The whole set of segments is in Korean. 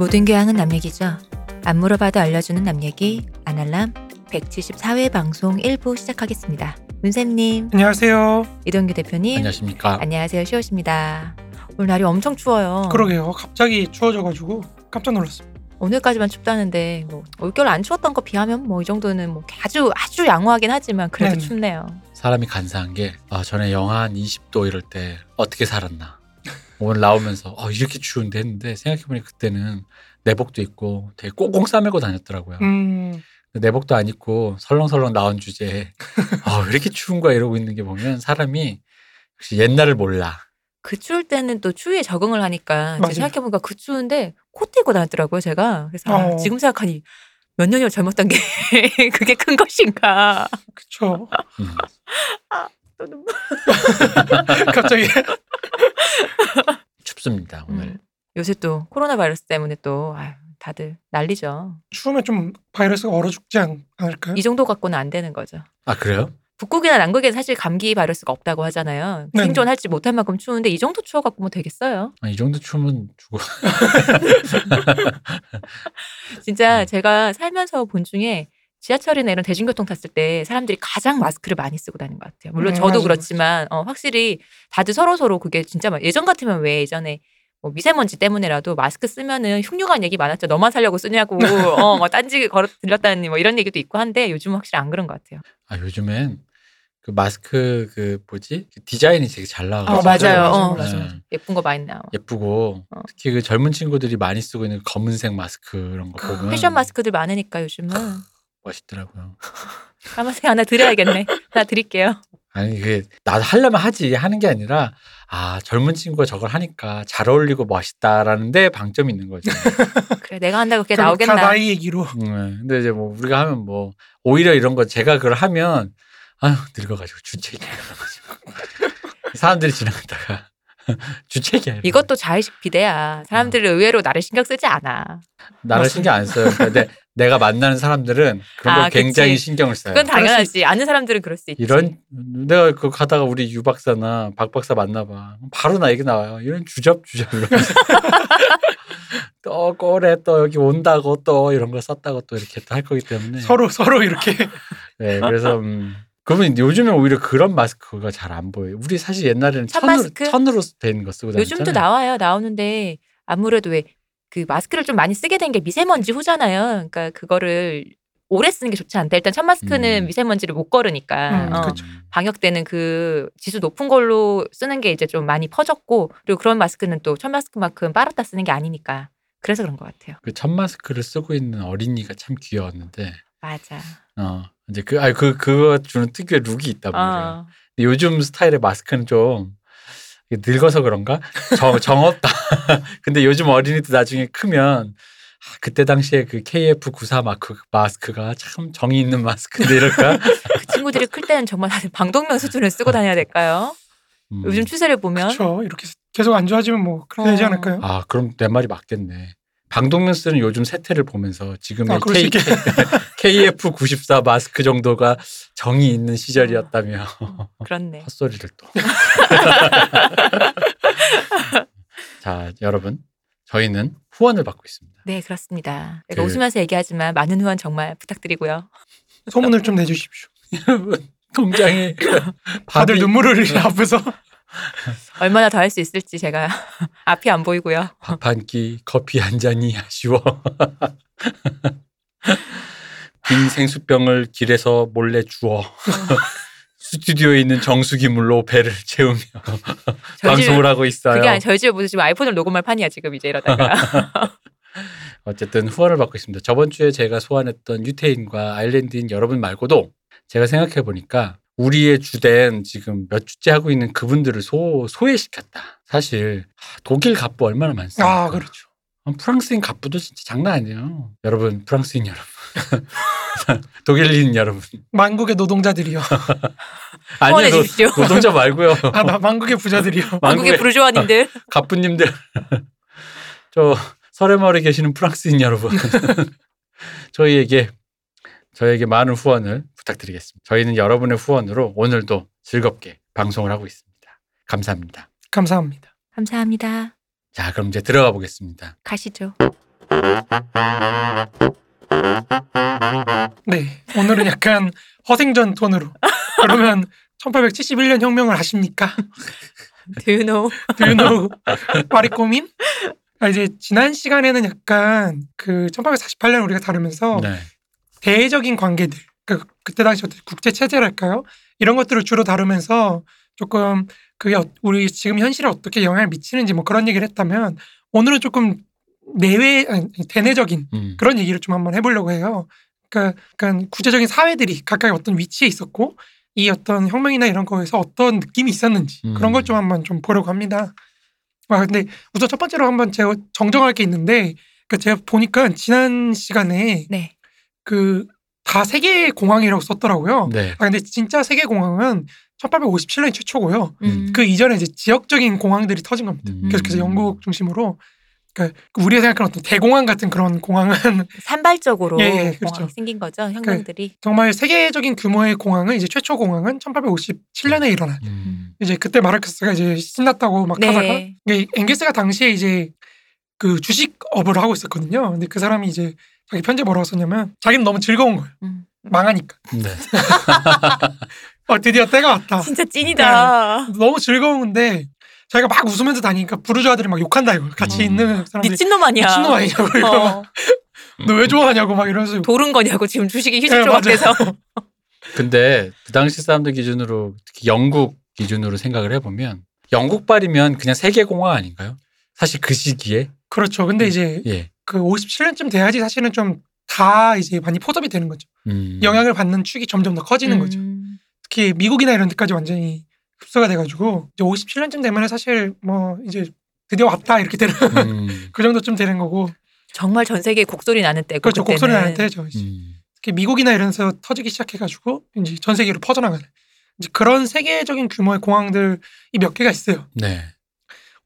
모든 교양은 남 얘기죠. 안 물어봐도 알려주는 남 얘기 아날람 174회 방송 1부 시작하겠습니다. 문쌤님, 안녕하세요. 이동규 대표님, 안녕하십니까. 안녕하세요. 시옷입니다. 오늘 날이 엄청 추워요. 그러게요. 갑자기 추워져가지고 깜짝 놀랐어요. 오늘까지만 춥다는데 뭐 올겨울 안 추웠던 거 비하면 뭐 이 정도는 뭐 아주 아주 양호하긴 하지만 그래도 네네. 춥네요. 사람이 간사한 게 아, 전에 영하 한 20도 이럴 때 어떻게 살았나. 오늘 나오면서 어, 이렇게 추운데 했는데 생각해보니 그때는 내복도 입고 되게 꽁꽁 싸매고 다녔더라고요. 음, 내복도 안 입고 설렁설렁 나온 주제에 아, 왜 이렇게 추운 거야 이러고 있는 게 보면 사람이 역시 옛날을 몰라. 그 추울 때는 또 추위에 적응을 하니까. 생각해보니까 그 추운데 코트 입고 다녔더라고요 제가 그래서 아, 어. 지금 생각하니 몇 년이나 젊었던 게 그게 큰 것인가 그쵸. 음. 또 눈물 갑자기 춥습니다 오늘. 음. 요새 또 코로나 바이러스 때문에 또 아유, 다들 난리죠 추우면 좀 바이러스가 얼어 죽지 않, 않을까요? 이 정도 갖고는 안 되는 거죠 아 그래요? 북극이나 남극에는 사실 감기 바이러스가 없다고 하잖아요 네. 생존할지 못할 만큼 추운데 이 정도 추워 갖고 뭐 되겠어요 아, 이 정도 추우면 죽어. 진짜 음. 제가 살면서 본 중에 지하철이나 이런 대중교통 탔을 때 사람들이 가장 마스크를 많이 쓰고 다니는 것 같아요. 물론 음, 저도 맞아요. 그렇지만 어, 확실히 다들 서로 서로 그게 진짜 막- 예전 같으면 왜 예전에 뭐 미세먼지 때문에라도 마스크 쓰면은 흉흉한 얘기 많았죠. 너만 살려고 쓰냐고, 어, 뭐 딴지 걸어 들렸다니 뭐 이런 얘기도 있고 한데 요즘은 확실히 안 그런 것 같아요. 아 요즘엔 그 마스크 그 뭐지 그 디자인이 되게 잘 나와가지고 어, 맞아요. 어. 맞아요. 네. 예쁜 거 많이 나와. 예쁘고 어. 특히 그 젊은 친구들이 많이 쓰고 있는 검은색 마스크 이런 거 보면 패션 마스크들 많으니까 요즘은 멋있더라고요. 까만색 하나 드려야겠네. 하나 드릴게요. 아니 그게 나도 하려면 하지 하는 게 아니라 아 젊은 친구가 저걸 하니까 잘 어울리고 멋있다라는데 방점이 있는 거죠. 그래 내가 한다고 그게 나오겠나? 다 나이 얘기로. 음, 근데 이제 뭐 우리가 하면 뭐 오히려 이런 거 제가 그걸 하면 아휴 늙어가지고 주책이야 사람들이 지나가다가 주책이야. 이것도 자의식 비대야. 사람들이 의외로 나를 신경 쓰지 않아. 나를 신경 안 써요. 근데 내가 만나는 사람들은 그런 걸 아, 굉장히 그치. 신경을 써요. 그건 당연하지. 아는 사람들은 그럴 수 있지. 이런 내가 그 가다가 우리 유 박사나 박 박사 만나봐 바로 나 얘기 나와요 이런 주접 주접 또 꼬래 또 여기 온다고 또 이런 거 썼다고 또 이렇게 또 할 거기 때문에 서로 서로 이렇게 네 그래서 음, 그러면 요즘에 오히려 그런 마스크가 잘 안 보여요 우리 사실 옛날에는 천 천으로 마스크? 천으로 된 거 쓰고 다녔잖아요 요즘도 나와요. 나오는데 아무래도 왜 그 마스크를 좀 많이 쓰게 된 게 미세먼지 후잖아요. 그러니까 그거를 오래 쓰는 게 좋지 않다. 일단 첫 마스크는 음. 미세먼지를 못 걸으니까 음, 어, 그쵸. 방역 때는 그 지수 높은 걸로 쓰는 게 이제 좀 많이 퍼졌고 그리고 그런 마스크는 또 첫 마스크만큼 빨았다 쓰는 게 아니니까 그래서 그런 것 같아요. 그천 마스크를 쓰고 있는 어린이가 참 귀여웠는데 맞아. 어 이제 그 아니 그 그거 주는 특유의 룩이 있단 말이에요 어. 요즘 스타일의 마스크는 좀 늙어서 그런가? 정, 정없다. 근데 요즘 어린이들 나중에 크면 아, 그때 당시에 그 KF94 마크, 마스크가 참 정이 있는 마스크인데 이럴까? 그 친구들이 클 때는 정말 다들 방독면 수준을 쓰고 다녀야 될까요? 음. 요즘 추세를 보면 그렇죠. 이렇게 계속 안 좋아지면 뭐 그렇게 되지 어. 않을까요? 아 그럼 내 말이 맞겠네. 방독면 쓰는 요즘 세태를 보면서 지금의 아, K, KF94 마스크 정도가 정이 있는 시절이었다며 그렇네. 헛소리를 또. 자 여러분 저희는 후원을 받고 있습니다. 네, 그렇습니다. 그- 웃으면서 얘기하지만 많은 후원 정말 부탁드리고요. 소문을 좀 내주십시오. 여러분 통장에 다들 눈물을 흘리시 아프서. 얼마나 더 할 수 있을지 제가 앞이 안 보이고요. 밥 한 끼, 커피 한 잔이 아쉬워. 빈 생수병을 길에서 몰래 주워. 스튜디오에 있는 정수기물로 배를 채우며 방송을 하고 있어요. 그게 아니 저희 집에 무슨 지금 아이폰을 녹음할 판이야 지금 이제 이러다가 어쨌든 후원을 받고 있습니다. 저번 주에 제가 소환했던 유태인과 아일랜드인 여러분 말고도 제가 생각해 보니까 우리의 주된 지금 몇 주째 하고 있는 그분들을 소, 소외시켰다. 사실 아, 독일 갑부 얼마나 많습니까? 아 그렇죠. 아, 프랑스인 갑부도 진짜 장난 아니에요. 여러분, 프랑스인 여러분. 독일인 여러분. 만국의 노동자들이요. 아니요, 노-. 노동자 말고요. 아 마- 만국의 부자들이요. 만국의- 부르주아님들 갑부님들. 저 설해마을에 계시는 프랑스인 여러분. 저희에게 저에게 많은 후원을 부탁드리겠습니다. 저희는 여러분의 후원으로 오늘도 즐겁게 방송을 하고 있습니다. 감사합니다. 감사합니다. 감사합니다. 자, 그럼 이제 들어가 보겠습니다. 가시죠. 네. 오늘은 약간 허생전 톤으로. 그러면 1871년 혁명을 아십니까? Do you know? Do you know 파리꼬민? 아, 이제 지난 시간에는 약간 그 1848년 우리가 다루면서 네. 대외적인 관계들, 그 그때 당시 국제 체제랄까요? 이런 것들을 주로 다루면서 조금 그게 어- 우리 지금 현실에 어떻게 영향을 미치는지 뭐 그런 얘기를 했다면 오늘은 조금 내외 아니, 대내적인 음. 그런 얘기를 좀 한번 해보려고 해요. 그러니까, 그러니까 구체적인 사회들이 각각 어떤 위치에 있었고 이 어떤 혁명이나 이런 거에서 어떤 느낌이 있었는지 음. 그런 걸 좀 한번 좀 보려고 합니다. 아 근데 우선 첫 번째로 한번 제가 정정할 게 있는데 그 제가 보니까 지난 시간에 네. 그 다 세계 공항이라고 썼더라고요. 네. 아 근데 진짜 세계 공항은 1857년이 최초고요. 음. 그 이전에 이제 지역적인 공항들이 터진 겁니다. 음. 계속해서 영국 중심으로 그러니까 우리가 생각하는 어떤 대공항 같은 그런 공항은 산발적으로 예, 예, 공항이 그렇죠. 생긴 거죠. 혁명들이. 정말 세계적인 규모의 공항은 이제 최초 공항은 1857년에 일어난 음. 이제 그때 마르크스가 이제 신났다고 막 하다가 네. 이게 엥게스가 당시에 이제 그 주식업을 하고 있었거든요. 근데 그 사람이 이제 자기 편지 뭐라고 썼냐면 자기는 너무 즐거운 거예요. 음. 망하니까. 네. 어, 드디어 때가 왔다. 진짜 찐이다. 너무 즐거운데 자기가 막 웃으면서 다니니까 부르주아들이 막 욕한다 이거. 같이 음. 있는 사람들이 미친놈 아니야. 미친놈 아니냐고 이거 어. 너왜 좋아하냐고 막 이러면서 도른 거냐고 지금 주식이 네, 휴지 조각돼서. 근데 그 당시 사람들 기준으로 특히 영국 기준으로 생각을 해보면 영국발이면 그냥 세계 공항 아닌가요? 사실 그 시기에 그렇죠. 근데 이제 예. 그 57년쯤 돼야지 사실은 좀 다 이제 많이 포섭이 되는 거죠. 음. 영향을 받는 축이 점점 더 커지는 거죠. 음. 특히 미국이나 이런 데까지 완전히 흡수가 돼가지고 이제 57년쯤 되면 사실 뭐 이제 드디어 왔다 이렇게 되는 음. 그 정도쯤 되는 거고 정말 전 세계에 곡소리 나는 때고 그렇죠 그때는. 곡소리 나는 때죠. 이제. 음. 특히 미국이나 이런 데서 터지기 시작해가지고 이제 전 세계로 퍼져나가는 이제 그런 세계적인 규모의 공항들이 몇 개가 있어요. 네.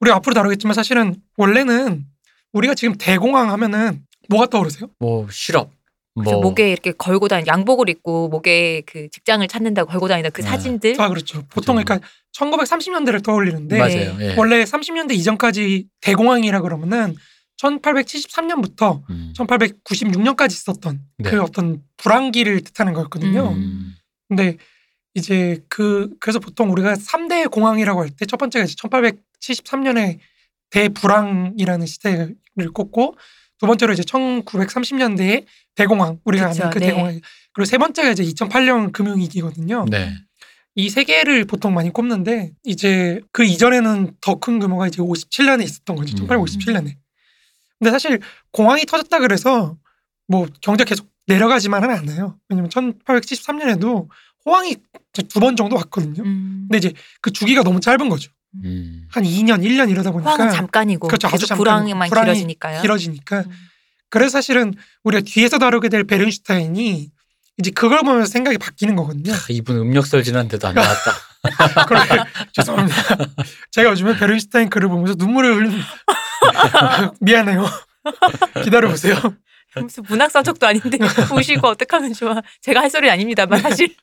우리가 앞으로 다루겠지만 사실은 원래는 우리가 지금 대공항 하면은 뭐가 떠오르세요? 뭐 실업. 뭐 목에 이렇게 걸고 다니 양복을 입고 목에 그 직장을 찾는다고 걸고 다니던 그 네. 사진들. 아 그렇죠. 보통 그렇죠. 그러니까 1930년대를 떠올리는데 맞아요. 예. 원래 30년대 이전까지 대공항이라 그러면은 1873년부터 음. 1896년까지 있었던 네. 그 어떤 불황기를 뜻하는 거였거든요. 음. 근데 이제 그 그래서 보통 우리가 3대 공항이라고 할 때 첫 번째가 이제 1873년에 대불황이라는 시대 를 꼽고 두 번째로 이제 1930년대에 대공황 우리가 그쵸, 아는 그 네. 대공황 그리고 세 번째가 이제 2008년 금융위기거든요. 네. 이 세 개를 보통 많이 꼽는데 이제 그 이전에는 더 큰 규모가 이제 57년에 있었던 거죠. 음. 1857년에. 근데 사실 공항이 터졌다 그래서 뭐 경제 계속 내려가지만은 않아요. 왜냐면 1873년에도 호황이 두 번 정도 왔거든요. 음. 근데 이제 그 주기가 너무 짧은 거죠. 음. 한 2년, 1년 이러다 보니까 호황은 잠깐이고 그렇죠. 아주 계속 잠깐이고. 불황만 불황이 길어지니까요. 길어지니까 음. 그래서 사실은 우리가 뒤에서 다루게 될 베른슈타인이 이제 그걸 보면서 생각이 바뀌는 거거든요. 아, 이분 음력설 지난데도 안 나왔다. 그래, 죄송합니다. 제가 요즘에 베른슈타인 글을 보면서 눈물을 흘립니다. 미안해요. 기다려보세요. 무슨 문학 서적도 아닌데 우시고 어떡하면 좋아. 제가 할 소리 아닙니다만 사실.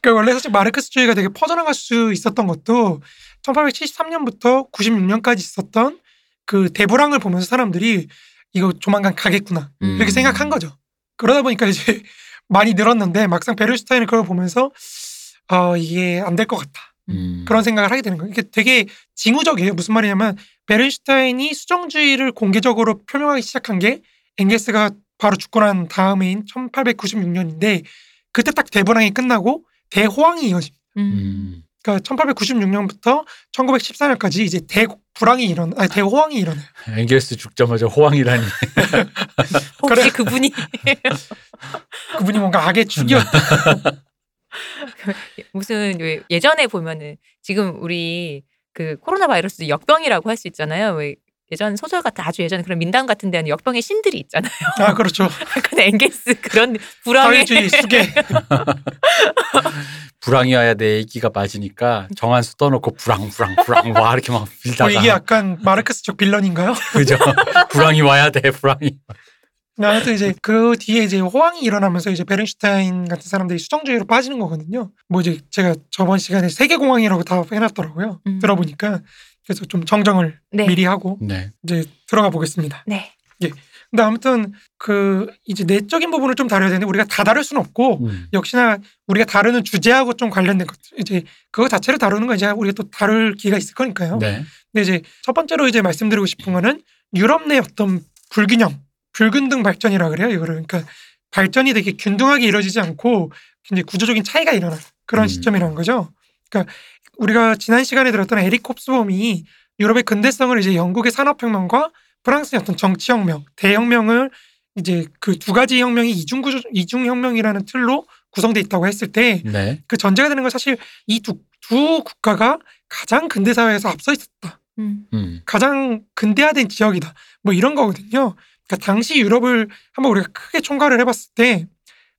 그러니까 원래 사실 마르크스주의가 되게 퍼져나갈 수 있었던 것도 1873년부터 96년까지 있었던 그 대불황을 보면서 사람들이 이거 조만간 가겠구나 음. 이렇게 생각한 거죠. 그러다 보니까 이제 많이 늘었는데 막상 베른슈타인이 그걸 보면서 어 이게 안 될 것 같다 음. 그런 생각을 하게 되는 거예요. 이게 되게 징후적이에요. 무슨 말이냐면 베른슈타인이 수정주의를 공개적으로 표명하기 시작한 게 엥게스가 바로 죽고 난 다음해인 1896년인데 그때 딱 대불황이 끝나고 대호황이 이어집니다. 음. 음. 그러니까 1896년부터 1914년까지 이제 대불황이 일어나, 아니 대호황이 일어나요. 엥겔스 죽자마자 호황이라니. 혹시 그래. 그분이 그분이 뭔가 악의 축이었다. 무슨 왜 예전에 보면은 지금 우리 그 코로나 바이러스 역병이라고 할 수 있잖아요. 왜 예전 소설 같은 아주 예전 그런 민담 같은 데는 역병의 신들이 있잖아요. 아 그렇죠. 근데 엥게스 그런 불황의 사회주의 수계. 불황이 와야 내 애기가 맞으니까 정한수 떠놓고 불황 불황 불황 와 이렇게 막뭐 빌다가 이게 약간 마르크스적 빌런인가요? 그죠 불황이 와야 돼 불황이 아무튼 이제 그 뒤에 이제 호황이 일어나면서 이제 베른슈타인 같은 사람들이 수정주의로 빠지는 거거든요. 뭐 이제 제가 저번 시간에 세계공황이라고 다 해놨더라고요. 음. 들어보니까 그래서 좀 정정을 네. 미리 하고 네 이제 들어가 보겠습니다. 네. 근데 아무튼 그 이제 내적인 부분을 좀 다뤄야 되는데 우리가 다 다룰 수는 없고 음. 역시나 우리가 다루는 주제하고 좀 관련된 것들 이제 그거 자체를 다루는 건 이제 우리가 또 다룰 기회가 있을 거니까요. 네. 근데 이제 첫 번째로 이제 말씀드리고 싶은 거는 유럽 내 어떤 불균형, 불균등 발전이라 그래요. 이거를 그러니까 발전이 되게 균등하게 이루어지지 않고 굉장히 구조적인 차이가 일어나는 그런 음. 시점이라는 거죠. 그러니까 우리가 지난 시간에 들었던 에릭 콥스범이 유럽의 근대성을 이제 영국의 산업혁명과 프랑스의 어떤 정치혁명, 대혁명을 이제 그 두 가지 혁명이 이중 구조 이중 혁명이라는 틀로 구성돼 있다고 했을 때 네. 그 전제가 되는 건 사실 이두 두 국가가 가장 근대 사회에서 앞서 있었다. 음. 음. 가장 근대화된 지역이다. 뭐 이런 거거든요. 그러니까 당시 유럽을 한번 우리가 크게 총괄을 해봤을 때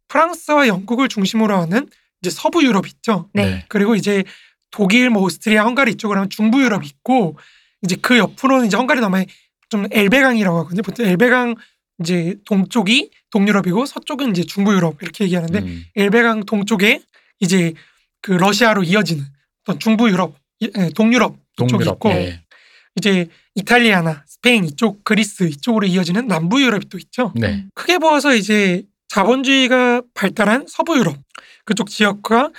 프랑스와 영국을 중심으로 하는 이제 서부 유럽 있죠. 네. 그리고 이제 독일, 뭐 오스트리아, 헝가리 이쪽으로 하면 중부 유럽이 있고 이제 그 옆으로는 이제 헝가리 넘에 좀 엘베강이라고 하거든요. 보통 엘베강 이제 동쪽이 동유럽이고 서쪽은 이제 중부 유럽 이렇게 얘기하는데 음. 엘베강 동쪽에 이제 그 러시아로 이어지는 어떤 중부 유럽, 이- 예, 동유럽 쪽이 동유럽. 있고 네. 이제 이탈리아나 스페인 이쪽 그리스 이쪽으로 이어지는 남부 유럽이 또 있죠. 네. 크게 보아서 이제 자본주의가 발달한 서부 유럽 그쪽 지역과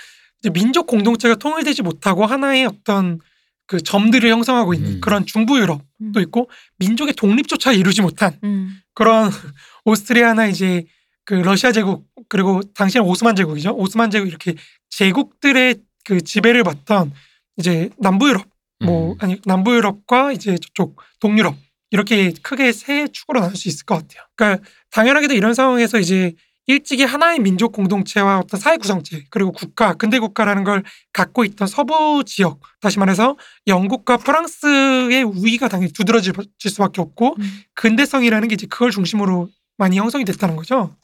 민족 공동체가 통일되지 못하고 하나의 어떤 그 점들을 형성하고 있는 음. 그런 중부 유럽도 음. 있고 민족의 독립조차 이루지 못한 음. 그런 오스트리아나 이제 그 러시아 제국 그리고 당시엔 오스만 제국이죠. 오스만 제국 이렇게 제국들의 그 지배를 받던 이제 남부 유럽 뭐 음. 아니 남부 유럽과 이제 저쪽 동유럽 이렇게 크게 세 축으로 나눌 수 있을 것 같아요. 그러니까 당연하게도 이런 상황에서 이제 일찍이 하나의 민족 공동체와 어떤 사회 구성체 그리고 국가 근대 국가라는 걸 갖고 있던 서부 지역 다시 말해서 영국과 프랑스의 우위가 당연히 두드러질 수밖에 없고 음. 근대성이라는 게 이제 그걸 중심으로 많이 형성이 됐다는 거죠.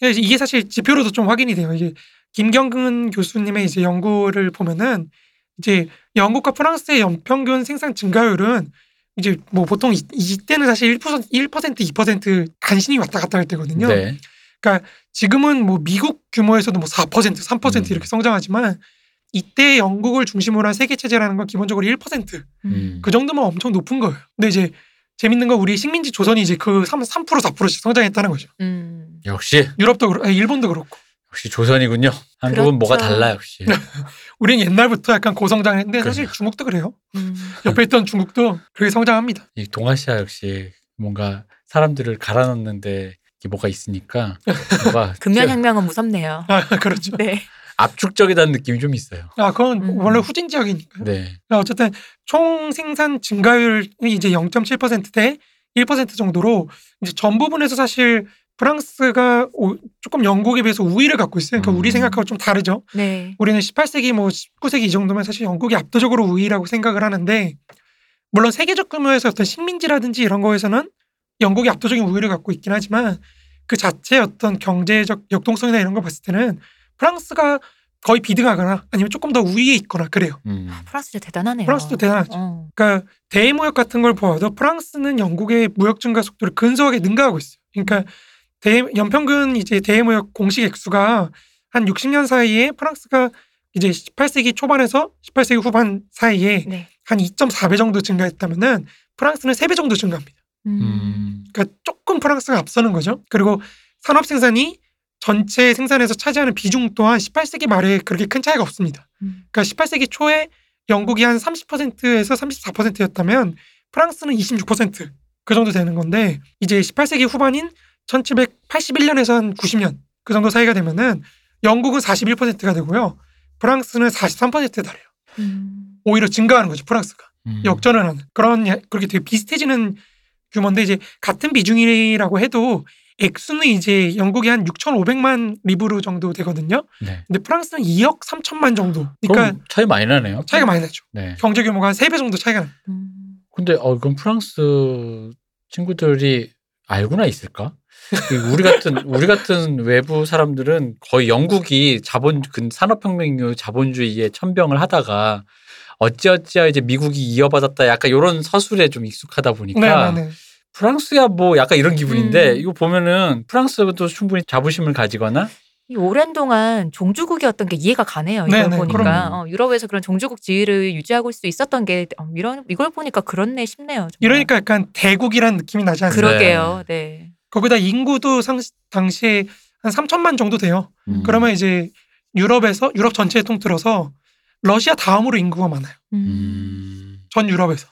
이게 사실 지표로도 좀 확인이 돼요. 이게 김경근 교수님의 이제 연구를 보면은 이제 영국과 프랑스의 연평균 생산 증가율은 이제 뭐 보통 이, 이때는 사실 1% 1% 2% 간신히 왔다 갔다 할 때거든요. 네. 지금은 뭐 미국 규모에서도 뭐 4%, 3% 음. 이렇게 성장하지만 이때 영국을 중심으로 한 세계 체제라는 건 기본적으로 1%. 음. 그 정도면 엄청 높은 거예요. 근데 이제 재밌는 건 우리 식민지 조선이 이제 그 3, 3% 4%씩 성장했다는 거죠. 음. 역시 유럽도 그렇고 아니, 일본도 그렇고. 역시 조선이군요. 한국은 뭐가 그렇죠. 달라 역시. 우리는 옛날부터 약간 고성장했는데 사실 그래요. 중국도 그래요. 음. 옆에 있던 중국도 그렇게 성장합니다. 이 동아시아 역시 뭔가 사람들을 갈아넣는데 뭐가 있으니까 뭔가 금연혁명은 무섭네요. 아 그렇죠. 네. 압축적이다는 느낌이 좀 있어요. 아 그건 음. 원래 후진 지역이니까. 네. 어쨌든 총 생산 증가율이 이제 0.7%대 1% 정도로 이제 전 부분에서 사실 프랑스가 오- 조금 영국에 비해서 우위를 갖고 있어요. 그러니까 우리 음. 생각하고 좀 다르죠. 네. 우리는 18세기 뭐 19세기 이 정도면 사실 영국이 압도적으로 우위라고 생각을 하는데 물론 세계적 규모에서 어떤 식민지라든지 이런 거에서는 영국이 압도적인 우위를 갖고 있긴 하지만 그 자체의 어떤 경제적 역동성이나 이런 걸 봤을 때는 프랑스가 거의 비등하거나 아니면 조금 더 우위에 있거나 그래요. 음. 프랑스 진짜 대단하네요. 프랑스도 대단하죠. 어. 그러니까 대무역 같은 걸 보아도 프랑스는 영국의 무역 증가 속도를 근소하게 능가하고 있어요. 그러니까 대, 연평균 이제 대무역 공식 액수가 한 60년 사이에 프랑스가 이제 18세기 초반에서 18세기 후반 사이에 네. 한 2.4배 정도 증가했다면은 프랑스는 3배 정도 증가합니다. 음. 음. 그러니까 조금 프랑스가 앞서는 거죠. 그리고 산업 생산이 전체 생산에서 차지하는 비중 또한 18세기 말에 그렇게 큰 차이가 없습니다. 음. 그러니까 18세기 초에 영국이 한 30%에서 34%였다면 프랑스는 26%그 정도 되는 건데 이제 18세기 후반인 1781년에서 한 90년 그 정도 사이가 되면은 영국은 41%가 되고요. 프랑스는 43%에 달해요. 음. 오히려 증가하는 거죠. 프랑스가. 음. 역전을 하는 그런 야- 그렇게 되게 비슷해지는 규모인데 이제 같은 비중이라고 해도 액수는 이제 영국이 한 6,500만 리브르 정도 되거든요. 네. 근데 프랑스는 2억 3천만 정도. 그러니까 차이 많이 나네요. 차이가 많이 나죠. 네. 경제 규모가 한 3배 정도 차이가 나요. 음. 근데 어 그럼 프랑스 친구들이 알고나 있을까? 그 우리 같은 우리 같은 외부 사람들은 거의 영국이 자본 근 산업혁명 이후 자본주의에 천병을 하다가 어찌어찌야 이제 미국이 이어받았다 약간 이런 서술에 좀 익숙하다 보니까 네, 네, 네. 프랑스야 뭐 약간 이런 기분인데 음. 이거 보면은 프랑스도 충분히 자부심을 가지거나 이 오랜 동안 종주국이었던 게 이해가 가네요. 이걸 네네, 보니까. 어, 유럽에서 그런 종주국 지위를 유지하고 수 있었던 게 어, 이런 이걸 보니까 그렇네 싶네요. 정말. 이러니까 약간 대국이라는 느낌이 나지 않나요? 그러게요. 네. 거기다 인구도 상, 당시에 한 3천만 정도 돼요. 음. 그러면 이제 유럽에서 유럽 전체에 통틀어서 러시아 다음으로 인구가 많아요. 음. 음. 전 유럽에서.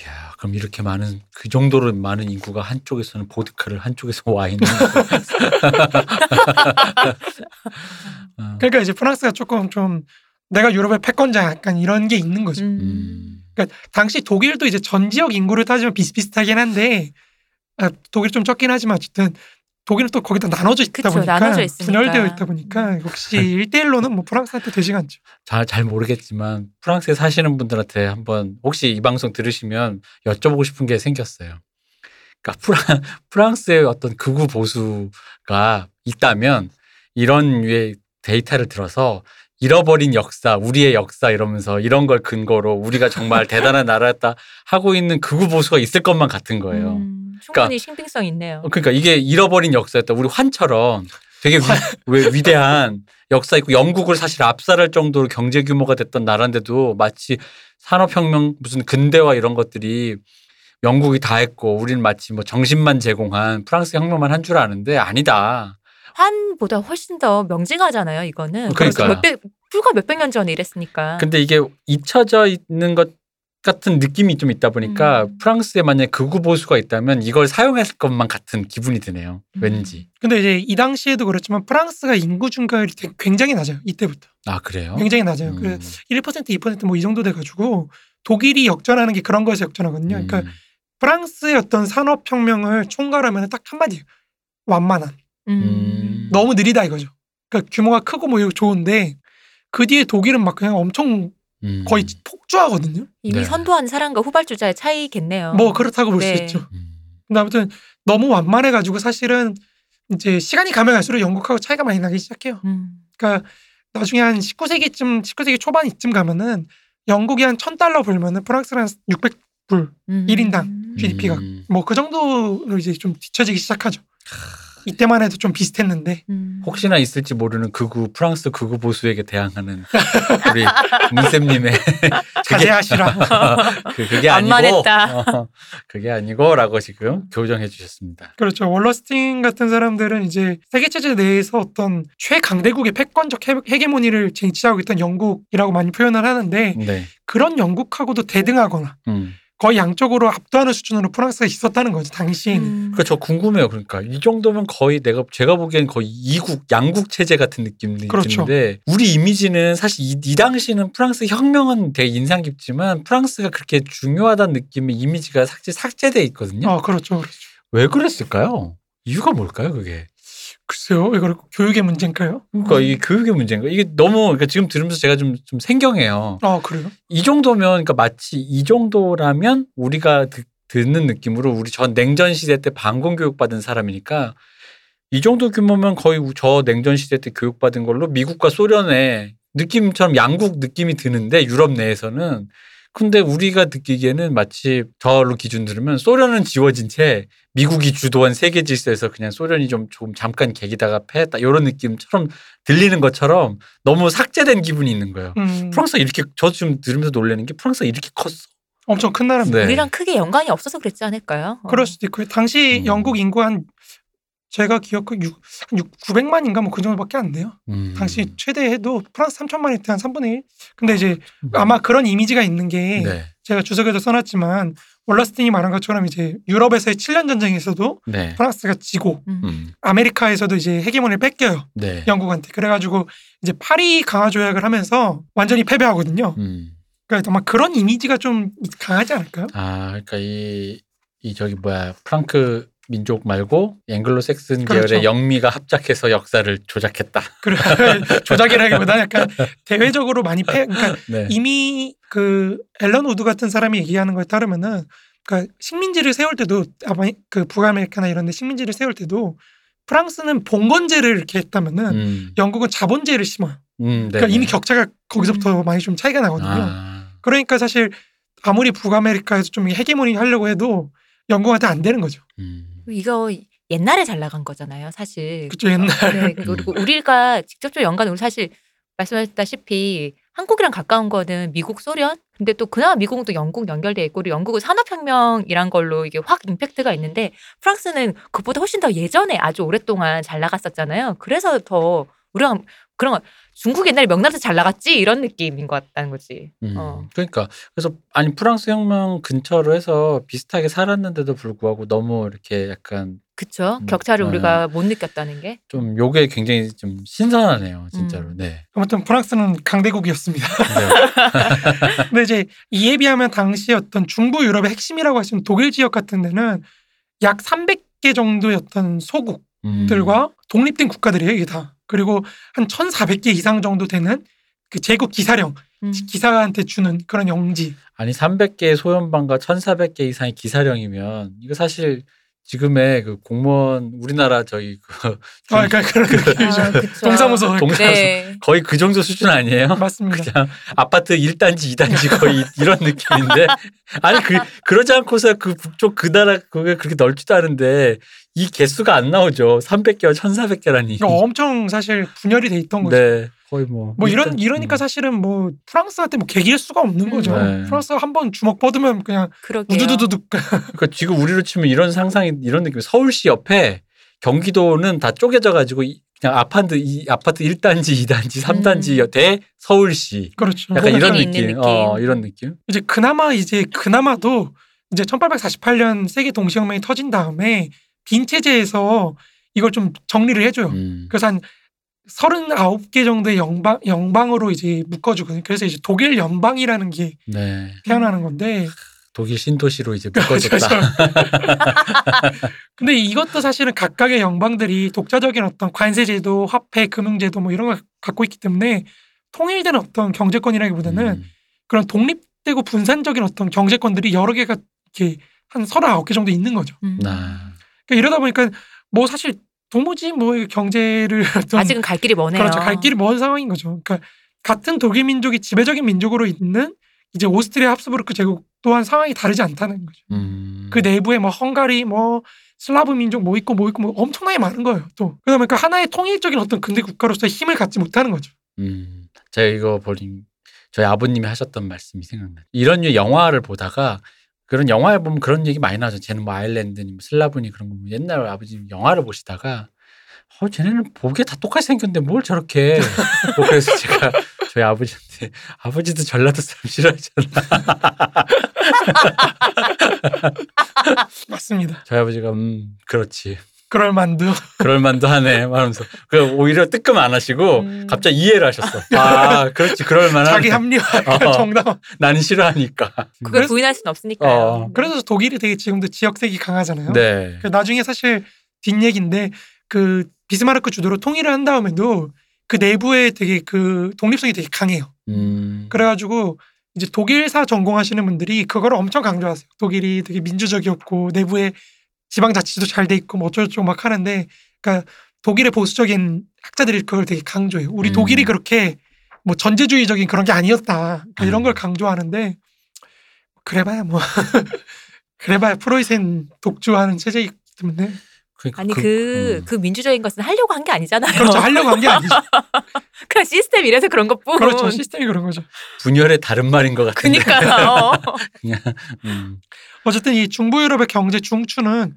이야, 그럼 이렇게 많은 그 정도로 많은 인구가 한쪽에서는 보드카를 한쪽에서 와인을 어, 그러니까 이제 프랑스가 조금 좀 내가 유럽의 패권자 약간 이런 게 있는 거죠. 음. 음. 그러니까 당시 독일도 이제 전 지역 인구를 따지면 비슷비슷하긴 한데 아, 독일 좀 적긴 하지만 어쨌든 독일은 또 거기다 나눠져 있다 그쵸, 보니까 나눠져 있으니까. 분열되어 있다 보니까 역시 1대1로는 뭐 프랑스한테 되지가 않죠. 잘, 잘 모르겠지만 프랑스에 사시는 분들한테 한번 혹시 이 방송 들으시면 여쭤보고 싶은 게 생겼어요. 그러니까 프랑, 프랑스의 어떤 극우 보수가 있다면 이런 류의 데이터를 들어서 잃어버린 역사, 우리의 역사 이러면서 이런 걸 근거로 우리가 정말 대단한 나라였다 하고 있는 극우 보수가 있을 것만 같은 거예요. 음, 충분히 신빙성 있네요. 어, 그러니까 이게 잃어버린 역사였다. 우리 환처럼 되게 위, 왜 위대한 역사 있고 영국을 사실 압살할 정도로 경제 규모가 됐던 나라인데도 마치 산업혁명 무슨 근대화 이런 것들이 영국이 다 했고 우리는 마치 뭐 정신만 제공한 프랑스 혁명만 한 줄 아는데 아니다. 환보다 훨씬 더 명징하잖아요. 이거는 그러니까요. 몇백 불과 몇백 년 전에 이랬으니까. 근데 이게 잊혀져 있는 것 같은 느낌이 좀 있다 보니까 음. 프랑스에 만약 극우 보수가 있다면 이걸 사용했을 것만 같은 기분이 드네요. 음. 왠지. 근데 이제 이 당시에도 그렇지만 프랑스가 인구 증가율이 굉장히 낮아요. 이때부터. 아 그래요? 굉장히 낮아요. 음. 그 1% 2%뭐 이 정도 돼가지고 독일이 역전하는 게 그런 거에서 역전하거든요. 그러니까 음. 프랑스의 어떤 산업 혁명을 총괄하면 딱 한마디예요. 완만한. 음. 너무 느리다 이거죠. 그러니까 규모가 크고 뭐 이거 좋은데 그 뒤에 독일은 막 그냥 엄청 음. 거의 폭주하거든요. 이미 네. 선도한 사람과 후발주자의 차이겠네요. 뭐 그렇다고 볼수 네. 있죠. 음. 근데 아무튼 너무 완만해가지고 사실은 이제 시간이 가면 갈수록 영국하고 차이가 많이 나기 시작해요. 음. 그러니까 나중에 한 19세기쯤 19세기 초반 이쯤 가면은 영국이 한 1000달러 벌면은 프랑스는 한 600불 음. 일인당 GDP가. 음. 뭐그 정도로 이제 좀 뒤처지기 시작하죠. 이때만 해도 좀 비슷했는데 음. 혹시나 있을지 모르는 극우 프랑스 극우 보수에게 대항하는 우리 문쌤님의 자제하시라. 그 그게 아니고. 어, 그게 아니고라고 지금 교정해 주셨습니다. 그렇죠. 월러스틴 같은 사람들은 이제 세계 체제 내에서 어떤 최강대국의 패권적 헤- 헤게모니를 쟁취하고 있던 영국이라고 많이 표현을 하는데 네. 그런 영국하고도 대등하거나 음. 거의 양쪽으로 압도하는 수준으로 프랑스가 있었다는 거죠. 당시에는. 음. 그러니까 저 궁금해요. 그러니까 이 정도면 거의 내가 제가 보기엔 거의 이국 양국 체제 같은 느낌이 그렇죠. 우리 이미지는 사실 이, 이 당시는 프랑스 혁명은 되게 인상 깊지만 프랑스가 그렇게 중요하다는 느낌의 이미지가 삭제 삭제돼 있거든요. 어, 그렇죠. 그렇죠. 왜 그랬을까요? 이유가 뭘까요, 그게? 글쎄요. 왜 그럴까? 교육의 문제인가요? 그러니까 이게 교육의 문제인가? 이게 너무 그러니까 지금 들으면서 제가 좀, 좀 생경해요. 아, 그래요? 이 정도면 그러니까 마치 이 정도라면 우리가 듣, 듣는 느낌으로 우리 전 냉전 시대 때 반공 교육 받은 사람이니까 이 정도 규모면 거의 저 냉전 시대 때 교육 받은 걸로 미국과 소련의 느낌처럼 양국 느낌이 드는데 유럽 내에서는 근데 우리가 느끼기에는 마치 저로 기준 들으면 소련은 지워진 채 미국이 주도한 세계 질서에서 그냥 소련이 좀 조금 잠깐 계기다가 패했다 이런 느낌처럼 들리는 것처럼 너무 삭제된 기분이 있는 거예요. 음, 프랑스가 이렇게 저 지금 들으면서 놀라는 게 프랑스가 이렇게 컸어. 엄청 큰 나라입니다. 네. 우리랑 크게 연관이 없어서 그랬지 않을까요? 어. 그럴 수도 있고 당시 음. 영국 인구 한 제가 기억한 6, 한 6, 900만인가 뭐 그 정도밖에 안 돼요. 음. 당시 최대 해도 프랑스 3천만일 때 한 3분의 1. 근데 이제 아마 그런 이미지가 있는 게 네. 제가 주석에도 써놨지만 월러스틴이 말한 것처럼 이제 유럽에서의 7년 전쟁에서도 네. 프랑스가 지고 음. 음. 아메리카에서도 이제 헤게모니를 뺏겨요. 네. 영국한테. 그래가지고 이제 파리 강화 조약을 하면서 완전히 패배하거든요. 음. 그러니까 아마 그런 이미지가 좀 강하지 않을까요? 아, 그러니까 이, 이 저기 뭐야 프랑크 민족 말고 앵글로색슨 그렇죠. 계열의 영미가 합작해서 역사를 조작했다. 그래 조작이라기보다 약간 대외적으로 많이 패. 그러니까 네. 이미 그 앨런 우드 같은 사람이 얘기하는 거에 따르면은 그러니까 식민지를 세울 때도 아마 그 북아메리카나 이런 데 식민지를 세울 때도 프랑스는 봉건제를 이렇게 했다면은 음. 영국은 자본제를 심어요. 음, 그러니까 네네. 이미 격차가 거기서부터 많이 좀 차이가 나거든요. 아, 그러니까 사실 아무리 북아메리카에서 좀 헤게모니 하려고 해도 영국한테 안 되는 거죠. 음. 이거 옛날에 잘 나간 거잖아요, 사실. 그쵸 옛날 네, 그리고 우리가 직접적으로 연관 우리 사실 말씀하셨다시피 한국이랑 가까운 거는 미국, 소련. 근데 또 그나마 미국은 또 영국 연결돼 있고 그리고 영국은 산업혁명이란 걸로 이게 확 임팩트가 있는데 프랑스는 그보다 훨씬 더 예전에 아주 오랫동안 잘 나갔었잖아요. 그래서 더 우리가 그런 거 중국 옛날에 명나라 잘 나갔지 이런 느낌인 것 같다는 거지. 음, 어. 그러니까 그래서 아니 프랑스 혁명 근처로 해서 비슷하게 살았는데도 불구하고 너무 이렇게 약간 그쵸? 음, 격차를 네. 우리가 못 느꼈다는 게. 좀 요게 굉장히 좀 신선하네요, 진짜로. 음. 네. 아무튼 프랑스는 강대국이었습니다. 네. 근데 이제 이에 비하면 당시 어떤 중부 유럽의 핵심이라고 할수 있는 독일 지역 같은 데는 약 300개 정도의 어떤 소국 음. 들과 독립된 국가들이에요 이게 다 그리고 한 1,400개 이상 정도 되는 그 제국 기사령 음. 기사한테 주는 그런 영지 아니 300개의 소연방과 1,400개 이상의 기사령이면 이거 사실 지금의 그 공무원 우리나라 저희 그 아, 그러니까 그런 느낌이죠 아. 동사무소 동사무소. 네. 거의 그 정도 수준 아니에요? 맞습니다 그냥 아파트 1단지, 2단지 거의 이런 느낌인데 아니 그 그러지 않고서 그 북쪽 그 나라 그게 그렇게 넓지도 않은데 이 개수가 안 나오죠. 300개와 1,400개라니. 그러니까 엄청 사실 분열이 돼 있던 거죠 네. 거의 뭐 뭐 이런 이러니까 음. 사실은 뭐 프랑스한테 뭐 개길 수가 없는 거죠 네. 프랑스가 한 번 주먹 뻗으면 그냥 그러게요. 우두두두둑 그러니까 지금 우리로 치면 이런 상상이 이런 느낌. 서울시 옆에 경기도는 다 쪼개져 가지고 그냥 아파트 이 아파트 1단지, 2단지, 3단지 음. 대 서울시. 그렇죠 약간 이런 느낌. 느낌. 어, 이런 느낌. 이제 그나마 이제 그나마도 이제 1848년 세계 동시혁명이 터진 다음에 빈 체제에서 이걸 좀 정리를 해줘요. 음. 그래서 한 39개 정도의 영방, 영방으로 이제 묶어주거든요. 그래서 이제 독일 연방이라는 게 네. 태어나는 건데. 독일 신도시로 이제 그렇죠. 묶어졌다. 근데 이것도 사실은 각각의 영방들이 독자적인 어떤 관세제도, 화폐, 금융제도 뭐 이런 걸 갖고 있기 때문에 통일된 어떤 경제권이라기보다는 음. 그런 독립되고 분산적인 어떤 경제권들이 여러 개가 이렇게 한 39개 정도 있는 거죠. 음. 나. 그러니까 이러다 보니까 뭐 사실 도무지 뭐 경제를 어떤 아직은 갈 길이 머네요. 그렇죠. 갈 길이 먼 상황인 거죠. 그러니까 같은 독일 민족이 지배적인 민족으로 있는 이제 오스트리아 합스부르크 제국 또한 상황이 다르지 않다는 거죠. 음. 그 내부에 뭐 헝가리 뭐 슬라브 민족 뭐 있고 뭐 있고 뭐 엄청나게 많은 거예요. 또 그러다 보니까 하나의 통일적인 어떤 근대 국가로서의 힘을 갖지 못하는 거죠. 음. 제가 이거 보린 저희 아버님이 하셨던 말씀이 생각나요. 이런 류 영화를 보다가 그런 영화에 보면 그런 얘기 많이 나죠. 쟤는 뭐 아일랜드니 뭐 슬라브니 그런 거 보면 옛날 아버님 영화를 보시다가 어 쟤네는 보기에 다 똑같이 생겼는데 뭘 저렇게 뭐 그래서 제가 저희 아버지한테 아버지도 전라도 사람 싫어하잖아. 맞습니다. 저희 아버지가 음 그렇지 그럴 만도. 그럴 만도 하네 말하면서 그 오히려 뜨끔 안 하시고 음. 갑자기 이해를 하셨어. 아 그렇지 그럴 만한 자기 합리화 어. 정당. 나는 싫어하니까. 그걸 부인할 수는 없으니까요. 어. 그래서 독일이 되게 지금도 지역색이 강하잖아요. 네. 그 나중에 사실 뒷얘기인데 그 비스마르크 주도로 통일을 한 다음에도 그 내부에 되게 그 독립성이 되게 강해요. 음. 그래가지고 이제 독일사 전공하시는 분들이 그걸 엄청 강조하세요. 독일이 되게 민주적이었고 내부에 지방자치도 잘 돼 있고 뭐 어쩌고저쩌고 막 하는데 그러니까 독일의 보수적인 학자들이 그걸 되게 강조해요. 우리 음. 독일이 그렇게 뭐 전제주의적인 그런 게 아니었다. 그러니까 이런 음. 걸 강조하는데 그래봐야 뭐 그래봐야 프로이센 독주하는 체제이기 때문에 그러니까 아니 그그 음. 민주적인 것은 하려고 한 게 아니잖아요. 그렇죠 하려고 한 게 아니죠. 그냥 시스템 이래서 그런 것뿐. 그렇죠 시스템이 그런 거죠. 분열의 다른 말인 것 같은데. 그니까 어. 그냥 음. 어쨌든 이 중부 유럽의 경제 중추는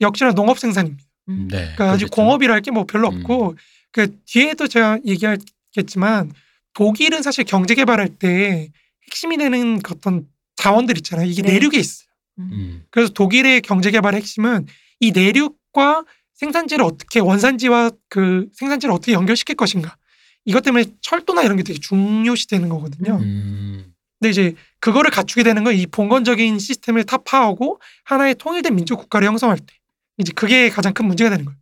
역시나 농업 생산입니다. 음. 네. 그러니까 아직 그렇겠죠. 공업이라 할게뭐 별로 음. 없고 그 뒤에도 제가 얘기하겠지만 독일은 사실 경제 개발할 때 핵심이 되는 그 어떤 자원들 있잖아요. 이게 네. 내륙에 있어요. 음. 그래서 독일의 경제 개발의 핵심은 이 내륙과 생산지를 어떻게 원산지와 그 생산지를 어떻게 연결시킬 것인가. 이것 때문에 철도나 이런 게 되게 중요시 되는 거거든요. 음. 근데 이제 그거를 갖추게 되는 건 이 봉건적인 시스템을 타파하고 하나의 통일된 민족 국가를 형성할 때 이제 그게 가장 큰 문제가 되는 거예요.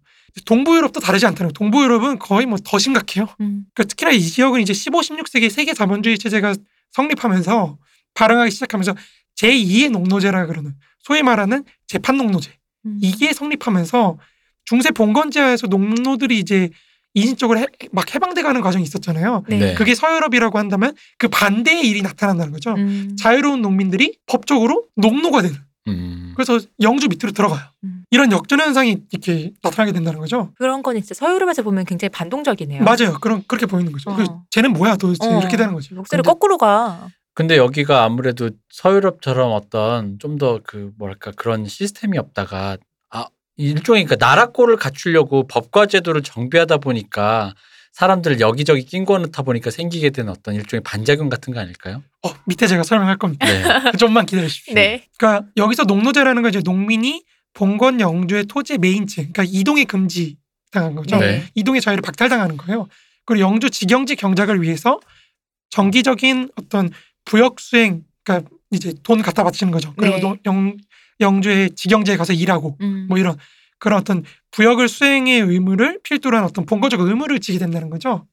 동부 유럽도 다르지 않다는 거예요. 동부 유럽은 거의 뭐 더 심각해요. 음. 그러니까 특히나 이 지역은 이제 15, 16세기 세계 자본주의 체제가 성립하면서 발흥하기 시작하면서 제2의 농노제라 그러는 소위 말하는 재판 농노제 음. 이게 성립하면서 중세 봉건제하에서 농노들이 이제 인신적으로 해, 막 해방돼가는 과정이 있었잖아요. 네. 네. 그게 서유럽이라고 한다면 그 반대의 일이 나타난다는 거죠. 음. 자유로운 농민들이 법적으로 농노가 되는. 음. 그래서 영주 밑으로 들어가요. 음. 이런 역전 현상이 이렇게 나타나게 된다는 거죠. 그런 건 진짜 서유럽에서 보면 굉장히 반동적이네요. 맞아요. 그런 그렇게 보이는 거죠. 어. 그 쟤는 뭐야 도대체 어, 이렇게 되는 거죠. 목소리 근데- 거꾸로 가. 근데 여기가 아무래도 서유럽처럼 어떤 좀 더 그 뭐랄까 그런 시스템이 없다가 아 일종의 그 나라꼴을 갖추려고 법과 제도를 정비하다 보니까 사람들을 여기저기 끼워 넣다 보니까 생기게 된 어떤 일종의 반작용 같은 거 아닐까요? 어, 밑에 제가 설명할 겁니다. 네. 좀만 기다려 주십시오. 네. 그러니까 여기서 농노제라는 건 이제 농민이 봉건 영주의 토지의 매인 채, 그러니까 이동의 금지 당한 거죠. 네. 이동의 자유를 박탈당하는 거예요. 그리고 영주 직영지 경작을 위해서 정기적인 어떤 부역 수행, 그러니까 이제 돈 갖다 바치는 거죠. 그리고 네. 노- 영, 영주의 직영지에 가서 일하고 음. 뭐 이런 그런 어떤 부역을 수행의 의무를 필두로 한 어떤 본거적 의무를 지게 된다는 거죠.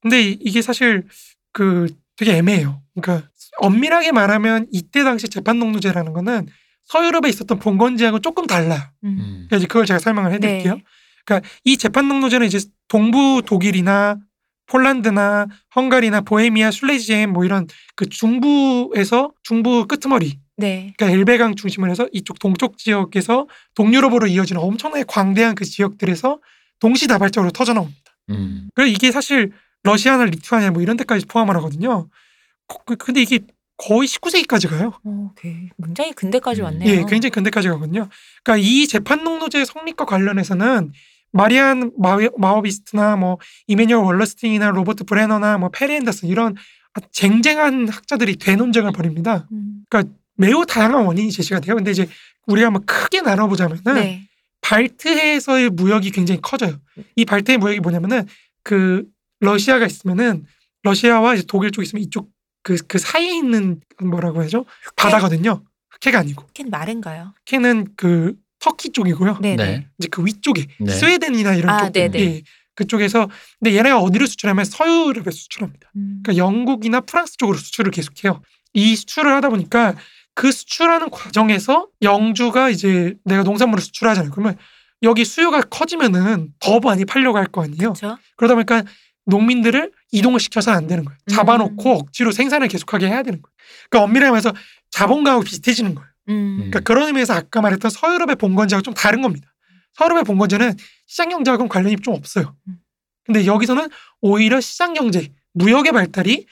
근데 이- 이게 사실 그 되게 애매해요. 그러니까 엄밀하게 말하면 이때 당시 재판 농노제라는 거는 서유럽에 있었던 본건지하고 조금 달라요. 음. 음. 그래서 이제 그걸 제가 설명을 해드릴게요. 네. 그러니까 이 재판 농노제는 이제 동부 독일이나 폴란드나 헝가리나 보헤미아, 술레지엠 뭐 이런 그 중부에서 중부 끄트머리 네. 그러니까 엘베강 중심으로 해서 이쪽 동쪽 지역에서 동유럽으로 이어지는 엄청나게 광대한 그 지역들에서 동시다발적으로 터져 나옵니다. 음. 그래서 이게 사실 러시아나 리투아니아 뭐 이런 데까지 포함을 하거든요. 그- 근데 이게 거의 19세기까지 가요. 어, 오케이. 굉장히 근대까지 음. 왔네요. 예, 굉장히 근대까지 가거든요. 그러니까 이 재판 농노제 성립과 관련해서는 마리안 마오비스트나 뭐 이매뉴얼 월러스틴이나 로버트 브레너나 뭐 페리 앤더슨 이런 쟁쟁한 학자들이 대논쟁을 벌입니다. 음. 매우 다양한 원인이 제시가 돼요. 근데 이제 우리가 한번 크게 나눠보자면은 네. 발트해에서의 무역이 굉장히 커져요. 이 발트해 무역이 뭐냐면은 그 러시아가 있으면은 러시아와 이제 독일 쪽 있으면 이쪽 그, 그 사이에 있는 뭐라고 해야죠? 바다거든요. 흑해가 아니고. 캔 마른가요? 흑해는 그 터키 쪽이고요. 네. 네. 네. 이제 그 위쪽에 네. 스웨덴이나 이런 아, 쪽 네네. 예, 그쪽에서 근데 얘네가 어디로 수출하면 서유럽에 수출합니다. 음. 그러니까 영국이나 프랑스 쪽으로 수출을 계속해요. 이 수출을 하다 보니까 그 수출하는 과정에서 영주가 이제 내가 농산물을 수출하잖아요. 그러면 여기 수요가 커지면은 더 많이 팔려고 할 거 아니에요. 그렇죠. 그러다 보니까 농민들을 이동을 시켜서는 안 되는 거예요. 음. 잡아놓고 억지로 생산을 계속하게 해야 되는 거예요. 그러니까 엄밀히 말해서 자본가하고 비슷해지는 거예요. 음. 그러니까 그런 의미에서 아까 말했던 서유럽의 본건제하고 좀 다른 겁니다. 서유럽의 본건제는 시장경제하고는 관련이 좀 없어요. 음. 근데 여기서는 오히려 시장경제, 무역의 발달이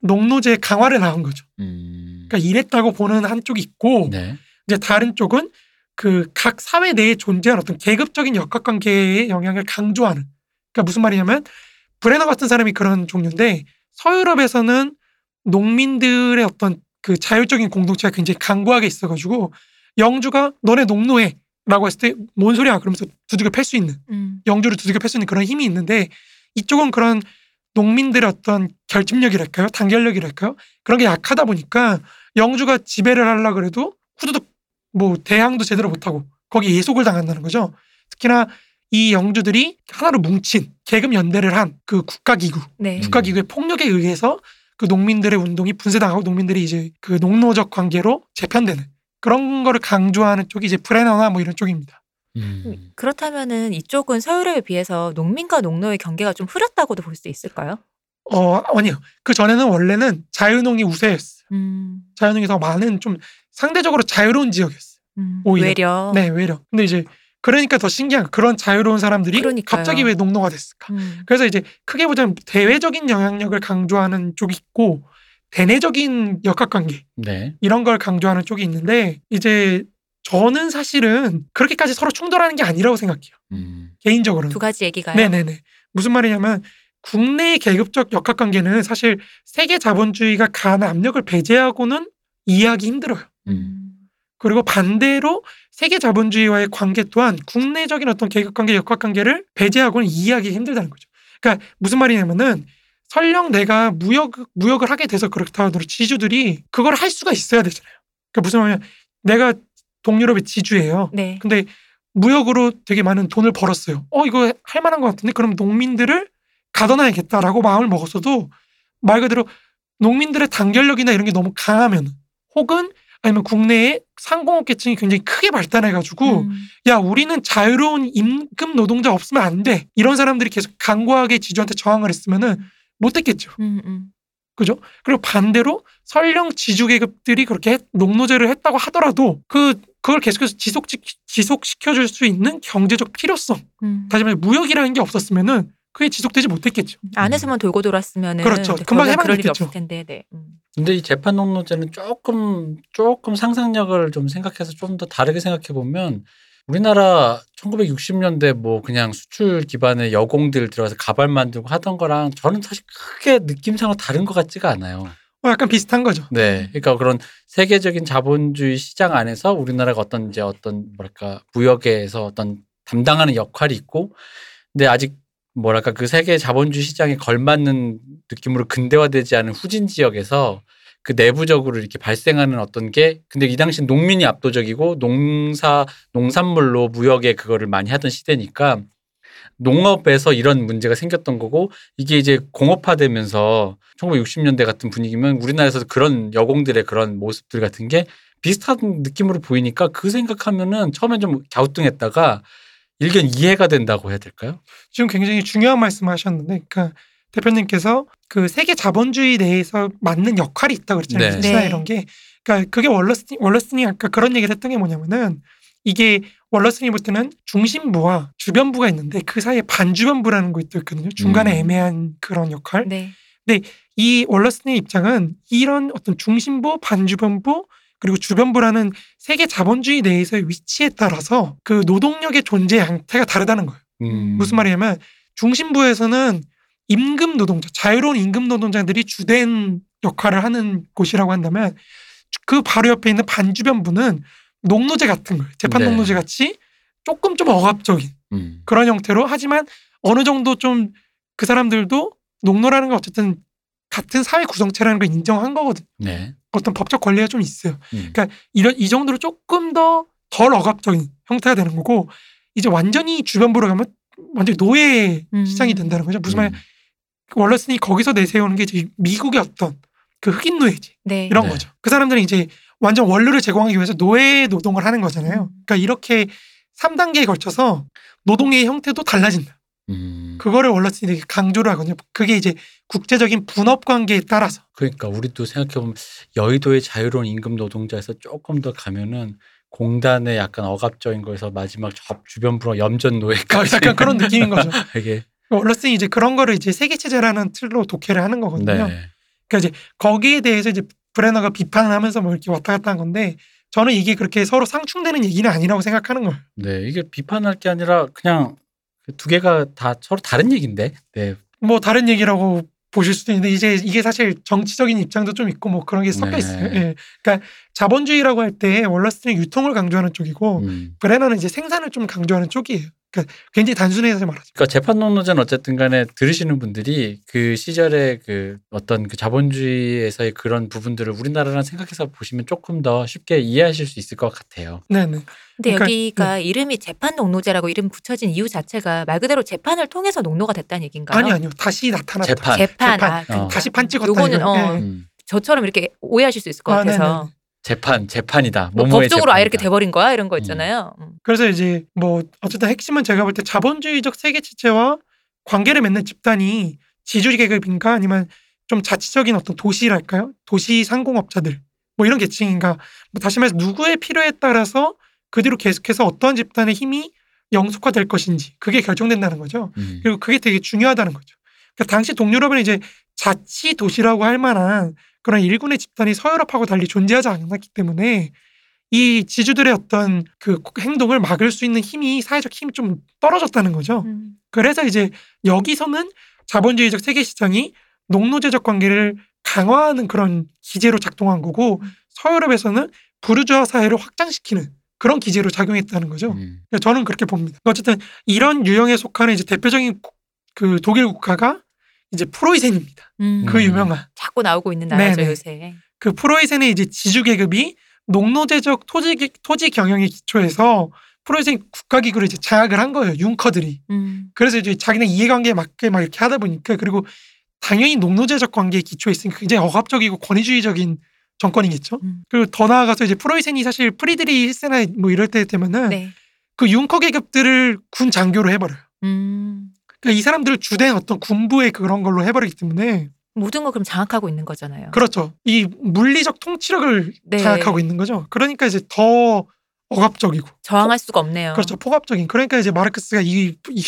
농노제의 강화를 낳은 거죠. 음. 그러니까 이랬다고 보는 한쪽이 있고 네. 이제 다른 쪽은 그 각 사회 내에 존재하는 어떤 계급적인 역학관계의 영향을 강조하는. 그러니까 무슨 말이냐면 브레너 같은 사람이 그런 종류인데 서유럽에서는 농민들의 어떤 그 자율적인 공동체가 굉장히 강고하게 있어가지고 영주가 너네 농노해 라고 했을 때 뭔 소리야? 그러면서 두들겨 팰 수 있는 음. 영주를 두들겨 팰 수 있는 그런 힘이 있는데 이쪽은 그런 농민들의 어떤 결집력이랄까요? 단결력이랄까요? 그런 게 약하다 보니까 영주가 지배를 하려 그래도 후두둑 뭐 대항도 제대로 못하고 거기 예속을 당한다는 거죠. 특히나 이 영주들이 하나로 뭉친 계급 연대를 한 그 국가기구 네. 음. 국가기구의 폭력에 의해서 그 농민들의 운동이 분쇄당하고 농민들이 이제 그 농노적 관계로 재편되는 그런 거를 강조하는 쪽이 이제 브레너나 뭐 이런 쪽입니다. 음. 그렇다면은 이쪽은 서유럽에 비해서 농민과 농노의 경계가 좀 흐렸다고도 볼 수 있을까요? 어 아니요. 그 전에는 원래는 자유농이 우세였어요. 음. 자유농이 더 많은 좀 상대적으로 자유로운 지역이었어요. 음. 오히려. 외려. 네, 외려. 근데 이제 그러니까 더 신기한 거, 그런 자유로운 사람들이 그러니까요. 갑자기 왜 농노가 됐을까? 음. 그래서 이제 크게 보자면 대외적인 영향력을 강조하는 쪽이 있고 대내적인 역학관계 네. 이런 걸 강조하는 쪽이 있는데 이제 저는 사실은 그렇게까지 서로 충돌하는 게 아니라고 생각해요. 음. 개인적으로는. 두 가지 얘기가요. 네네네. 무슨 말이냐면 국내의 계급적 역학관계는 사실 세계 자본주의가 가한 압력을 배제하고는 이해하기 힘들어요. 음. 그리고 반대로 세계 자본주의와의 관계 또한 국내적인 어떤 계급 관계, 역학 관계를 배제하고는 이해하기 힘들다는 거죠. 그러니까 무슨 말이냐면은 설령 내가 무역 무역을 하게 돼서 그렇다 하더라도 지주들이 그걸 할 수가 있어야 되잖아요. 그러니까 무슨 말이냐? 내가 동유럽의 지주예요. 네. 근데 무역으로 되게 많은 돈을 벌었어요. 어 이거 할 만한 것 같은데 그럼 농민들을 가둬놔야겠다라고 마음을 먹었어도 말 그대로 농민들의 단결력이나 이런 게 너무 강하면 혹은 아니면 국내에 상공업계층이 굉장히 크게 발달해가지고 음. 야 우리는 자유로운 임금 노동자 없으면 안 돼 이런 사람들이 계속 강고하게 지주한테 저항을 했으면은 못했겠죠. 음, 음. 그죠? 그리고 반대로 설령 지주 계급들이 그렇게 했- 농노제를 했다고 하더라도 그 그걸 계속해서 지속 지속시켜 줄 수 있는 경제적 필요성, 음. 다시 말해 무역이라는 게 없었으면은 그게 지속되지 못했겠죠. 안에서만 돌고 돌았으면은 그렇죠. 네, 금방 해방됐겠죠. 없을 텐데. 네. 음. 근데 이 재판 농노제는 조금 조금 상상력을 좀 생각해서 좀 더 다르게 생각해 보면 우리나라 1960년대 뭐 그냥 수출 기반의 여공들 들어가서 가발 만들고 하던 거랑 저는 사실 크게 느낌상으로 다른 것 같지가 않아요. 어, 약간 비슷한 거죠. 네, 그러니까 그런 세계적인 자본주의 시장 안에서 우리나라가 어떤 이제 어떤 뭐랄까 무역에서 어떤 담당하는 역할이 있고, 근데 아직 뭐랄까 그 세계 자본주의 시장에 걸맞는 느낌으로 근대화되지 않은 후진 지역에서 그 내부적으로 이렇게 발생하는 어떤 게 근데 이 당시 농민이 압도적이고 농사 농산물로 무역에 그거를 많이 하던 시대니까 농업에서 이런 문제가 생겼던 거고 이게 이제 공업화되면서 1960년대 같은 분위기면 우리나라에서 그런 여공들의 그런 모습들 같은 게 비슷한 느낌으로 보이니까 그 생각하면은 처음엔 좀 갸우뚱했다가 일견 이해가 된다고 해야 될까요? 지금 굉장히 중요한 말씀하셨는데, 그러니까 대표님께서 그 세계 자본주의 내에서 맞는 역할이 있다 고 그랬잖아요. 네. 기치나 네. 이런 게. 그러니까 그게 월러스틴 월러스틴이 아까 그런 얘기를 했던 게 뭐냐면은 이게 월러스틴이 볼 때는 중심부와 주변부가 있는데 그 사이에 반주변부라는 거 있거든요. 중간에 음. 애매한 그런 역할. 네. 이 월러스틴의 입장은 이런 어떤 중심부, 반주변부 그리고 주변부라는 세계 자본주의 내에서의 위치에 따라서 그 노동력의 존재 양태가 다르다는 거예요. 음. 무슨 말이냐면 중심부에서는 임금 노동자, 자유로운 임금 노동자들이 주된 역할을 하는 곳이라고 한다면 그 바로 옆에 있는 반주변부는 농노제 같은 거예요. 재판 네. 농노제 같이 조금 좀 억압적인 음. 그런 형태로 하지만 어느 정도 좀 그 사람들도 농노라는 건 어쨌든 같은 사회 구성체라는 걸 인정한 거거든. 요 네. 어떤 법적 권리가 좀 있어요. 음. 그러니까 이런 이 정도로 조금 더 덜 억압적인 형태가 되는 거고 이제 완전히 주변부로 가면 완전히 노예 음. 시장이 된다는 거죠. 무슨 말 음. 월러스니 거기서 내세우는 게 이제 미국의 어떤 그 흑인 노예지 네. 이런 네. 거죠. 그 사람들은 이제 완전 원료를 제공하기 위해서 노예 노동을 하는 거잖아요. 음. 그러니까 이렇게 3단계에 걸쳐서 노동의 형태도 달라진다. 음. 그거를 월러스니 되게 강조를 하거든요. 그게 이제 국제적인 분업 관계에 따라서 그러니까 우리도 생각해 보면 여의도의 자유로운 임금 노동자에서 조금 더 가면은 공단의 약간 억압적인 거에서 마지막 저 주변 부로 염전 노예까지 약간 그런 느낌인 거죠. 되게 월러스니 이제 그런 거를 이제 세계 체제라는 틀로 독해를 하는 거거든요. 네. 그러니까 이제 거기에 대해서 이제 브레너가 비판을 하면서 뭐 이렇게 왔다 갔다 한 건데 저는 이게 그렇게 서로 상충되는 얘기는 아니라고 생각하는 거예요. 네, 이게 비판할 게 아니라 그냥 그 두 개가 다 서로 다른 얘기인데. 네. 뭐 다른 얘기라고 보실 수도 있는데 이제 이게 사실 정치적인 입장도 좀 있고 뭐 그런 게 섞여 네. 있어요. 예. 그러니까 자본주의라고 할 때 월러스는 유통을 강조하는 쪽이고 음. 브레너는 이제 생산을 좀 강조하는 쪽이에요. 그러니까 굉장히 단순해서 말하죠. 그러니까 재판 농노제는 어쨌든 간에 들으시는 분들이 그 시절의 그 어떤 그 자본주의에서의 그런 부분들을 우리나라랑 생각해서 보시면 조금 더 쉽게 이해하실 수 있을 것 같아요. 네네. 근데 그러니까, 여기가 이름이 재판 농노제라고 이름 붙여진 이유 자체가 말 그대로 재판을 통해서 농노가 됐다는 얘기인가요? 아니 아니요. 다시 나타났다. 재판. 재판. 재판. 아, 그- 어. 다시 판 찍었다. 요거는, 이거. 어, 예. 음. 저처럼 이렇게 오해하실 수 있을 것 아, 같아서 네네. 재판, 재판이다. 뭐 법적으로 아예 이렇게. 돼버린 거야 이런 거 있잖아요. 음. 그래서 이제 뭐 어쨌든 핵심은 제가 볼 때 자본주의적 세계 체제와 관계를 맺는 집단이 지주리 계급인가 아니면 좀 자치적인 어떤 도시랄까요? 도시 상공업자들 뭐 이런 계층인가? 뭐 다시 말해서 누구의 필요에 따라서 그 뒤로 계속해서 어떠한 집단의 힘이 영속화될 것인지 그게 결정된다는 거죠. 음. 그리고 그게 되게 중요하다는 거죠. 그러니까 당시 동유럽은 이제 자치 도시라고 할 만한 그런 일군의 집단이 서유럽하고 달리 존재하지 않았기 때문에 이 지주들의 어떤 그 행동을 막을 수 있는 힘이 사회적 힘이 좀 떨어졌다는 거죠. 음. 그래서 이제 여기서는 자본주의적 세계 시장이 농노제적 관계를 강화하는 그런 기제로 작동한 거고 서유럽에서는 부르주아 사회를 확장시키는 그런 기제로 작용했다는 거죠. 음. 그러니까 저는 그렇게 봅니다. 어쨌든 이런 유형에 속하는 이제 대표적인 국- 그 독일 국가가 이제 프로이센입니다. 음. 그 유명한 자꾸 나오고 있는 나라죠 네네. 요새. 그 프로이센의 이제 지주 계급이 농노제적 토지 토지 경영에 기초해서 프로이센 국가기구를 이제 장악을 한 거예요. 융커들이. 음. 그래서 이제 자기네 이해관계에 맞게 막 이렇게 하다 보니까 그리고 당연히 농노제적 관계에 기초해 있으니까 굉장히 억압적이고 권위주의적인 정권이겠죠. 음. 그리고 더 나아가서 이제 프로이센이 사실 프리드리히 1세나 뭐 이럴 때 되면은 네. 그 융커 계급들을 군 장교로 해버려요. 음. 그러니까 이 사람들을 주된 어떤 군부의 그런 걸로 해버리기 때문에 모든 걸 그럼 장악하고 있는 거잖아요. 그렇죠. 이 물리적 통치력을 네. 장악하고 있는 거죠. 그러니까 이제 더 억압적이고 저항할 수가 없네요. 그렇죠. 폭압적인. 그러니까 이제 마르크스가 이, 이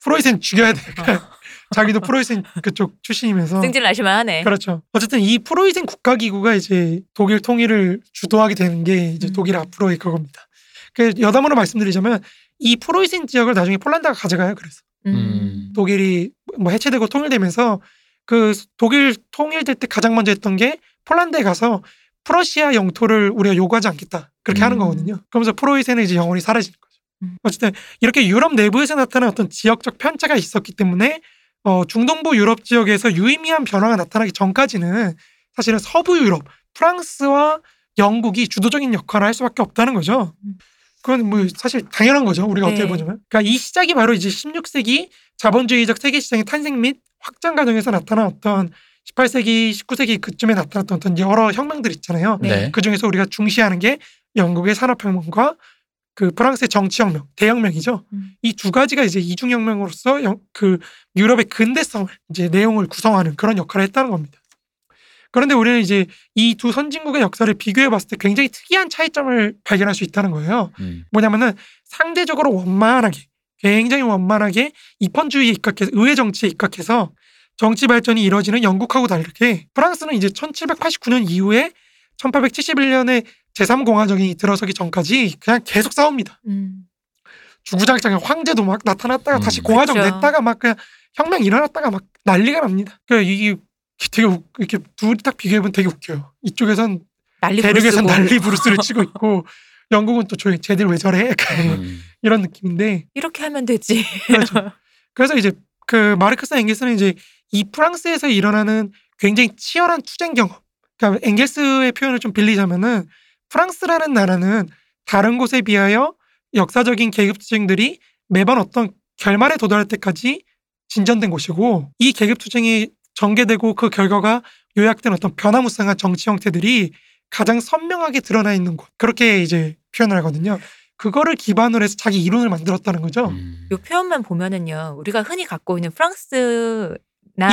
프로이센 죽여야 돼. 자기도 프로이센 그쪽 출신이면서. 어. 승질 나실만 하네. 그렇죠. 어쨌든 이 프로이센 국가기구가 이제 독일 통일을 주도하게 되는 게 이제 음. 독일 앞으로의 그겁니다. 그 여담으로 말씀드리자면 이 프로이센 지역을 나중에 폴란드가 가져가요. 그래서 음. 독일이 뭐 해체되고 통일되면서 그 독일 통일될 때 가장 먼저 했던 게 폴란드에 가서 프러시아 영토를 우리가 요구하지 않겠다 그렇게 하는 음. 거거든요. 그러면서 프로이센은 이제 영원히 사라지는 거죠. 음. 어쨌든 이렇게 유럽 내부에서 나타난 어떤 지역적 편차가 있었기 때문에 어, 중동부 유럽 지역에서 유의미한 변화가 나타나기 전까지는 사실은 서부 유럽 프랑스와 영국이 주도적인 역할을 할 수밖에 없다는 거죠. 음. 그건 뭐 사실 당연한 거죠. 우리가 네. 어떻게 보자면. 그러니까 이 시작이 바로 이제 16세기 자본주의적 세계 시장의 탄생 및 확장 과정에서 나타난 어떤 18세기, 19세기 그쯤에 나타났던 어떤 여러 혁명들 있잖아요. 네. 네. 그 중에서 우리가 중시하는 게 영국의 산업혁명과 그 프랑스의 정치혁명, 대혁명이죠. 음. 이두 가지가 이제 이중혁명으로서 영- 그 유럽의 근대성을 이제 내용을 구성하는 그런 역할을 했다는 겁니다. 그런데 우리는 이제 이 두 선진국의 역사를 비교해 봤을 때 굉장히 특이한 차이점을 발견할 수 있다는 거예요. 음. 뭐냐면은 상대적으로 원만하게 굉장히 원만하게 입헌주의에 입각해서 의회 정치에 입각해서 정치 발전이 이뤄지는 영국하고 다르게 프랑스는 이제 1789년 이후에 1871년에 제3공화정이 들어서기 전까지 그냥 계속 싸웁니다. 음. 주구장창 황제도 막 나타났다가 음, 다시 공화정 그렇죠. 냈다가 막 그냥 혁명 일어났다가 막 난리가 납니다. 그러니까 이게 되게 우- 이렇게 둘이 딱 비교해보면 되게 웃겨요. 이쪽에선 난리 대륙에선 부르스고. 난리 부르스를 치고 있고 영국은 또 조용히 쟤들 왜 저래? 약간 음. 이런 느낌인데 이렇게 하면 되지. 그렇죠. 그래서 이제 그 마르크스 엥겔스는 이제 이 프랑스에서 일어나는 굉장히 치열한 투쟁 경험. 그러니까 엥겔스의 표현을 좀 빌리자면은 프랑스라는 나라는 다른 곳에 비하여 역사적인 계급 투쟁들이 매번 어떤 결말에 도달할 때까지 진전된 곳이고 이 계급 투쟁이 전개되고 그 결과가 요약된 어떤 변화무쌍한 정치 형태들이 가장 선명하게 드러나 있는 곳. 그렇게 이제 표현을 하거든요. 그거를 기반으로 해서 자기 이론을 만들었다는 거죠. 음. 요 표현만 보면은요. 우리가 흔히 갖고 있는 프랑스나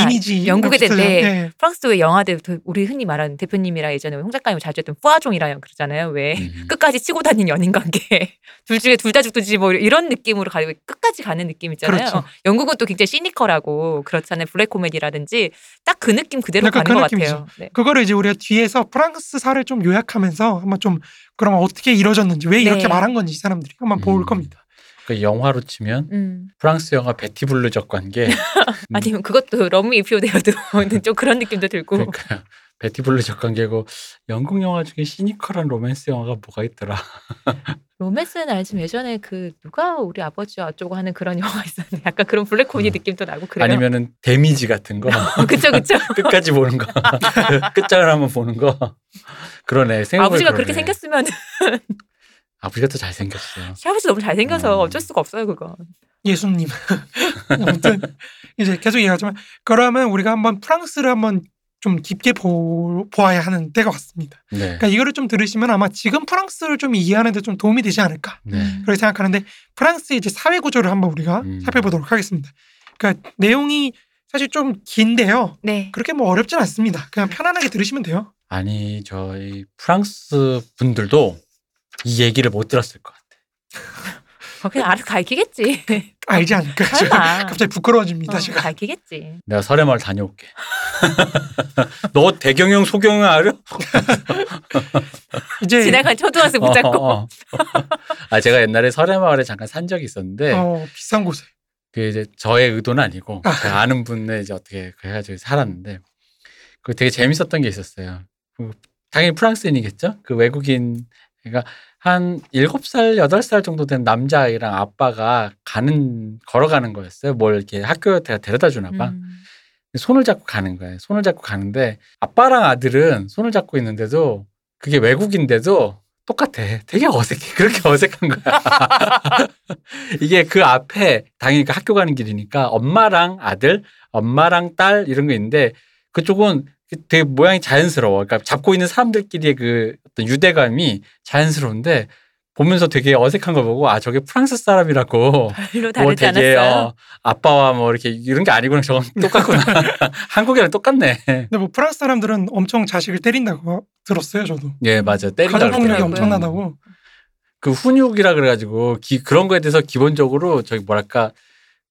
이미지 영국에 비슷하죠. 대- 예. 프랑스 왜 영화들 그 우리 흔히 말하는 대표님이랑 예전에 홍 작가님 자주 했던 푸아종이라 그러잖아요. 왜 음. 끝까지 치고 다닌 연인 관계 둘 중에 둘 다 죽든지 뭐 이런 느낌으로 가지고 끝까지 가는 느낌 있잖아요. 그렇죠. 영국은 또 굉장히 시니컬하고 그렇잖아요. 블랙 코미디라든지 딱 그 느낌 그대로 약간 가는 그 것 느낌이죠. 같아요. 네. 그거를 이제 우리가 뒤에서 프랑스사를 좀 요약하면서 한번 좀 그러면 어떻게 이루어졌는지 왜 이렇게 네. 말한 건지 이 사람들이 한번 볼 음. 겁니다. 그 영화로 치면 음. 프랑스 영화 베티 블루적 관계. 음. 아니면 그것도 러브 이피오 데어도 좀 그런 느낌도 들고 그러니까 베티 블루적 관계고 영국 영화 중에 시니컬한 로맨스 영화가 뭐가 있더라. 로맨스는 알지만 예전에 그 누가 우리 아버지와 어쩌고 하는 그런 영화 있었는데 약간 그런 블랙 코미디 음. 느낌도 나고 그래요. 아니면은 데미지 같은 거. 그쵸 그쵸. 끝까지 보는 거. 끝장을 한번 보는 거. 그러네. 아버지가 그러네. 그렇게 생겼으면 아버지가 더 잘생겼어요. 시아버지 너무 잘생겨서 음. 어쩔 수가 없어요 그거. 예수님. 아무튼 이제 계속 얘기하지만 그러면 우리가 한번 프랑스를 한번 좀 깊게 보, 보아야 하는 때가 왔습니다. 네. 그러니까 이거를 좀 들으시면 아마 지금 프랑스를 좀 이해하는 데 좀 도움이 되지 않을까 네. 그렇게 생각하는데 프랑스의 이제 사회 구조를 한번 우리가 음. 살펴보도록 하겠습니다. 그러니까 내용이 사실 좀 긴데요. 네. 그렇게 뭐 어렵진 않습니다. 그냥 편안하게 들으시면 돼요. 아니 저희 프랑스 분들도 이 얘기를 못 들었을 것 같아. 어, 그냥 알아서 가르치겠지. 알지 않을까? 설마. 갑자기 부끄러워집니다. 어, 제가. 가르치겠지. 내가 설해마을 다녀올게. 너 대경영 소경영 알아? 이제 지나간 초등학생 붙잡고. 어, 어. 아 제가 옛날에 설해마을에 잠깐 산 적이 있었는데 어, 비싼 곳에 그 이제 저의 의도는 아니고 아. 제가 아는 분의 이제 어떻게 그 해가지고 살았는데 그 되게 재밌었던 게 있었어요. 그 당연히 프랑스인이겠죠. 그 외국인 그러니까 한 일곱 살 여덟 살 정도 된 남자아이랑 아빠가 가는 걸어가는 거였어요. 뭘 이렇게 학교 에 데려다 주나 봐. 음. 손을 잡고 가는 거예요. 손을 잡고 가는데 아빠랑 아들은 손을 잡고 있는데도 그게 외국인데도 똑같아. 되게 어색해. 그렇게 어색한 거야. 이게 그 앞에 당연히 그 학교 가는 길이니까 엄마랑 아들, 엄마랑 딸 이런 거 있는데 그쪽은 되게 모양이 자연스러워. 그러니까 잡고 있는 사람들끼리의 그 어떤 유대감이 자연스러운데 보면서 되게 어색한 걸 보고 아 저게 프랑스 사람이라고 별로 뭐 다르지 되게 않았어요. 어, 아빠와 뭐 이렇게 이런 게 아니구나 저건 똑같구나 한국이랑 똑같네 근데 뭐 프랑스 사람들은 엄청 자식을 때린다고 들었어요, 저도. 예 맞아 때린다 가족 폭력이 그러더라고요. 엄청나다고. 그 훈육이라 그래가지고 기- 그런 거에 대해서 기본적으로 저기 뭐랄까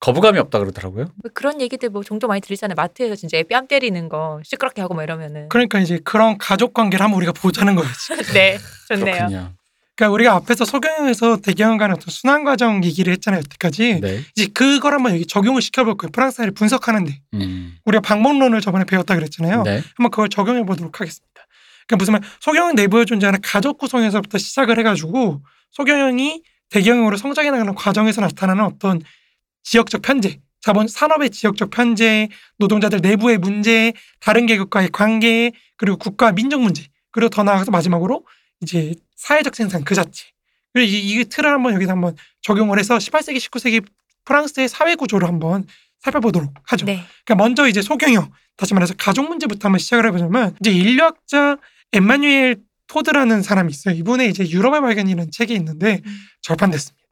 거부감이 없다 그러더라고요 뭐 그런 얘기들 뭐 종종 많이 들리잖아요. 마트에서 진짜 애뺨 때리는 거 시끄럽게 하고 뭐 이러면은. 그러니까 이제 그런 가족 관계를 한번 우리가 보자는 거예요. 지금. 네, 좋네요. 그렇군요 그러니까 우리가 앞에서 소경영에서 대경영 간의 어떤 순환 과정 얘기를 했잖아요, 여태까지. 네 이제 그걸 한번 여기 적용을 시켜볼 거예요. 프랑스 사회를 분석하는데. 음. 우리가 방법론을 저번에 배웠다 그랬잖아요. 네. 한번 그걸 적용해 보도록 하겠습니다. 그러니까 무슨 말 소경영 내부에 존재하는 가족 구성에서부터 시작을 해가지고 소경영이 대경영으로 성장해 나가는 과정에서 나타나는 어떤 지역적 편제, 자본 산업의 지역적 편제, 노동자들 내부의 문제, 다른 계급과의 관계, 그리고 국가 민족 문제, 그리고 더 나아가서 마지막으로 이제 사회적 생산 그 자체. 그리고 이, 이 틀을 한번 여기다 한번 적용을 해서 18세기, 19세기 프랑스의 사회 구조를 한번 살펴보도록 하죠. 네. 그러니까 먼저 이제 소경영 다시 말해서 가족 문제부터 한번 시작을 해보자면 이제 인류학자 엠마뉴엘 토드라는 사람이 있어요. 이분의 이제 유럽의 발견이라는 책이 있는데 음. 절판됐습니다.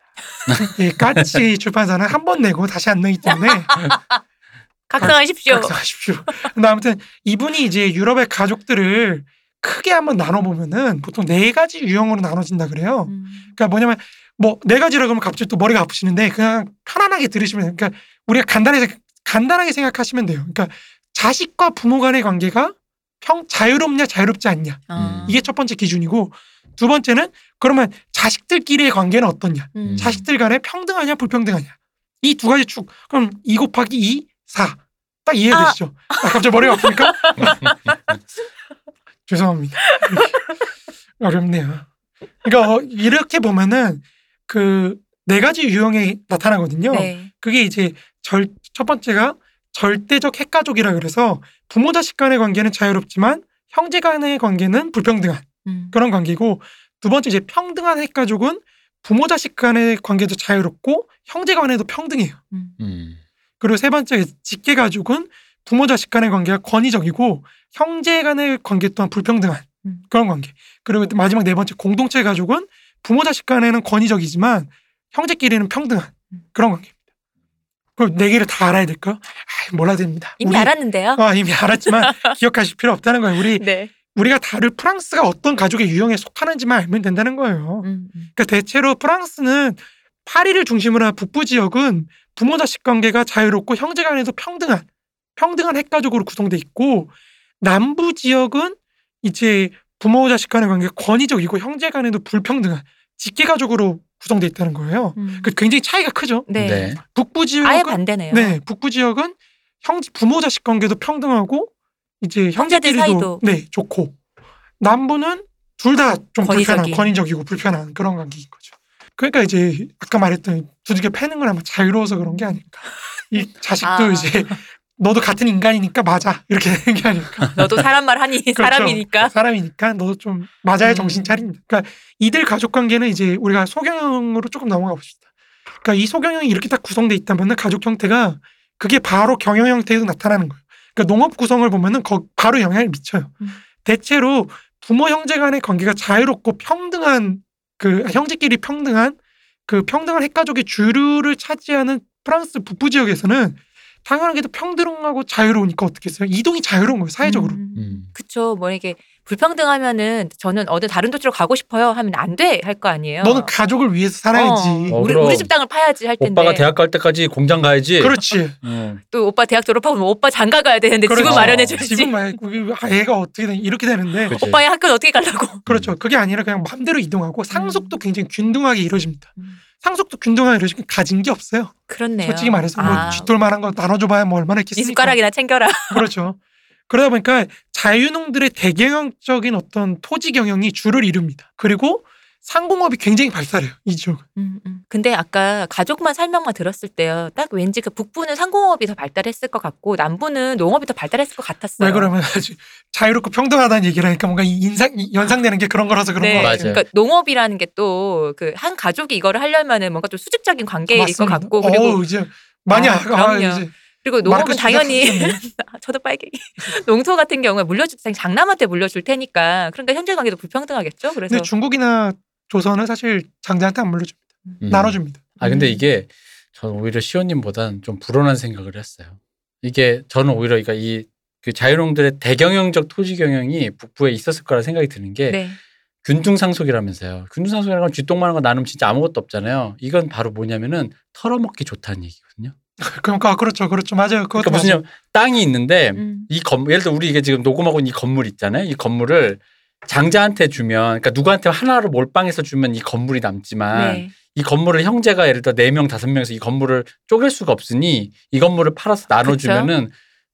이 까치 출판사는 한 번 내고 다시 안 내기 때문에 각성하십시오. 각성하십시오. 근데 아무튼 이분이 이제 유럽의 가족들을 크게 한번 나눠보면은 보통 네 가지 유형으로 나눠진다 그래요. 음. 그러니까 뭐냐면 뭐 네 가지라 그러면 갑자기 또 머리가 아프시는데 그냥 편안하게 들으시면 돼요. 그러니까 우리가 간단하게 간단하게 생각하시면 돼요. 그러니까 자식과 부모 간의 관계가 평 자유롭냐 자유롭지 않냐 아. 이게 첫 번째 기준이고 두 번째는 그러면 자식들끼리의 관계는 어떻냐 음. 자식들 간에 평등하냐 불평등하냐 이 두 가지 축 그럼 2 곱하기 2 4. 딱 이해되시죠? 아, 갑자기 머리가 아프니까 죄송합니다. 어렵네요. 그러니까 어, 이렇게 보면은 그 네 가지 유형이 나타나거든요. 네. 그게 이제 절, 첫 번째가 절대적 핵가족이라 그래서 부모 자식 간의 관계는 자유롭지만 형제 간의 관계는 불평등한 음. 그런 관계고 두 번째 이제 평등한 핵가족은 부모 자식 간의 관계도 자유롭고 형제 간에도 평등해요. 음. 음. 그리고 세 번째 직계 가족은 부모 자식 간의 관계가 권위적이고 형제 간의 관계 또한 불평등한 음. 그런 관계. 그리고 마지막 네 번째 공동체 가족은 부모 자식 간에는 권위적이지만 형제끼리는 평등한 음. 그런 관계입니다. 그럼 네 개를 다 알아야 될까? 아, 몰라야 됩니다. 이미 우리- 알았는데요. 아, 이미 알았지만 기억하실 필요 없다는 거예요. 우리 네. 우리가 다룰 프랑스가 어떤 가족의 유형에 속하는지만 알면 된다는 거예요. 음, 음. 그러니까 대체로 프랑스는 파리를 중심으로 한 북부 지역은 부모 자식 관계가 자유롭고 형제 간에도 평등한 평등한 핵가족으로 구성돼 있고 남부 지역은 이제 부모 자식 간의 관계가 권위적이고 형제 간에도 불평등한 직계 가족으로 구성돼 있다는 거예요. 음. 그 굉장히 차이가 크죠. 네. 네. 북부 지역은 아예 반대네요. 네, 북부 지역은 형 부모 자식 관계도 평등하고 이제 형제들 형제끼리도 사이도. 네 좋고 남부는 둘 다 좀 불편한. 권위적이고 불편한 그런 관계인 거죠. 그러니까 이제 아까 말했던 두들겨 패는 건 아마 자유로워서 그런 게 아닐까. 이 자식도 아. 이제 너도 같은 인간이니까 맞아 이렇게 되는 게 아닐까. 너도 사람 말 하니 그렇죠. 사람이니까. 사람이니까 너도 좀 맞아야 음. 정신 차립니다. 그러니까 이들 가족 관계는 이제 우리가 소경영으로 조금 넘어가 봅시다. 그러니까 이 소경영이 이렇게 딱 구성돼 있다면은 가족 형태가 그게 바로 경영 형태에도 나타나는 거예요. 그러니까 농업 구성을 보면은 거, 바로 영향을 미쳐요. 음. 대체로 부모 형제 간의 관계가 자유롭고 평등한 그 형제끼리 평등한 그 평등한 핵가족의 주류를 차지하는 프랑스 북부 지역에서는 당연하게도 평등하고 자유로우니까 어떻게 했어요? 이동이 자유로운 거예요 사회적으로. 음. 음. 그쵸. 뭐 이게 불평등하면은 저는 어느 다른 도시로 가고 싶어요 하면 안 돼 할 거 아니에요. 너는 가족을 위해서 살아야지. 어, 우리 그럼. 우리 집 땅을 파야지 할 텐데. 오빠가 대학 갈 때까지 공장 가야지. 그렇지. 음. 또 오빠 대학 졸업하고 뭐 오빠 장가 가야 되는데 그렇죠. 집을 마련해 줘야지. 지금 말 아, 애가 어떻게 되 이렇게 되는데 그치. 오빠의 학교는 어떻게 가려고? 그렇죠. 그게 아니라 그냥 마음대로 이동하고 상속도 굉장히 균등하게 이루어집니다. 음. 상속도 균등하게 이루어지면 가진 게 없어요. 그렇네요. 솔직히 말해서 뭐 아, 쥐돌만한 거 나눠줘봐야 뭐 얼마나 이 있겠습니까? 숟가락이나 챙겨라. 그렇죠. 그러다 보니까 자유농들의 대경영적인 어떤 토지 경영이 주를 이룹니다. 그리고 상공업이 굉장히 발달해요. 이 지역은. 음, 음. 근데 아까 가족만 설명만 들었을 때요. 딱 왠지 그 북부는 상공업이 더 발달했을 것 같고 남부는 농업이 더 발달했을 것 같았어요. 왜 그러면 아주 자유롭고 평등하다는 얘기를 하니까 뭔가 이 인상 이 연상되는 게 그런 거라서 그런 네, 거. 같아요. 그러니까 농업이라는 게 또 그 한 가족이 이거를 하려면은 뭔가 좀 수직적인 관계일 것 맞습니다. 같고 그리고 어우, 이제 많이 아, 아, 아, 그럼요. 이제 그리고 농업은 당연히. 저도 빨갱이 농토 같은 경우에 물려줄 때 장남한테 물려줄 테니까 그러니까 현재 관계도 불평등하겠죠. 그래서 근데 중국이나 조선은 사실 장자한테 안 물려줍니다. 음. 나눠줍니다. 아 근데 음. 이게 저는 오히려 시호님보다는 좀 불온한 생각을 했어요. 이게 저는 오히려 그러니까 이 그 자유농들의 대경영적 토지 경영이 북부에 있었을 거라 생각이 드는 게 네. 균등상속이라면서요. 균등상속이라는 건 쥐똥만한 거 나누면 진짜 아무것도 없잖아요. 이건 바로 뭐냐면은 털어먹기 좋다는 얘기거든요. 그러니까 아, 그렇죠, 그렇죠, 맞아요. 그러니까 무슨 맞아요. 땅이 있는데 음. 이 건물 예를 들어 우리 이게 지금 녹음하고 있는 이 건물 있잖아요. 이 건물을 장자한테 주면 그러니까 누구한테 하나로 몰빵해서 주면 이 건물이 남지만 네. 이 건물을 형제가 예를 들어 네명 다섯 명에서 이 건물을 쪼갤 수가 없으니 이 건물을 팔아서 나눠주면은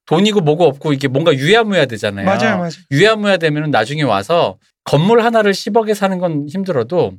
돈이고 뭐고 없고 이게 뭔가 유야무야 되잖아요. 맞아요, 맞아요. 유야무야 되면은 나중에 와서 건물 하나를 10억에 사는 건 힘들어도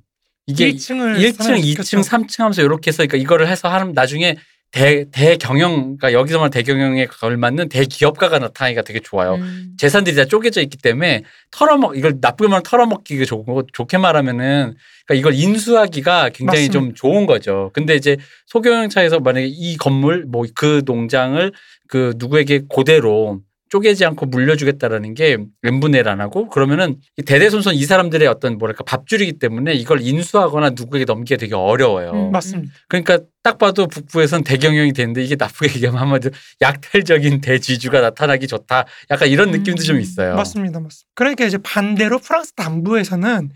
이게 1층을 1층, 2층, 3층 하면서 이렇게 해서 그러니까 이거를 해서 하면 나중에 대 대경영 그러니까 여기서만 대경영에 걸맞는 대기업가가 나타나기가 되게 좋아요. 음. 재산들이 다 쪼개져 있기 때문에 털어먹 이걸 나쁘게 말하면 털어먹기가 좋고 좋게 말하면은 그러니까 이걸 인수하기가 굉장히 맞습니다. 좀 좋은 거죠. 근데 이제 소경영차에서 만약에 이 건물 뭐 그 농장을 그 누구에게 그대로 쪼개지 않고 물려주겠다라는 게 n분의 1안 하고 그러면은 이 대대손손 이 사람들의 어떤 뭐랄까 밥줄이기 때문에 이걸 인수하거나 누구에게 넘기가 되게 어려워요. 음. 맞습니다. 그러니까 딱 봐도 북부에선 대경영이 되는데 이게 나쁘게 얘기하면 한마디로 약탈적인 대지주가 나타나기 좋다. 약간 이런 느낌도 좀 음. 있어요. 맞습니다, 맞습니다. 그러니까 이제 반대로 프랑스 남부에서는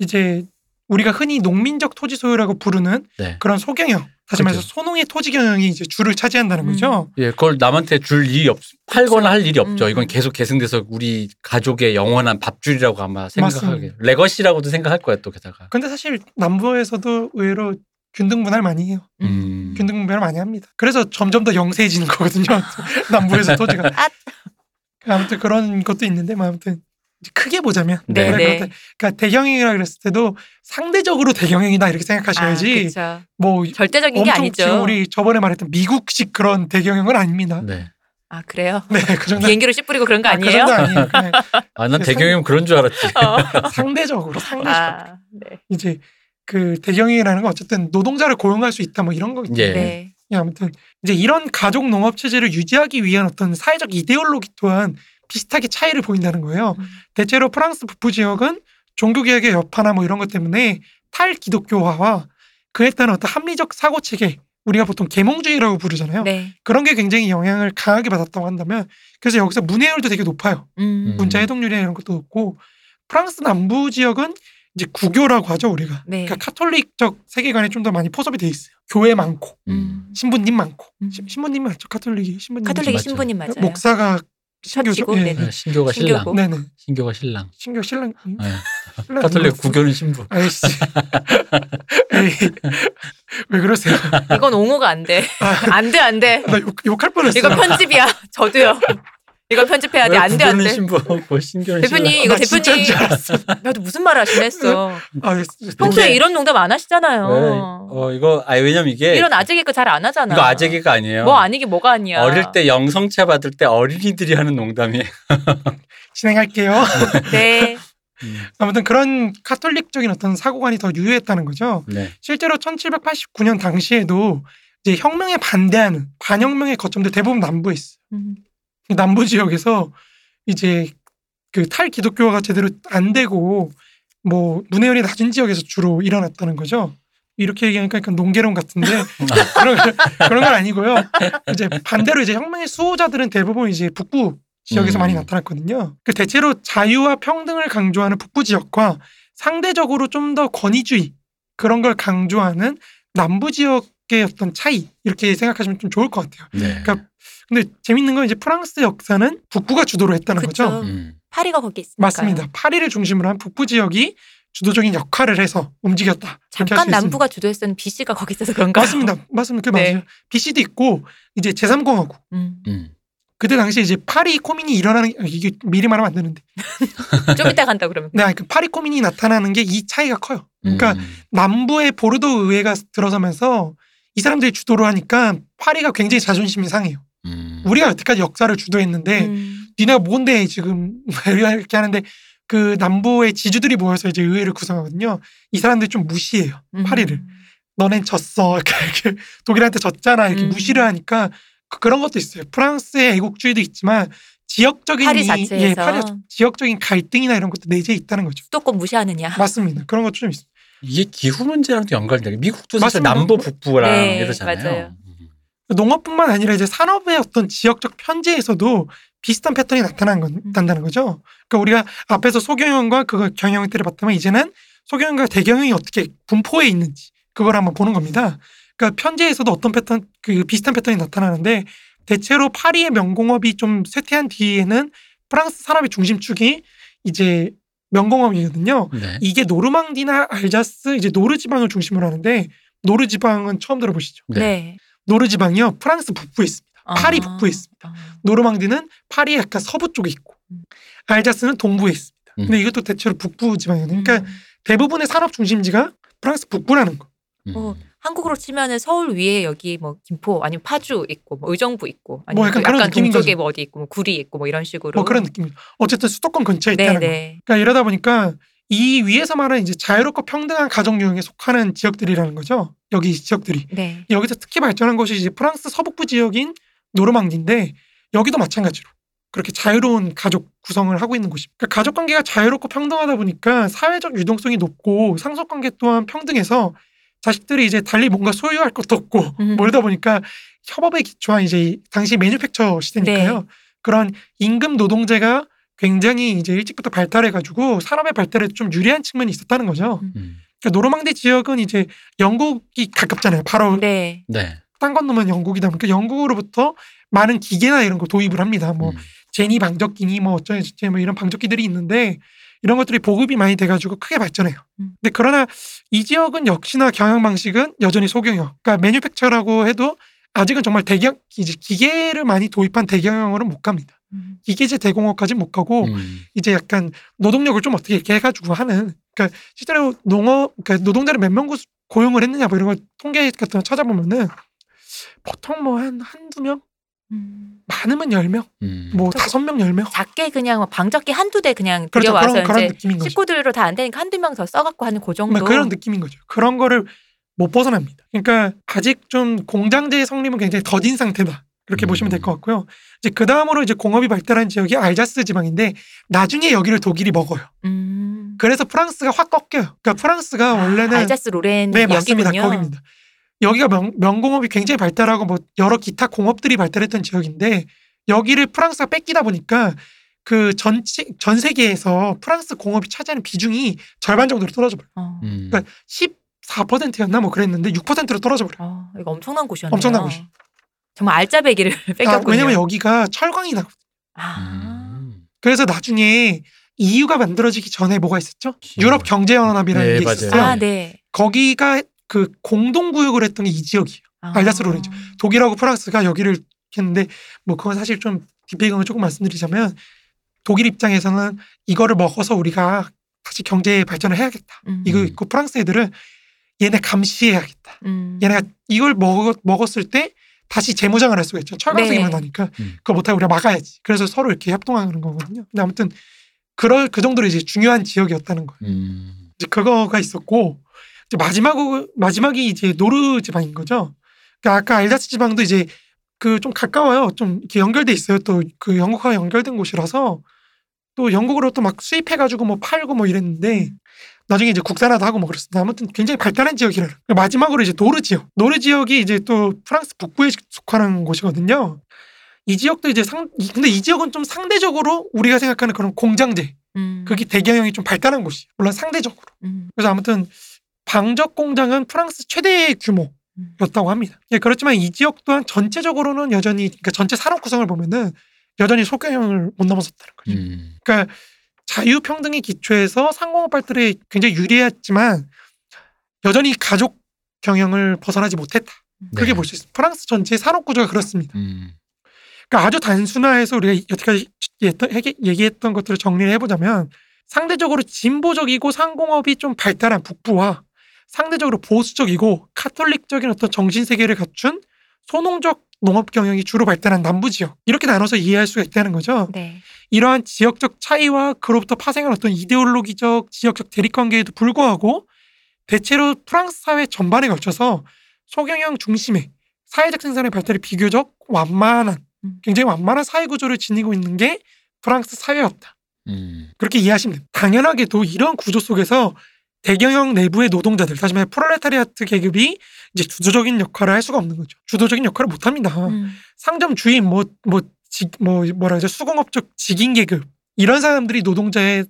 이제 우리가 흔히 농민적 토지 소유라고 부르는 네. 그런 소경영, 다시 말해서 그죠. 소농의 토지 경영이 이제 줄을 차지한다는 음. 거죠. 예, 그걸 남한테 줄 일이 없, 팔거나 할 일이 없죠. 음. 이건 계속 계승돼서 우리 가족의 영원한 밥줄이라고 아마 생각하게. 레거시라고도 생각할 거야 또 게다가. 근데 사실 남부에서도 의외로 균등 분할 많이 해요. 음. 균등분배를 많이 합니다. 그래서 점점 더 영세해지는 거거든요. 남부에서 토지가. 아. 아무튼 그런 것도 있는데, 뭐 아무튼 크게 보자면, 네. 네. 그러니까 대경영이라 그랬을 때도 상대적으로 대경영이다 이렇게 생각하셔야지. 아. 뭐 절대적인 게 엄청 아니죠. 지금 우리 저번에 말했던 미국식 그런 대경영은 아닙니다. 네. 아 그래요? 네, 그 정도. 비행기로 씨 뿌리고 그런 거 아, 그 아니에요? 정도 아니에요. 그냥 아, 난그 대경영 그런 줄 알았지. 어. 상대적으로 상대적으로 아, 네. 이제 그 대경영이라는 건 어쨌든 노동자를 고용할 수 있다 뭐 이런 거 있죠. 예. 네. 예, 아무튼 이제 이런 가족 농업 체제를 유지하기 위한 어떤 사회적 이데올로기 또한 비슷하게 차이를 보인다는 거예요. 음. 대체로 프랑스 북부 지역은 종교 개혁의 여파나 뭐 이런 것 때문에 탈기독교화와 그에 따른 어떤 합리적 사고 체계 우리가 보통 계몽주의라고 부르잖아요. 네. 그런 게 굉장히 영향을 강하게 받았다고 한다면 그래서 여기서 문해율도 되게 높아요. 음. 문자 해독률이나 이런 것도 높고 프랑스 남부 지역은 이제 구교라고 하죠 우리가. 네. 그러니까 카톨릭적 세계관이 좀더 많이 포섭이 돼 있어요. 교회 많고 음. 신부님 많고 음. 시- 신부님 맞죠? 카톨릭이 신부님 카톨릭이. 신부님 맞아요. 목사가 신교죠. 셔츠고, 예. 네네. 네, 신교가 신교고. 신랑. 네네. 신교가 신랑. 신교 신랑. 음? 네. 신랑 카톨릭 누구였어? 구교는 신부. 아이씨. 에이. 왜 그러세요? 이건 옹호가 안 돼. 아, 안 돼, 안 돼. 나 욕, 욕할 뻔했어요. 이거 편집이야. 저도요. 이걸 편집해야 돼. 왜안 돼, 안 돼. 신부, 뭐 대표님. 이거 나 진짜인 대표님. 나도 무슨 말을 하시나 했어. 아, 예. 평소에 이런 농담 안 하시잖아요. 네. 어 이거 아 왜냐면 이게 이런 아재 개그 잘 안 하잖아. 이거 아재 개가 아니에요. 뭐 아니게 뭐가 아니야. 어릴 때 영성차 받을 때 어린이들이 하는 농담이에요. 진행할게요. 네. 아무튼 그런 카톨릭적인 어떤 사고관이 더 유효했다는 거죠. 네. 실제로 1789년 당시에도 이제 혁명에 반대하는 반혁명의 거점들 대부분 남부에 있어요. 음. 남부 지역에서 이제 그 탈기독교화가 제대로 안 되고 뭐 문해율이 낮은 지역에서 주로 일어났다는 거죠. 이렇게 얘기하니까 약간 농계론 같은데 그런 그런 건 아니고요. 이제 반대로 이제 혁명의 수호자들은 대부분 이제 북부 지역에서 음. 많이 나타났거든요. 그 대체로 자유와 평등을 강조하는 북부 지역과 상대적으로 좀 더 권위주의 그런 걸 강조하는 남부 지역의 어떤 차이 이렇게 생각하시면 좀 좋을 것 같아요. 네. 그러니까 근데 재밌는 건 이제 프랑스 역사는 북부가 주도를 했다는 그쵸. 거죠. 음. 파리가 거기 있으니까. 맞습니다. 파리를 중심으로 한 북부 지역이 주도적인 역할을 해서 움직였다. 잠깐 남부가 주도했었는 B 씨가 거기 있어서 그런가? 맞습니다. 맞습니다. 그 네. 맞아요. BC도 있고 이제 제3공화국 음. 음. 그때 당시 이제 파리 코민이 일어나는 게- 이게 미리 말하면 안 되는데 좀 이따 간다 그러면. 네, 그 파리 코민이 나타나는 게 이 차이가 커요. 그러니까 음. 남부의 보르도 의회가 들어서면서 이 사람들이 주도를 하니까 파리가 굉장히 자존심이 상해요. 음. 우리가 여태까지 역사를 주도했는데 음. 니네가 뭔데 지금 이렇게 하는데 그 남부의 지주들이 모여서 이제 의회를 구성하거든요. 이 사람들이 좀 무시해요. 음. 파리를. 너넨 졌어. 이렇게, 이렇게 독일한테 졌잖아. 이렇게 음. 무시를 하니까 그- 그런 것도 있어요. 프랑스의 애국주의도 있지만 지역적인 파리 이- 자체에서. 예, 파리 지역적인 갈등이나 이런 것도 내재해 있다는 거죠. 수도권 무시하느냐. 맞습니다. 그런 것도 좀 있어요. 이게 기후 문제랑도 연관돼. 미국도 사실 맞습니다. 남부 북부랑 네, 이러잖아요. 맞아요. 음. 농업뿐만 아니라 이제 산업의 어떤 지역적 편제에서도 비슷한 패턴이 나타난 건, 음. 난다는 거죠. 그러니까 우리가 앞에서 소경영과 그거 경영을 때려봤다면 이제는 소경영과 대경영이 어떻게 분포해 있는지 그걸 한번 보는 겁니다. 그러니까 편제에서도 어떤 패턴 그 비슷한 패턴이 나타나는데 대체로 파리의 명공업이 좀 쇠퇴한 뒤에는 프랑스 산업의 중심축이 이제 명공업이거든요. 네. 이게 노르망디나 알자스 이제 노르 지방을 중심으로 하는데 노르 지방은 처음 들어보시죠? 네. 네. 노르 지방이요 프랑스 북부에 있습니다. 파리 아. 북부에 있습니다. 아. 노르망디는 파리 약간 서부 쪽에 있고 음. 알자스는 동부에 있습니다. 음. 근데 이것도 대체로 북부 지방이거든요. 그러니까 음. 대부분의 산업 중심지가 프랑스 북부라는 거. 음. 어, 한국으로 치면은 서울 위에 여기 뭐 김포 아니면 파주 있고 뭐 의정부 있고 아니면 뭐 약간 또 그런 약간 느낌인 동쪽에 거죠. 뭐 어디 있고 뭐 구리 있고 뭐 이런 식으로 뭐 그런 느낌이죠. 어쨌든 수도권 근처에 네, 있다는 거. 네. 그러니까 이러다 보니까 이 위에서 말하는 이제 자유롭고 평등한 가정 유형에 속하는 지역들이라는 거죠. 여기 이 지역들이. 네. 여기서 특히 발전한 것이 이제 프랑스 서북부 지역인 노르망디인데 여기도 마찬가지로 그렇게 자유로운 가족 구성을 하고 있는 곳입니다. 그러니까 가족 관계가 자유롭고 평등하다 보니까 사회적 유동성이 높고 상속 관계 또한 평등해서 자식들이 이제 달리 뭔가 소유할 것도 없고 음. 뭐 이러다 보니까 협업에 기초한 이제 당시 매뉴팩처 시대니까요. 네. 그런 임금 노동제가 굉장히 이제 일찍부터 발달해 가지고 산업의 발달에 좀 유리한 측면이 있었다는 거죠. 음. 그러니까 노르망디 지역은 이제 영국이 가깝잖아요. 바로 네. 네. 땅 건너면 영국이다 보니까 영국으로부터 많은 기계나 이런 거 도입을 합니다. 뭐 음. 제니 방적기니 뭐 어쩌저쩌 뭐 이런 방적기들이 있는데 이런 것들이 보급이 많이 돼가지고 크게 발전해요. 음. 근데 그러나 이 지역은 역시나 경영 방식은 여전히 소경영. 그러니까 매뉴팩처라고 해도 아직은 정말 대경 이제 기계를 많이 도입한 대경영으로는 못 갑니다. 음. 기계제 대공업까지 못 가고 음. 이제 약간 노동력을 좀 어떻게 이렇게 해가지고 하는 그러니까 실제로 농업 그러니까 노동자를 몇 명 고용을 했느냐 뭐 이런 거 통계 같은 거 찾아보면은 보통 뭐 한 한두 명 음. 많으면 열명 음. 뭐 다섯 명 열명 작게 그냥 뭐 방적기 한두 대 그냥 그렇죠 들여와서 그런 그런 이제 거죠 식구들로 다 안 되니까 한두 명 더 써갖고 하는 그 정도. 뭐 그런 느낌인 거죠 그런 거를 못 벗어납니다 그러니까 아직 좀 공장제의 성립은 굉장히 더딘 상태다 그렇게 음. 보시면 될 것 같고요 이제 그 다음으로 이제 공업이 발달한 지역이 알자스 지방인데 나중에 여기를 독일이 먹어요 음. 그래서 프랑스가 확 꺾여요 그러니까 프랑스가 아, 원래는 알자스 로렌 네 맞습니다 여기군요. 거기입니다. 여기가 명, 명공업이 굉장히 발달하고 뭐 여러 기타 공업들이 발달했던 지역인데 여기를 프랑스가 뺏기다 보니까 그 전체 전 세계에서 프랑스 공업이 차지하는 비중이 절반 정도로 떨어져 버려. 어. 음. 그러니까 14%였나 뭐 그랬는데 6%로 떨어져 버려. 어, 이거 엄청난 곳이었네요. 엄청난 곳이. 정말 알짜배기를 아, 뺏겼군요. 왜냐면 여기가 철광이 나. 아. 음. 그래서 나중에 EU가 만들어지기 전에 뭐가 있었죠? 음. 유럽 경제연합이라는 네, 게 맞아요. 있었어요. 아, 네. 거기가 그 공동 구역을 했던 게 이 지역이에요. 아. 알자스 로렌죠. 독일하고 프랑스가 여기를 했는데 뭐 그건 사실 좀 뒷배경을 조금 말씀드리자면 독일 입장에서는 이거를 먹어서 우리가 다시 경제 발전을 해야겠다. 음. 이거 있고 프랑스 애들은 얘네 감시해야겠다. 음. 얘네가 이걸 먹, 먹었을 때 다시 재무장을 할 수가 있죠. 철강성이 네. 나니까 음. 그거 못하고 우리가 막아야지. 그래서 서로 이렇게 협동하는 거거든요. 근데 아무튼 그럴 그 정도로 이제 중요한 지역이었다는 거예요. 음. 이제 그거가 있었고 이제 마지막 마지막이 이제 노르 지방인 거죠. 그러니까 아까 알자스 지방도 이제 그 좀 가까워요. 좀 이렇게 연결돼 있어요. 또 그 영국과 연결된 곳이라서 또 영국으로 또 막 수입해가지고 뭐 팔고 뭐 이랬는데 나중에 이제 국산화도 하고 뭐 그랬습니다. 아무튼 굉장히 발달한 지역이라. 마지막으로 이제 노르 지역. 노르 지역이 이제 또 프랑스 북부에 속하는 곳이거든요. 이 지역도 이제 상 이- 근데 이 지역은 좀 상대적으로 우리가 생각하는 그런 공장제 음. 그게 대경영이 좀 발달한 곳이 물론 상대적으로. 음. 그래서 아무튼 방적 공장은 프랑스 최대 규모였다고 합니다. 예, 그렇지만 이 지역 또한 전체적으로는 여전히 그러니까 전체 산업 구성을 보면은 여전히 소경영을 못 넘어섰다는 거죠. 음. 그러니까 자유 평등의 기초에서 상공업 발달에 굉장히 유리했지만 여전히 가족 경영을 벗어나지 못했다. 그렇게 네. 볼수 있습니다. 프랑스 전체 산업 구조가 그렇습니다. 음. 그러니까 아주 단순화해서 우리가 여태까지 얘기했던, 얘기- 얘기했던 것들을 정리를 해보자면 상대적으로 진보적이고 상공업이 좀 발달한 북부와 상대적으로 보수적이고 카톨릭적인 어떤 정신 세계를 갖춘 소농적 농업 경영이 주로 발달한 남부 지역 이렇게 나눠서 이해할 수가 있다는 거죠. 네. 이러한 지역적 차이와 그로부터 파생한 어떤 이데올로기적 지역적 대립 관계에도 불구하고 대체로 프랑스 사회 전반에 걸쳐서 소경영 중심의 사회적 생산의 발달이 비교적 완만한 음. 굉장히 완만한 사회 구조를 지니고 있는 게 프랑스 사회였다. 음. 그렇게 이해하시면 됩니다. 당연하게도 이런 구조 속에서 대경영 내부의 노동자들, 다시 말해 프롤레타리아트 계급이 이제 주도적인 역할을 할 수가 없는 거죠. 주도적인 역할을 못 합니다. 음. 상점 주인 뭐뭐뭐 뭐라 그러죠 수공업적 직인 계급 이런 사람들이 노동자의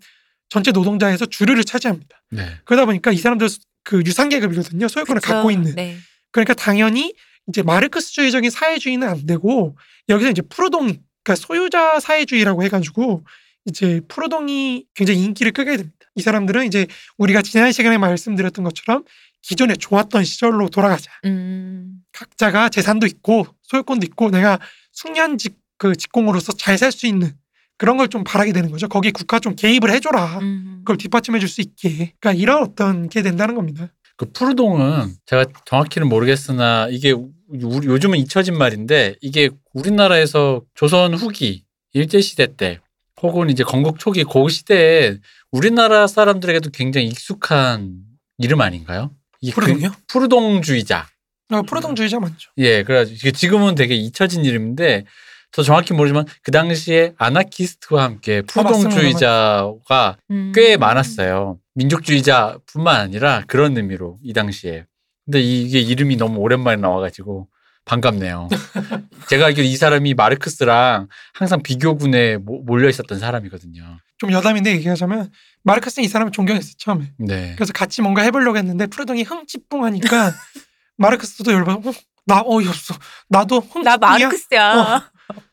전체 노동자에서 주류를 차지합니다. 네. 그러다 보니까 이 사람들 그 유상 계급이거든요. 소유권을 그쵸. 갖고 있는. 네. 그러니까 당연히 이제 마르크스주의적인 사회주의는 안 되고 여기서 이제 프로동 그러니까 소유자 사회주의라고 해가지고 이제 프로동이 굉장히 인기를 끄게 됩니다. 이 사람들은 이제 우리가 지난 시간에 말씀드렸던 것처럼 기존에 좋았던 시절로 돌아가자. 음. 각자가 재산도 있고 소유권도 있고 내가 숙련직 그 직공으로서 잘 살 수 있는 그런 걸 좀 바라게 되는 거죠. 거기에 국가 좀 개입을 해줘라. 음. 그걸 뒷받침해 줄 수 있게. 그러니까 이런 어떤 게 된다는 겁니다. 그 푸르동은 제가 정확히는 모르겠으나 이게 우리 요즘은 잊혀진 말인데 이게 우리나라에서 조선 후기 일제 시대 때 혹은 이제 건국 초기 그 시대에 우리나라 사람들에게도 굉장히 익숙한 이름 아닌가요? 이 그? 푸르동주의자. 아, 프로동주의자 맞죠. 예, 그래가지고 이게 지금은 되게 잊혀진 이름인데 저 정확히 모르지만 그 당시에 아나키스트와 함께 푸르동주의자가 음. 꽤 많았어요. 민족주의자뿐만 아니라 그런 의미로 이 당시에. 근데 이게 이름이 너무 오랜만에 나와가지고 반갑네요. 제가 알기로 이 사람이 마르크스랑 항상 비교군에 모- 몰려 있었던 사람이거든요. 좀 여담인데 얘기하자면 마르크스는 이 사람을 존경했어요 처음에. 네. 그래서 같이 뭔가 해보려고 했는데 프로동이 흥찌뿡하니까 마르크스도 열받아. 어, 나 어이없어. 나도 흥찌뿡이야. 나 마르크스야. 어.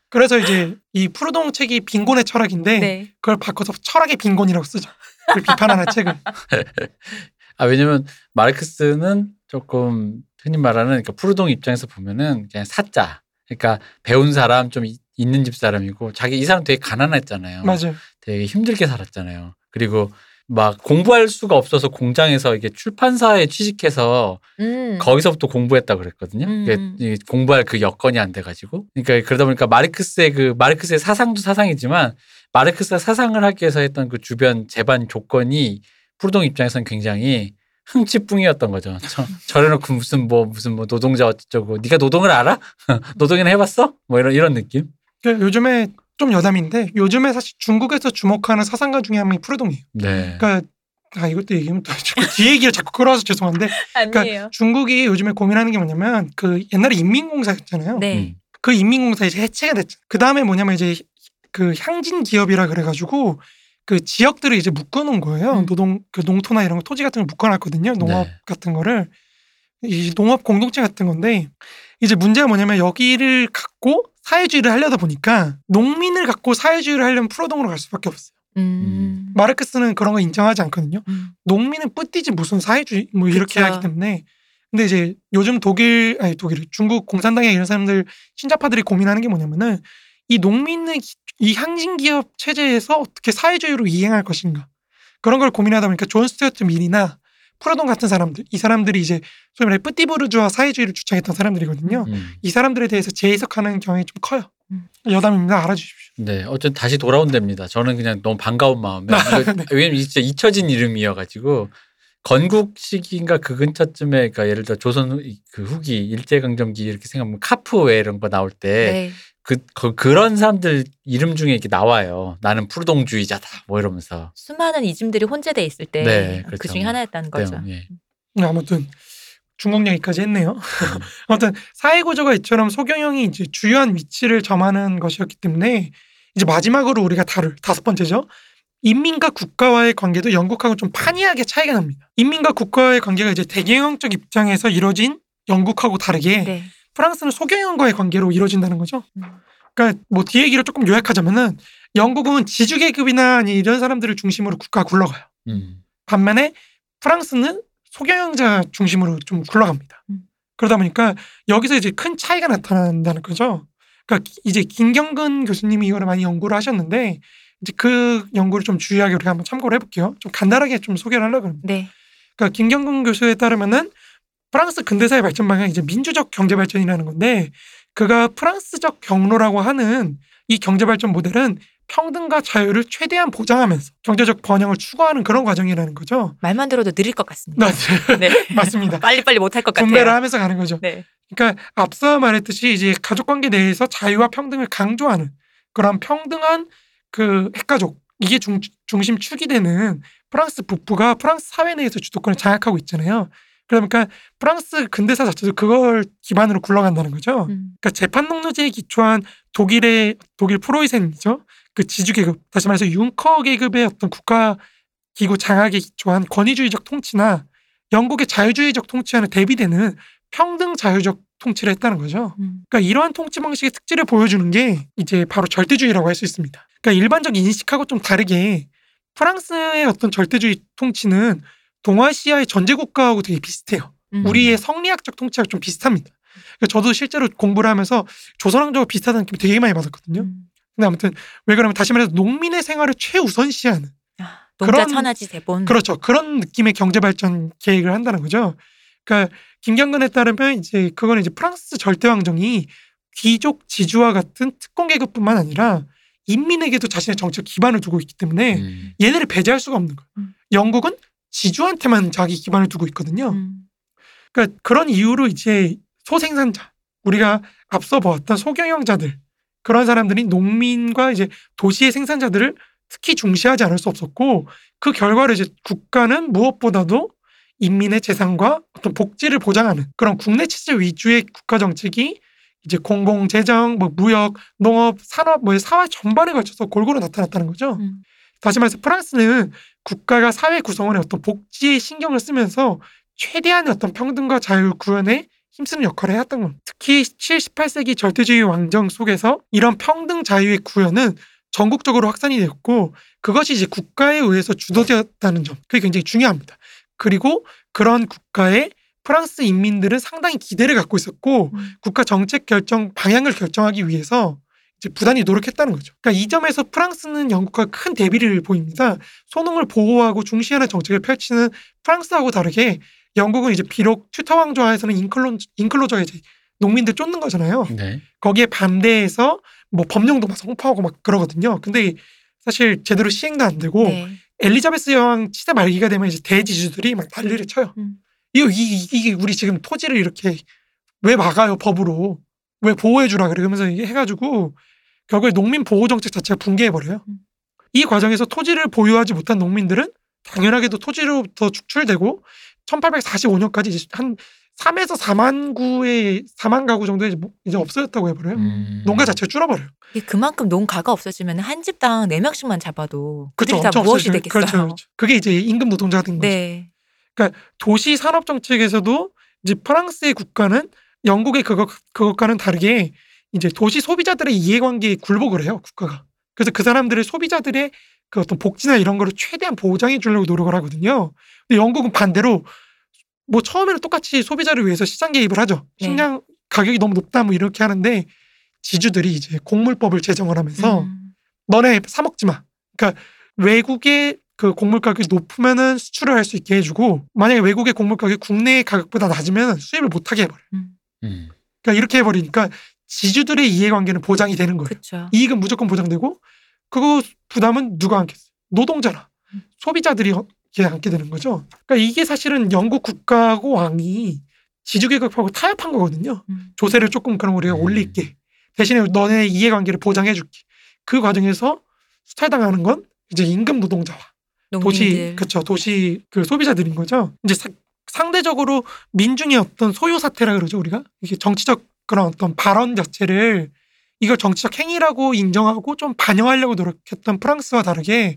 그래서 이제 이 프로동 책이 빈곤의 철학인데 네. 그걸 바꿔서 철학의 빈곤이라고 쓰죠. 그걸 비판하는 책을. 아 왜냐면 마르크스는 조금 흔히 말하는 그러니까 푸르동 입장에서 보면은 그냥 사자. 그러니까 배운 사람 좀 이- 있는 집 사람이고 자기 이 사람 되게 가난했잖아요. 맞아요. 되게 힘들게 살았잖아요. 그리고 막 공부할 수가 없어서 공장에서 이게 출판사에 취직해서 음. 거기서부터 공부했다 그랬거든요. 음. 이게 이 공부할 그 여건이 안 돼가지고. 그러니까 그러다 보니까 마르크스의 그 마르크스의 사상도 사상이지만 마르크스가 사상을 하기 위해서 했던 그 주변 재반 조건이 푸르동 입장에서는 굉장히 흥치뿡이었던 거죠. 저, 저래놓고 무슨 뭐 무슨 뭐 노동자 어쩌고 네가 노동을 알아? 노동이나 해봤어? 뭐 이런 이런 느낌. 그러니까 요즘에 좀 여담인데 요즘에 사실 중국에서 주목하는 사상가 중에 한 명이 프로동이에요. 네. 그러니까 아 이것도 얘기하면 또 자꾸 뒤에 얘기를 자꾸 끌어와서 죄송한데 아니에요. 중국이 요즘에 고민하는 게 뭐냐면 그 옛날에 인민공사였잖아요. 네. 음. 그 인민공사 이제 해체가 됐죠. 그 다음에 뭐냐면 이제 그 향진 기업이라 그래가지고 그 지역들을 이제 묶어놓은 거예요. 음. 노동 그 농토나 이런 거 토지 같은 걸 묶어놨거든요. 농업 네. 같은 거를 이 농업 공동체 같은 건데 이제 문제가 뭐냐면 여기를 갖고 사회주의를 하려다 보니까 농민을 갖고 사회주의를 하려면 프로동으로 갈 수밖에 없어요. 음. 마르크스는 그런 거 인정하지 않거든요. 음. 농민은 뿌띠지 무슨 사회주의 뭐 이렇게 그쵸. 하기 때문에 근데 이제 요즘 독일 아니 독일 중국 공산당의 이런 사람들 신좌파들이 고민하는 게 뭐냐면은 이 농민의 기- 이 향진 기업 체제에서 어떻게 사회주의로 이행할 것인가 그런 걸 고민하다 보니까 존 스튜어트 밀이나 프루동 같은 사람들 이 사람들이 이제 소위 말해 뿌띠부르주아 사회주의를 주창했던 사람들이거든요. 음. 이 사람들에 대해서 재해석하는 경향이 좀 커요. 음. 여담입니다. 알아주십시오. 네, 어쨌든 다시 돌아온답니다. 저는 그냥 너무 반가운 마음에 이거- 네. 왜냐면 진짜 잊혀진 이름이어가지고 건국 시기인가 그 근처쯤에 그러니까 예를 들어 조선 후, 그 후기 일제 강점기 이렇게 생각하면 카프웨 이런 거 나올 때 네. 그, 그 그 런 사람들 이름 중에 이렇게 나와요. 나는 푸르동주의자다 뭐 이러면서. 수많은 이즘들이 혼재돼 있을 때 네, 그 그렇죠. 중에 하나였다는 거죠. 네, 예. 네, 아무튼 중국 얘기까지 했네요. 아무튼 사회 구조가 이처럼 소경영이 이제 주요한 위치를 점하는 것이었기 때문에 이제 마지막으로 우리가 다룰 다섯 번째죠. 인민과 국가와의 관계도 영국하고 좀 판이하게 차이가 납니다. 인민과 국가와의 관계가 이제 대경영적 입장에서 이루어진 영국하고 다르게 네. 프랑스는 소경영과의 관계로 이루어진다는 거죠. 음. 그러니까 뭐 뒤에 얘기를 조금 요약하자면은 영국은 지주계급이나 아니 이런 사람들을 중심으로 국가가 굴러가요. 음. 반면에 프랑스는 소경영자 중심으로 좀 굴러갑니다. 음. 그러다 보니까 여기서 이제 큰 차이가 나타난다는 거죠. 그러니까 기- 이제 김경근 교수님이 이거를 많이 연구를 하셨는데 이제 그 연구를 좀 주의하게 우리가 한번 참고를 해볼게요. 좀 간단하게 좀 소개를 하려고 합니다. 네. 그러니까 김경근 교수에 따르면은 프랑스 근대사의 발전 방향이 이제 민주적 경제 발전이라는 건데 그가 프랑스적 경로라고 하는 이 경제 발전 모델은 평등과 자유를 최대한 보장하면서 경제적 번영을 추구하는 그런 과정이라는 거죠. 말만 들어도 느릴 것 같습니다. 네, 네. 맞습니다. 빨리빨리 못할 것 같아요. 분배를 하면서 가는 거죠. 네. 그러니까 앞서 말했듯이 이제 가족 관계 내에서 자유와 평등을 강조하는 그런 평등한 그 핵가족 이게 중, 중심 축이 되는 프랑스 북부가 프랑스 사회 내에서 주도권을 장악하고 있잖아요. 그러니까 프랑스 근대사 자체도 그걸 기반으로 굴러간다는 거죠. 음. 그러니까 재판 농노제에 기초한 독일의 독일 프로이센이죠. 그 지주 계급, 다시 말해서 융커 계급의 어떤 국가 기구 장악에 기초한 권위주의적 통치나 영국의 자유주의적 통치와는 대비되는 평등 자유적 통치를 했다는 거죠. 음. 그러니까 이러한 통치 방식의 특질을 보여주는 게 이제 바로 절대주의라고 할 수 있습니다. 그러니까 일반적 인식하고 좀 다르게 프랑스의 어떤 절대주의 통치는 동아시아의 전제 국가하고 되게 비슷해요. 음. 우리의 성리학적 통치하고 좀 비슷합니다. 그러니까 저도 실제로 공부를 하면서 조선왕조와 비슷하다는 느낌 되게 많이 받았거든요. 음. 근데 아무튼 왜 그러면 다시 말해서 농민의 생활을 최우선시하는 아, 그런- 천하지 대본. 그렇죠. 그런 느낌의 경제 발전 계획을 한다는 거죠. 그러니까 김경근에 따르면 이제 그거는 이제 프랑스 절대 왕정이 귀족 지주와 같은 특권 계급뿐만 아니라 인민에게도 자신의 정책 기반을 두고 있기 때문에 음. 얘네를 배제할 수가 없는 거예요. 음. 영국은 지주한테만 자기 기반을 두고 있거든요. 음. 그러니까 그런 이유로 이제 소생산자 우리가 앞서 보았던 소경영자들 그런 사람들이 농민과 이제 도시의 생산자들을 특히 중시하지 않을 수 없었고 그 결과로 이제 국가는 무엇보다도 인민의 재산과 어떤 복지를 보장하는 그런 국내 체제 위주의 국가 정책이 이제 공공 재정, 뭐 무역, 농업, 산업, 뭐 사회 전반에 걸쳐서 골고루 나타났다는 거죠. 음. 다시 말해서 프랑스는 국가가 사회 구성원의 어떤 복지에 신경을 쓰면서 최대한의 어떤 평등과 자유 구현에 힘쓰는 역할을 해왔던 겁니다. 특히 7, 18세기 절대주의 왕정 속에서 이런 평등 자유의 구현은 전국적으로 확산이 되었고 그것이 이제 국가에 의해서 주도되었다는 점 그게 굉장히 중요합니다. 그리고 그런 국가에 프랑스 인민들은 상당히 기대를 갖고 있었고 음. 국가 정책 결정 방향을 결정하기 위해서 부단히 노력했다는 거죠. 그러니까 이 점에서 프랑스는 영국과 큰 대비를 보입니다. 소농을 보호하고 중시하는 정책을 펼치는 프랑스하고 다르게 영국은 이제 비록 튜터 왕조하에서는 인클로 인클로저에 이제 농민들 쫓는 거잖아요. 네. 거기에 반대해서 뭐 법령도 막 선포하고 막 그러거든요. 근데 사실 제대로 시행도 안 되고 네. 엘리자베스 여왕 시대 말기가 되면 이제 대지주들이 막 난리를 쳐요. 음. 이거 이- 이게 우리 지금 토지를 이렇게 왜 막아요 법으로 왜 보호해 주라 그러면서 이게 해가지고 결국에 농민 보호 정책 자체가 붕괴해 버려요. 음. 이 과정에서 토지를 보유하지 못한 농민들은 당연하게도 토지로부터 축출되고 1845년까지 이제 한 3에서 4만 구의 4만 가구 정도 이제, 뭐- 이제 없어졌다고 해버려요. 음. 농가 자체가 줄어버려요. 그만큼 농가가 없어지면 한 집당 네 명씩만 잡아도 그쵸, 그들이 다 무엇이 없어지죠. 되겠어요? 그렇죠, 그렇죠. 그게 이제 임금 노동자가 된 거죠. 네. 도시 산업 정책에서도 이제 프랑스의 국가는 영국의 그것 그것과는 다르게 이제 도시 소비자들의 이해관계에 굴복을 해요 국가가. 그래서 그 사람들의 소비자들의 그 어떤 복지나 이런 거를 최대한 보장해 주려고 노력을 하거든요. 근데 영국은 반대로 뭐 처음에는 똑같이 소비자를 위해서 시장 개입을 하죠. 네. 식량 가격이 너무 높다 뭐 이렇게 하는데 지주들이 이제 곡물법을 제정을 하면서 음. 너네 사 먹지 마. 그러니까 외국의 그 곡물 가격이 높으면은 수출을 할 수 있게 해주고 만약에 외국의 곡물 가격이 국내 가격보다 낮으면 수입을 못하게 해버려. 요 음. 그러니까 이렇게 해버리니까 지주들의 이해관계는 보장이 되는 거예요. 그렇죠. 이익은 무조건 보장되고 그거 부담은 누가 안겠어요? 노동자나 음. 소비자들이 이렇게 안게 되는 거죠. 그러니까 이게 사실은 영국 국가하고 왕이 지주계급하고 타협한 거거든요. 음. 조세를 조금 그럼 우리가 음. 올릴게. 대신에 너네 이해관계를 보장해줄게. 그 과정에서 수탈당하는 건 이제 임금 노동자와 도시 농민들. 그쵸 도시 그 소비자들인 거죠. 이제 사- 상대적으로 민중의 어떤 소요 사태라 그러죠 우리가 이게 정치적 그런 어떤 발언 자체를 이걸 정치적 행위라고 인정하고 좀 반영하려고 노력했던 프랑스와 다르게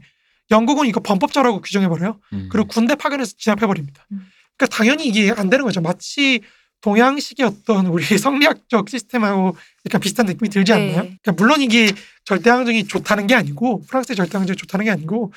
영국은 이거 범법자라고 규정해 버려요. 음. 그리고 군대 파견해서 진압해 버립니다. 음. 그러니까 당연히 이게 안 되는 거죠. 마치 동양식의 어떤 우리 성리학적 시스템하고 약간 비슷한 느낌이 들지 네. 않나요? 그러니까 물론 이게 절대왕정이 좋다는 게 아니고 프랑스의 절대왕정이 좋다는 게 아니고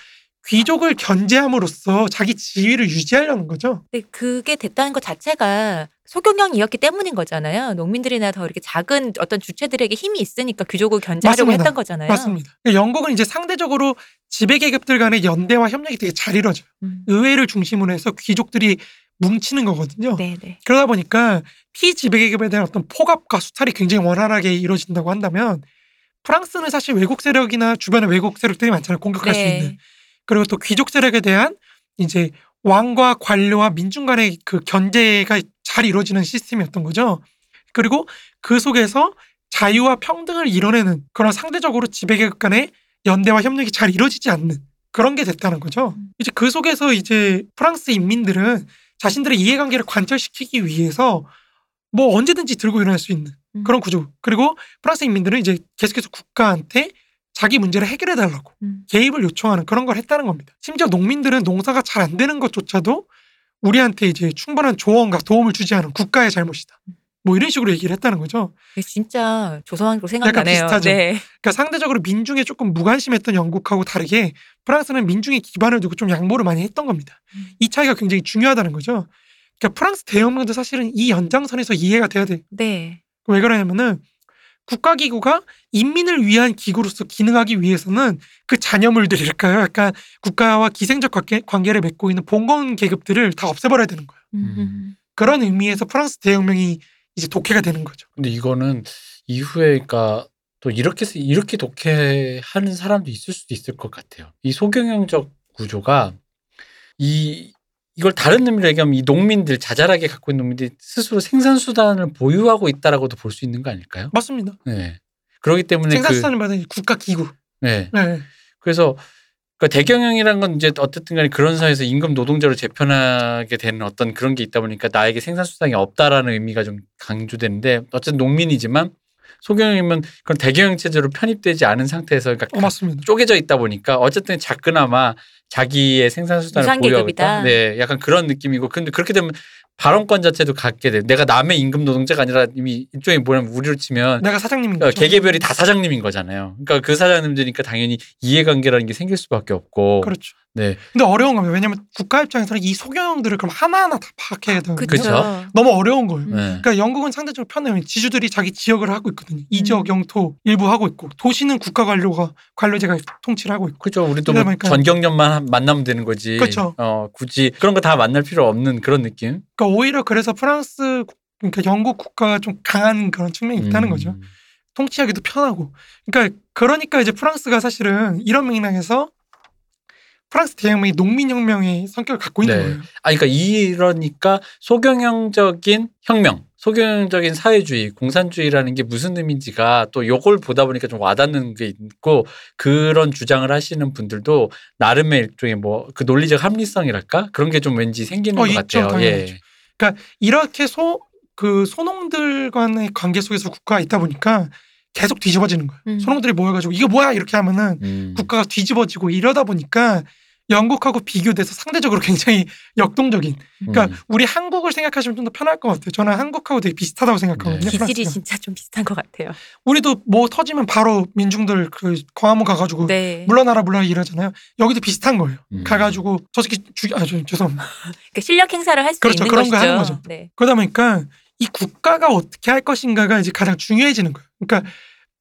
귀족을 견제함으로써 자기 지위를 유지하려는 거죠. 근데 그게 됐다는 것 자체가 소경영이었기 때문인 거잖아요. 농민들이나 더 이렇게 작은 어떤 주체들에게 힘이 있으니까 귀족을 견제하려고 맞습니다. 했던 거잖아요. 맞습니다. 그러니까 영국은 이제 상대적으로 지배 계급들 간의 연대와 협력이 되게 잘 이루어져요. 음. 의회를 중심으로 해서 귀족들이 뭉치는 거거든요. 네네. 그러다 보니까 피지배 계급에 대한 어떤 포갑과 수탈이 굉장히 원활하게 이루어진다고 한다면 프랑스는 사실 외국 세력이나 주변에 외국 세력들이 많잖아요. 공격할 수 있는. 네. 그리고 또 귀족 세력에 대한 이제 왕과 관료와 민중 간의 그 견제가 잘 이루어지는 시스템이었던 거죠. 그리고 그 속에서 자유와 평등을 이뤄내는 그런 상대적으로 지배계급 간의 연대와 협력이 잘 이루어지지 않는 그런 게 됐다는 거죠. 음. 이제 그 속에서 이제 프랑스 인민들은 자신들의 이해관계를 관철시키기 위해서 뭐 언제든지 들고 일어날 수 있는 음. 그런 구조. 그리고 프랑스 인민들은 이제 계속해서 국가한테 자기 문제를 해결해 달라고 음. 개입을 요청하는 그런 걸 했다는 겁니다. 심지어 농민들은 농사가 잘 안 되는 것조차도 우리한테 이제 충분한 조언과 도움을 주지 않은 국가의 잘못이다. 뭐 이런 식으로 얘기를 했다는 거죠. 진짜 조선왕조 생각나네요. 비슷하죠. 네. 그러니까 상대적으로 민중에 조금 무관심했던 영국하고 다르게 프랑스는 민중의 기반을 두고 좀 양보를 많이 했던 겁니다. 음. 이 차이가 굉장히 중요하다는 거죠. 그러니까 프랑스 대혁명도 사실은 이 연장선에서 이해가 돼야 돼. 네. 왜 그러냐면은 국가기구가 인민을 위한 기구로서 기능하기 위해서는 그 잔여물들이랄까요? 약간 국가와 기생적 관계, 관계 를 맺고 있는 봉건 계급들을 다 없애버려야 되는 거예요. 음. 그런 의미에서 프랑스 대혁명이 이제 독해가 되는 거죠. 근데 이거는 이후에 그러니까 또 이렇게 해서 이렇게 독해하는 사람도 있을 수도 있을 것 같아요. 이 소경영적 구조가 이 이걸 다른 의미로 얘기하면 이 농민들 자잘하게 갖고 있는 농민들이 스스로 생산 수단을 보유하고 있다라고도 볼 수 있는 거 아닐까요? 맞습니다. 네. 그렇기 때문에 생산 수단을 받은 국가 기구. 그 네. 네. 그래서 그러니까 대경영이란 건 이제 어쨌든 간에 그런 사회에서 임금 노동자로 재편하게 되는 어떤 그런 게 있다 보니까 나에게 생산 수단이 없다라는 의미가 좀 강조되는데 어쨌든 농민이지만 소경영이면 그런 대경영 체제로 편입되지 않은 상태에서 그러니까 어, 맞습니다. 쪼개져 있다 보니까 어쨌든 작그나마 자기의 생산 수단을 보유하고 있다. 네, 약간 그런 느낌이고 근데 그렇게 되면 발언권 자체도 갖게 돼. 내가 남의 임금 노동자가 아니라 이미 일종의 뭐냐면 우리로 치면 내가 사장님인 그러니까 거죠. 개개별이 다 사장님인 거잖아요. 그러니까 그 사장님들이니까 당연히 이해관계라는 게 생길 수밖에 없고. 그렇죠. 네, 근데 어려운 겁니다. 왜냐하면 국가 입장에서는 이 소경들을 그럼 하나하나 다 파악해야 되거든요. 그쵸. 그렇죠. 너무 어려운 거예요. 음. 네. 그러니까 영국은 상대적으로 편해요. 지주들이 자기 지역을 하고 있거든요. 이 음. 지역 영토 일부 하고 있고 도시는 국가 관료가 관료제가 통치를 하고 있고. 그죠. 우리도 뭐 전경련만 한- 만나면 되는 거지. 그쵸. 어, 굳이 그런 거 다 만날 필요 없는 그런 느낌. 그러니까 오히려 그래서 프랑스 국- 그러니까 영국 국가가 좀 강한 그런 측면이 있다는 음. 거죠. 통치하기도 편하고. 그러니까 그러니까 이제 프랑스가 사실은 이런 맥락에서 프랑스 대혁명이 농민혁명의 성격을 갖고 있는 네. 거예요. 아, 그러니까 이러니까 소경영적인 혁명, 소경영적인 사회주의, 공산주의라는 게 무슨 의미인지가 또 요걸 보다 보니까 좀 와닿는 게 있고 그런 주장을 하시는 분들도 나름의 일종의 뭐 그 논리적 합리성이랄까 그런 게 좀 왠지 생기는 어, 것 있죠. 같아요. 당연 있죠. 이렇게 소 그 소농들 간의 관계 속에서 국가가 있다 보니까 계속 뒤집어지는 거예요. 음. 소농들이 모여가지고 이거 뭐야 이렇게 하면은 음. 국가가 뒤집어지고 이러다 보니까 영국하고 비교돼서 상대적으로 굉장히 역동적인. 그러니까 음. 우리 한국을 생각하시면 좀 더 편할 것 같아요. 저는 한국하고 되게 비슷하다고 생각하거든요. 네. 기질이. 진짜 좀 비슷한 것 같아요. 우리도 뭐 터지면 바로 민중들 그 광화문 가가지고 네. 물러나라 물러나 이러잖아요. 여기도 비슷한 거예요. 음. 가가지고 저 새끼 죽, 아, 저, 죄송합니다. 그러니까 실력 행사를 할수 그렇죠. 있는 그런 것이죠. 거 하는 거죠. 네. 그러다 보니까 이 국가가 어떻게 할 것인가가 이제 가장 중요해지는 거예요. 그러니까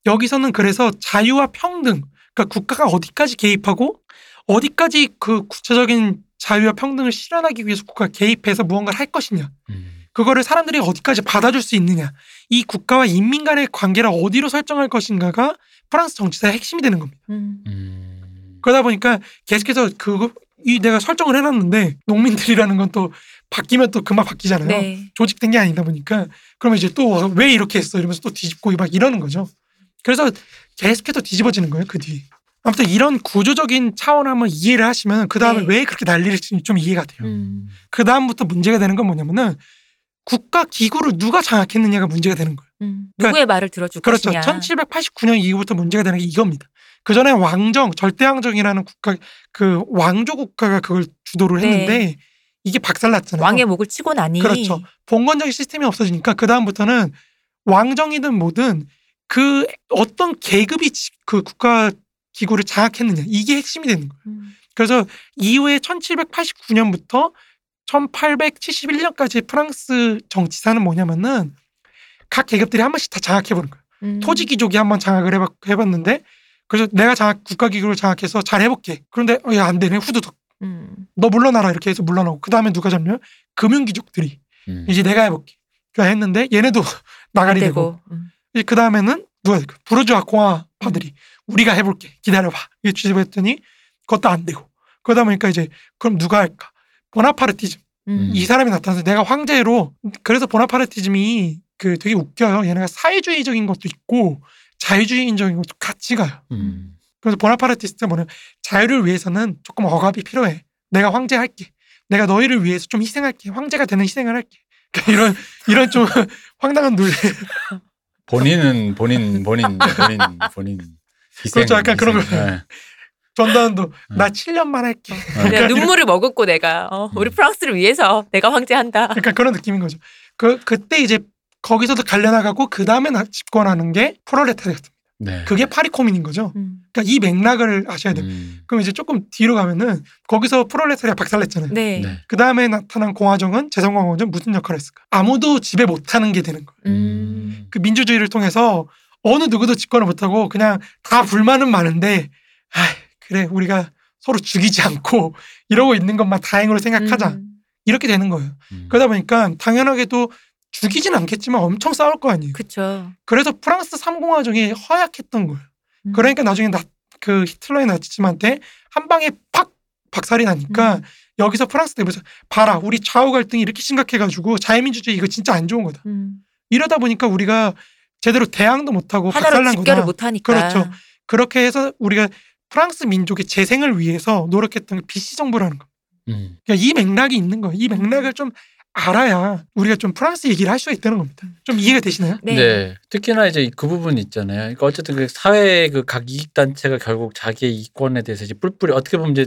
여기서는 그래서 자유와 평등, 그러니까 국가가 어디까지 개입하고 어디까지 그 구체적인 자유와 평등을 실현하기 위해서 국가가 개입해서 무언가를 할 것이냐, 음. 그거를 사람들이 어디까지 받아줄 수 있느냐, 이 국가와 인민 간의 관계를 어디로 설정할 것인가가 프랑스 정치사의 핵심이 되는 겁니다. 음. 음. 그러다 보니까 계속해서 그거 이 내가 설정을 해놨는데 농민들이라는 건 또 바뀌면 또 금방 바뀌잖아요. 네. 조직된 게 아니다 보니까 그러면 이제 또 왜 이렇게 했어 이러면서 또 뒤집고 막 이러는 거죠. 그래서 계속해서 뒤집어지는 거예요 그 뒤에. 아무튼 이런 구조적인 차원을 한번 이해를 하시면 그 다음에 네. 왜 그렇게 난리를 치는지 좀 이해가 돼요. 음. 그 다음부터 문제가 되는 건 뭐냐면은 국가 기구를 누가 장악했느냐가 문제가 되는 거예요. 음. 그러니까 누구의 말을 들어줄 그렇죠. 것이냐. 1789년 이후부터 문제가 되는 게 이겁니다. 그 전에 왕정, 절대왕정이라는 국가, 그 왕조 국가가 그걸 주도를 네. 했는데 이게 박살났잖아요. 왕의 목을 치고 나니 그렇죠. 봉건적인 시스템이 없어지니까 그 다음부터는 왕정이든 뭐든 그 어떤 계급이 지- 그 국가 기구를 장악했느냐 이게 핵심이 되는 거예요. 음. 그래서 이후에 1789년부터 1871년까지 프랑스 정치사는 뭐냐면은 각 계급들이 한 번씩 다 장악해보는 거예요. 음. 토지 귀족이 한 번 장악을 해봤, 해봤는데 그래서 내가 장악 국가 기구를 장악해서 잘 해볼게. 그런데 어, 야안 되네 후두둑. 음. 너 물러나라 이렇게 해서 물러나고 그 다음에 누가 잡냐? 금융 귀족들이 음. 이제 내가 해볼게. 그러니까 했는데 얘네도 나가리 되고 되고. 음. 그 다음에는 누가 될까? 부르주아 공화파들이 우리가 해볼게. 기다려봐. 이게 취집했더니 그것도 안 되고. 그러다 보니까 이제 그럼 누가 할까? 보나파르티즘. 음. 이 사람이 나타나서 내가 황제로 그래서 보나파르티즘이 그 되게 웃겨요. 얘네가 사회주의적인 것도 있고 자유주의적인 것도 같이 가요. 음. 그래서 보나파르티스트가 뭐냐 자유를 위해서는 조금 억압이 필요해. 내가 황제 할게. 내가 너희를 위해서 좀 희생할게. 황제가 되는 희생을 할게. 그러니까 이런 이런 좀 황당한 논리. 본인은 본인 본인 본인 본인 그렇죠. 약간 그런. 거. 네. 전두환도 나 7년만 할게. 내가 눈물을 머금고 내가 어, 우리 음. 프랑스를 위해서 내가 황제한다. 그러니까 그런 느낌인 거죠. 그 그때 이제 거기서도 갈려나가고 그 다음에 집권하는 게 프롤레타리아트. 네. 그게 파리 코뮌인 거죠. 음. 그러니까 이 맥락을 아셔야 돼요. 음. 그럼 이제 조금 뒤로 가면은 거기서 프롤레타리아 박살냈잖아요. 네. 네. 그 다음에 나타난 공화정은 제3공화국은 무슨 역할을 했을까? 아무도 지배 못하는 게 되는 거예요. 음. 그 민주주의를 통해서 어느 누구도 집권을 못하고 그냥 다 불만은 많은데, 아 그래 우리가 서로 죽이지 않고 이러고 있는 것만 다행으로 생각하자 음. 이렇게 되는 거예요. 음. 그러다 보니까 당연하게도 죽이진 않겠지만 엄청 싸울 거 아니에요. 그쵸. 그래서 프랑스 삼공화정이 허약했던 거예요. 음. 그러니까 나중에 나, 그 히틀러의 나치즘한테 한 방에 팍 박살이 나니까 음. 여기서 프랑스 내부에서 봐라 우리 좌우 갈등이 이렇게 심각해가지고 자유민주주의 이거 진짜 안 좋은 거다. 음. 이러다 보니까 우리가 제대로 대항도 못하고 하나로 박살난 집결을 거다. 못하니까. 그렇죠. 그렇게 해서 우리가 프랑스 민족의 재생을 위해서 노력했던 게 비시 정부라는 거. 음. 그러니까 이 맥락이 있는 거예요. 이 맥락을 좀 알아야 우리가 좀 프랑스 얘기를 할 수가 있다는 겁니다. 좀 이해가 되시나요? 네. 네. 특히나 이제 그 부분 있잖아요. 그러니까 어쨌든 그 사회 그각 이익 단체가 결국 자기의 이권에 대해서 이제 뿔뿔이 어떻게 보면 이제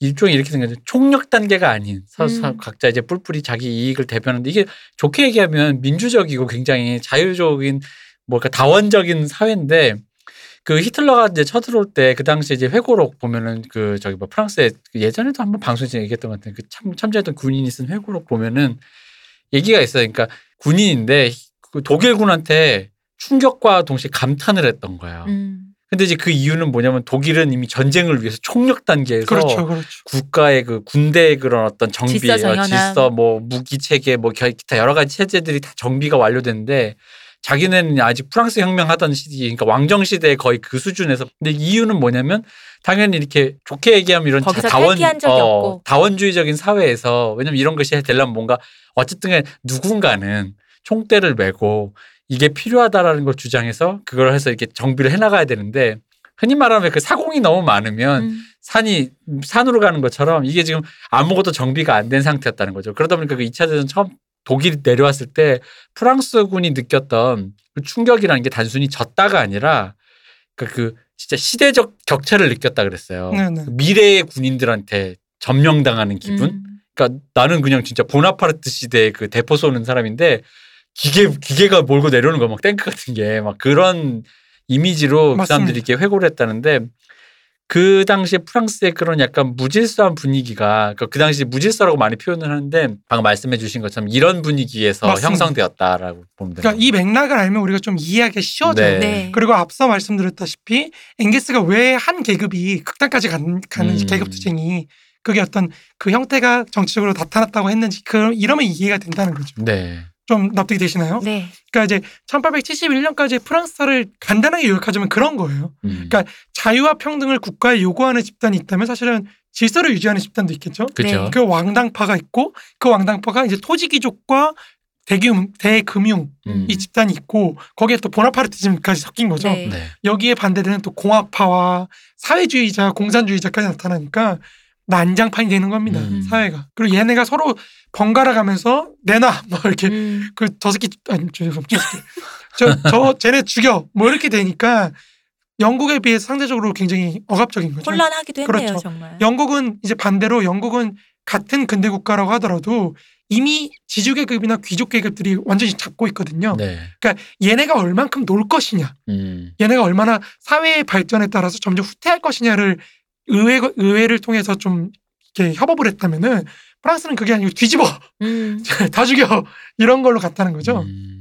일종의 이렇게 생각해요. 총력 단계가 아닌 서, 서- 음. 각자 이제 뿔뿔이 자기 이익을 대변하는데 이게 좋게 얘기하면 민주적이고 굉장히 자유적인 뭐랄까 다원적인 사회인데 그 히틀러가 이제 쳐들어올 때 그 당시 이제 회고록 보면은 그 저기 뭐 프랑스에 그 예전에도 한번 방송에서 얘기했던 것 같은 그 참, 참전했던 군인이 쓴 회고록 보면은 얘기가 있어요. 그러니까 군인인데 그 독일군한테 충격과 동시에 감탄을 했던 거예요. 음. 근데 이제 그 이유는 뭐냐면 독일은 이미 전쟁을 위해서 총력 단계에서 그렇죠, 그렇죠. 국가의 그 군대의 그런 어떤 정비, 질서. 질서, 뭐 무기 체계, 뭐 겨- 기타 여러 가지 체제들이 다 정비가 완료됐는데 자기네는 아직 프랑스 혁명 하던 시기, 그러니까 왕정 시대에 거의 그 수준에서. 근데 이유는 뭐냐면 당연히 이렇게 좋게 얘기하면 이런 다원, 어. 다원주의적인 사회에서 왜냐면 이런 것이 되려면 뭔가 어쨌든 누군가는 총대를 메고 이게 필요하다라는 걸 주장해서 그걸 해서 이렇게 정비를 해 나가야 되는데 흔히 말하면 그 사공이 너무 많으면 음. 산이 산으로 가는 것처럼 이게 지금 아무것도 정비가 안 된 상태였다는 거죠. 그러다 보니까 그 2차 대전 처음 독일이 내려왔을 때 프랑스군이 느꼈던 그 충격이라는 게 단순히 졌다가 아니라 그, 그 진짜 시대적 격차를 느꼈다 그랬어요. 네, 네. 미래의 군인들한테 점령당하는 기분. 음. 그러니까 나는 그냥 진짜 보나파르트 시대의 그 대포 쏘는 사람인데 기계 기계가 몰고 내려오는 거 막 탱크 같은 게 막 그런 이미지로 그. 사람들이 이렇게 회고를 했다는데 그 당시에 프랑스의 그런 약간 무질서한 분위기가 그러니까 그 당시 무질서라고 많이 표현을 하는데 방금 말씀해 주신 것처럼 이런 분위기에서 맞습니다. 형성되었다라고 보면 돼요. 그러니까 이 맥락을 알면 우리가 좀 이해하기 쉬워져요. 네. 네. 그리고 앞서 말씀드렸다시피 엥게스가 왜 한 계급이 극단까지 간, 가는 음. 계급 투쟁이 그게 어떤 그 형태가 정치적으로 나타났다고 했는지 그 이러면 이해가 된다는 거죠. 네. 좀 납득이 되시나요? 네. 그러니까 이제 1871년까지 프랑스를 간단하게 요약하자면 그런 거예요. 음. 그러니까 자유와 평등을 국가에 요구하는 집단이 있다면 사실은 질서를 유지하는 집단도 있겠죠. 그죠. 네. 그 왕당파가 있고 그 왕당파가 이제 토지귀족과 대금 대금융 음. 이 집단이 있고 거기에 또 보나파르티즘까지 섞인 거죠. 네. 네. 여기에 반대되는 또 공화파와 사회주의자, 공산주의자까지 나타나니까 난장판이 되는 겁니다. 음. 사회가. 그리고 얘네가 서로 번갈아 가면서 내놔 뭐 이렇게 음. 그저 새끼 아니 죄송합니다. 저, 저 쟤네 죽여 뭐 이렇게 되니까 영국에 비해서 상대적으로 굉장히 억압적인 거죠. 혼란하기도 했네요, 그렇죠. 정말. 영국은 이제 반대로 영국은 같은 근대 국가라고 하더라도 이미 지주 계급이나 귀족 계급들이 완전히 잡고 있거든요. 네. 얘네가 얼만큼 놀 것이냐, 음. 얘네가 얼마나 사회의 발전에 따라서 점점 후퇴할 것이냐를 의회 의회를 통해서 좀 이렇게 협업을 했다면은 프랑스는 그게 아니고 뒤집어 음. 다 죽여 이런 걸로 갔다는 거죠. 음.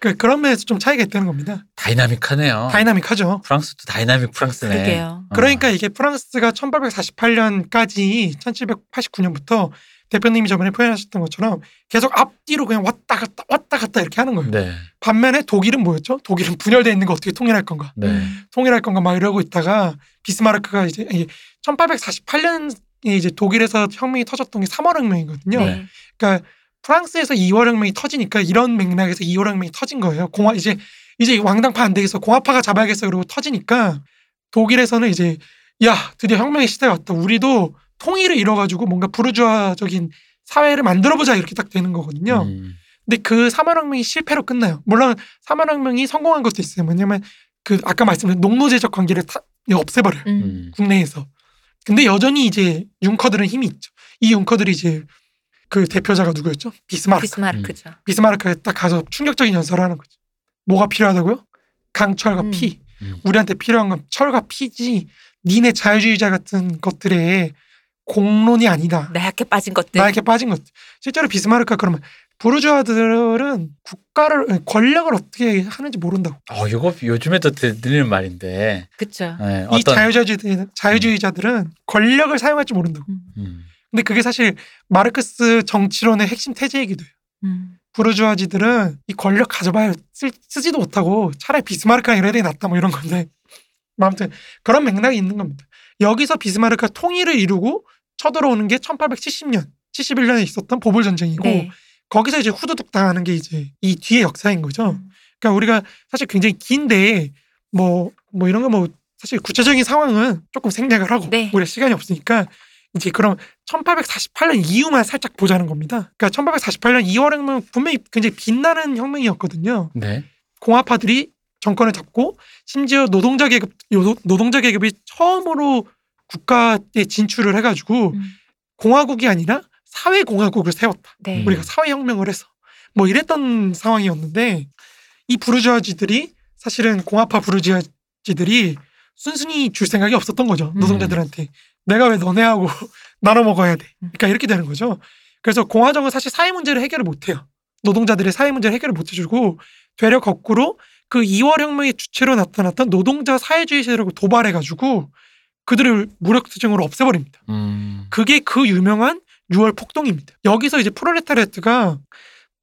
그 그런 면에서 좀 차이가 있다는 겁니다. 다이나믹하네요. 다이나믹하죠. 프랑스도 다이나믹 프랑스네. 그러게요. 어. 그러니까 이게 프랑스가 1848년까지 1789년부터 대표님이 저번에 표현하셨던 것처럼 계속 앞뒤로 그냥 왔다 갔다 왔다 갔다 이렇게 하는 거예요. 네. 반면에 독일은 뭐였죠? 독일은 분열돼 있는 거 어떻게 통일할 건가? 네. 음. 통일할 건가 막 이러고 있다가 비스마르크가 이제 1848년에 이제 독일에서 혁명이 터졌던 게 3월 혁명이거든요. 네. 그러니까 프랑스에서 2월 혁명이 터지니까 이런 맥락에서 2월 혁명이 터진 거예요. 공화 이제 이제 왕당파 안 되겠어. 공화파가 잡아야겠어. 그러고 터지니까 독일에서는 이제 야 드디어 혁명의 시대가 왔다. 우리도 통일을 이뤄가지고 뭔가 부르주아적인 사회를 만들어보자 이렇게 딱 되는 거거든요. 음. 근데 그 사만혁명이 실패로 끝나요. 물론 사만혁명이 성공한 것도 있어요. 뭐냐면 그 아까 말씀드린 농노제적 관계를 타, 없애버려요. 음. 음. 국내에서. 근데 여전히 이제 융커들은 힘이 있죠. 이 융커들이 이제 그 대표자가 누구였죠? 비스마르크. 비스마르크죠. 비스마르크에 딱 가서 충격적인 연설을 하는 거죠. 뭐가 필요하다고요? 강철과 음. 피. 음. 우리한테 필요한 건 철과 피지. 니네 자유주의자 같은 것들의 공론이 아니다. 나약해 빠진 것들. 나에게 빠진 것. 실제로 비스마르크가 그러면 부르주아들은 국가를 권력을 어떻게 하는지 모른다고. 어, 이거 요즘에도 들리는 말인데. 그쵸. 네, 이 어떤 자유주의자들, 자유주의자들은 권력을 사용할 줄 모른다고. 음. 근데 그게 사실 마르크스 정치론의 핵심 태제이기도 해요. 음. 부르주아지들은 이 권력 가져봐야 쓰, 쓰지도 못하고 차라리 비스마르크랑 이래야 돼 낫다 뭐 이런 건데 뭐 아무튼 그런 맥락이 있는 겁니다. 여기서 비스마르크가 통일을 이루고 쳐들어오는 게 1870년, 71년에 있었던 보불 전쟁이고 네. 거기서 이제 후두둑 당하는 게 이제 이 뒤의 역사인 거죠. 음. 그러니까 우리가 사실 굉장히 긴데 뭐, 뭐 이런 거 뭐 사실 구체적인 상황은 조금 생략을 하고 네. 우리가 시간이 없으니까 이제 그럼 1848년 이후만 살짝 보자는 겁니다. 그러니까 1848년 2월 혁명 분명히 굉장히 빛나는 혁명이었거든요. 네. 공화파들이 정권을 잡고 심지어 노동자 계급 요- 노동자 계급이 처음으로 국가에 진출을 해가지고 음. 공화국이 아니라 사회 공화국을 세웠다. 네. 우리가 사회 혁명을 해서 뭐 이랬던 상황이었는데 이 부르주아지들이 사실은 공화파 부르주아지들이 순순히 줄 생각이 없었던 거죠 음. 노동자들한테 내가 왜 너네하고 나눠 먹어야 돼 그러니까 이렇게 되는 거죠 그래서 공화정은 사실 사회 문제를 해결을 못해요 노동자들의 사회 문제를 해결을 못해주고 되려 거꾸로 그 2월 혁명의 주체로 나타났던 노동자 사회주의 세력을 도발해가지고 그들을 무력 투쟁으로 없애버립니다 음. 그게 그 유명한 6월 폭동입니다. 여기서 이제 프롤레타리아트가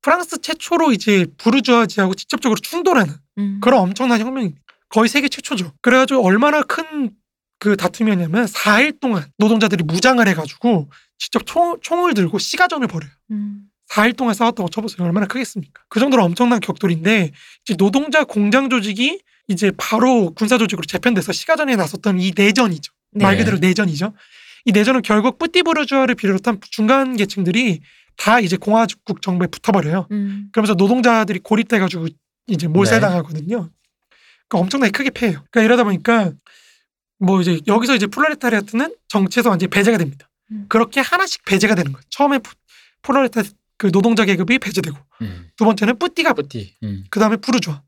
프랑스 최초로 이제 부르주아지하고 직접적으로 충돌하는 음. 그런 엄청난 혁명입니다. 거의 세계 최초죠. 그래가지고 얼마나 큰 그 다툼이었냐면 4일 동안 노동자들이 무장을 해가지고 직접 총, 총을 들고 시가전을 벌여요. 음. 4일 동안 싸웠다고 쳐보세요. 얼마나 크겠습니까? 그 정도로 엄청난 격돌인데 이제 노동자 공장 조직이 이제 바로 군사 조직으로 재편돼서 시가전에 나섰던 이 내전이죠. 말 네. 그대로 내전이죠. 이 내전은 결국 뿌띠부르주아를 비롯한 중간 계층들이 다 이제 공화국 정부에 붙어버려요. 음. 그러면서 노동자들이 고립돼가지고 이제 몰살당하거든요. 그러니까 엄청나게 크게 패해요. 그러니까 이러다 보니까 뭐 이제 여기서 이제 프롤레타리아트는 정치에서 완전히 배제가 됩니다. 음. 그렇게 하나씩 배제가 되는 거예요. 처음에 프- 프롤레타 그 노동자 계급이 배제되고 음. 두 번째는 petit가 petit. 음. 그 다음에 부르주아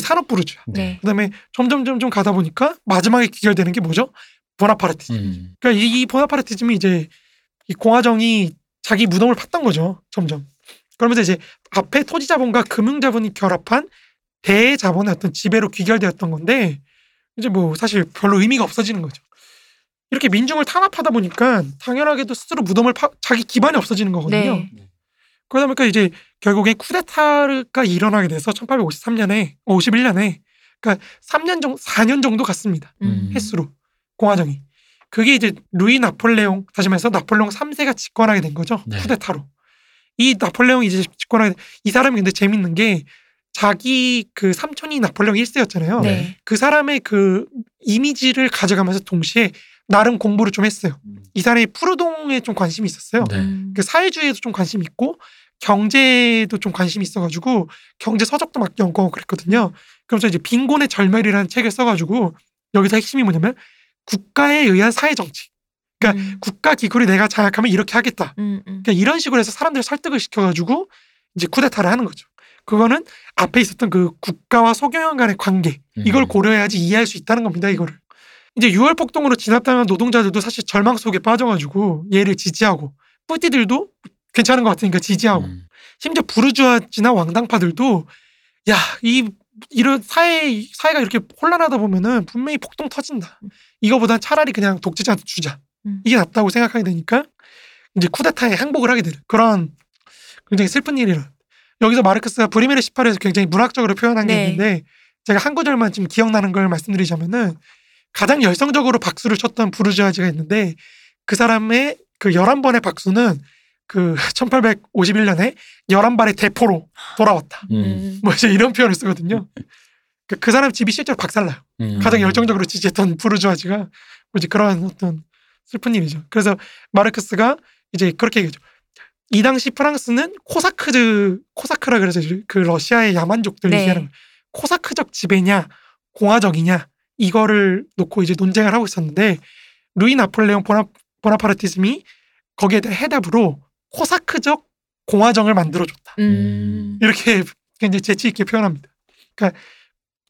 산업 부르주아 네. 그 다음에 점점 점점 가다 보니까 마지막에 귀결되는 게 뭐죠? 보나파르티즘. 음. 그러니까 이, 이 보나파르티즘이 이제 이 공화정이 자기 무덤을 팠던 거죠. 점점. 그러면서 이제 앞에 토지 자본과 금융 자본이 결합한 대자본의 어떤 지배로 귀결되었던 건데 이제 뭐 사실 별로 의미가 없어지는 거죠. 이렇게 민중을 탄압하다 보니까 당연하게도 스스로 무덤을 파, 자기 기반이 없어지는 거거든요. 네. 그러다 보니까 이제 결국엔 쿠데타가 일어나게 돼서 1853년에 51년에 그러니까 3년 정도 4년 정도 갔습니다. 음. 횟수로 공화정이 그게 이제 루이 나폴레옹 다시 말해서 나폴레옹 3세가 집권하게 된 거죠 네. 쿠데타로 이 나폴레옹이 이제 집권하게 된- 이 사람이 근데 재밌는 게 자기 그 삼촌이 나폴레옹 1세였잖아요 네. 그 사람의 그 이미지를 가져가면서 동시에 나름 공부를 좀 했어요 음. 이 사람이 푸르동에 좀 관심이 있었어요 네. 음. 그 사회주의에도 좀 관심 있고 경제도 좀 관심이 있어가지고 경제 서적도 막 연구하고 그랬거든요. 그래서 이제 빈곤의 절멸이라는 책을 써가지고 여기서 핵심이 뭐냐면 국가에 의한 사회 정치. 그러니까 음. 국가 기구를 내가 장악하면 이렇게 하겠다. 음. 음. 그러니까 이런 식으로 해서 사람들 을 설득을 시켜가지고 이제 쿠데타를 하는 거죠. 그거는 앞에 있었던 그 국가와 소경영 간의 관계 이걸 음. 고려해야지 이해할 수 있다는 겁니다. 이거를 이제 6월 폭동으로 진압당한 노동자들도 사실 절망 속에 빠져가지고 얘를 지지하고 뿌띠들도 괜찮은 것 같으니까 지지하고 음. 심지어 부르주아지나 왕당파들도 야 이 이런 사회 사회가 이렇게 혼란하다 보면은 분명히 폭동 터진다. 이거보단 차라리 그냥 독재자한테 주자. 음. 이게 낫다고 생각하게 되니까 이제 쿠데타에 항복을 하게 되는 그런 굉장히 슬픈 일이라. 여기서 마르크스가 브리메르 18에서 굉장히 문학적으로 표현한 게 네. 있는데 제가 한 구절만 지금 기억나는 걸 말씀드리자면은 가장 열성적으로 박수를 쳤던 부르주아지가 있는데 그 사람의 그 11번의 박수는 그 1851년에 11발의 대포로 돌아왔다. 음. 음. 뭐 이제 이런 표현을 쓰거든요. 그, 그 사람 집이 실제로 박살나요. 음. 가장 열정적으로 지지했던 부르주아지가 이제 그러한 어떤 슬픈 일이죠. 그래서 마르크스가 이제 그렇게 얘기하죠. 이 당시 프랑스는 코사크즈 코사크라 그래서 그 러시아의 야만족들 네. 얘기하는 거예요. 코사크적 지배냐 공화적이냐 이거를 놓고 이제 논쟁을 하고 있었는데 루이 나폴레옹 보나, 보나파르티즘이 거기에 대한 해답으로 코사크적 공화정을 만들어줬다. 음. 이렇게 굉장히 재치 있게 표현합니다. 그러니까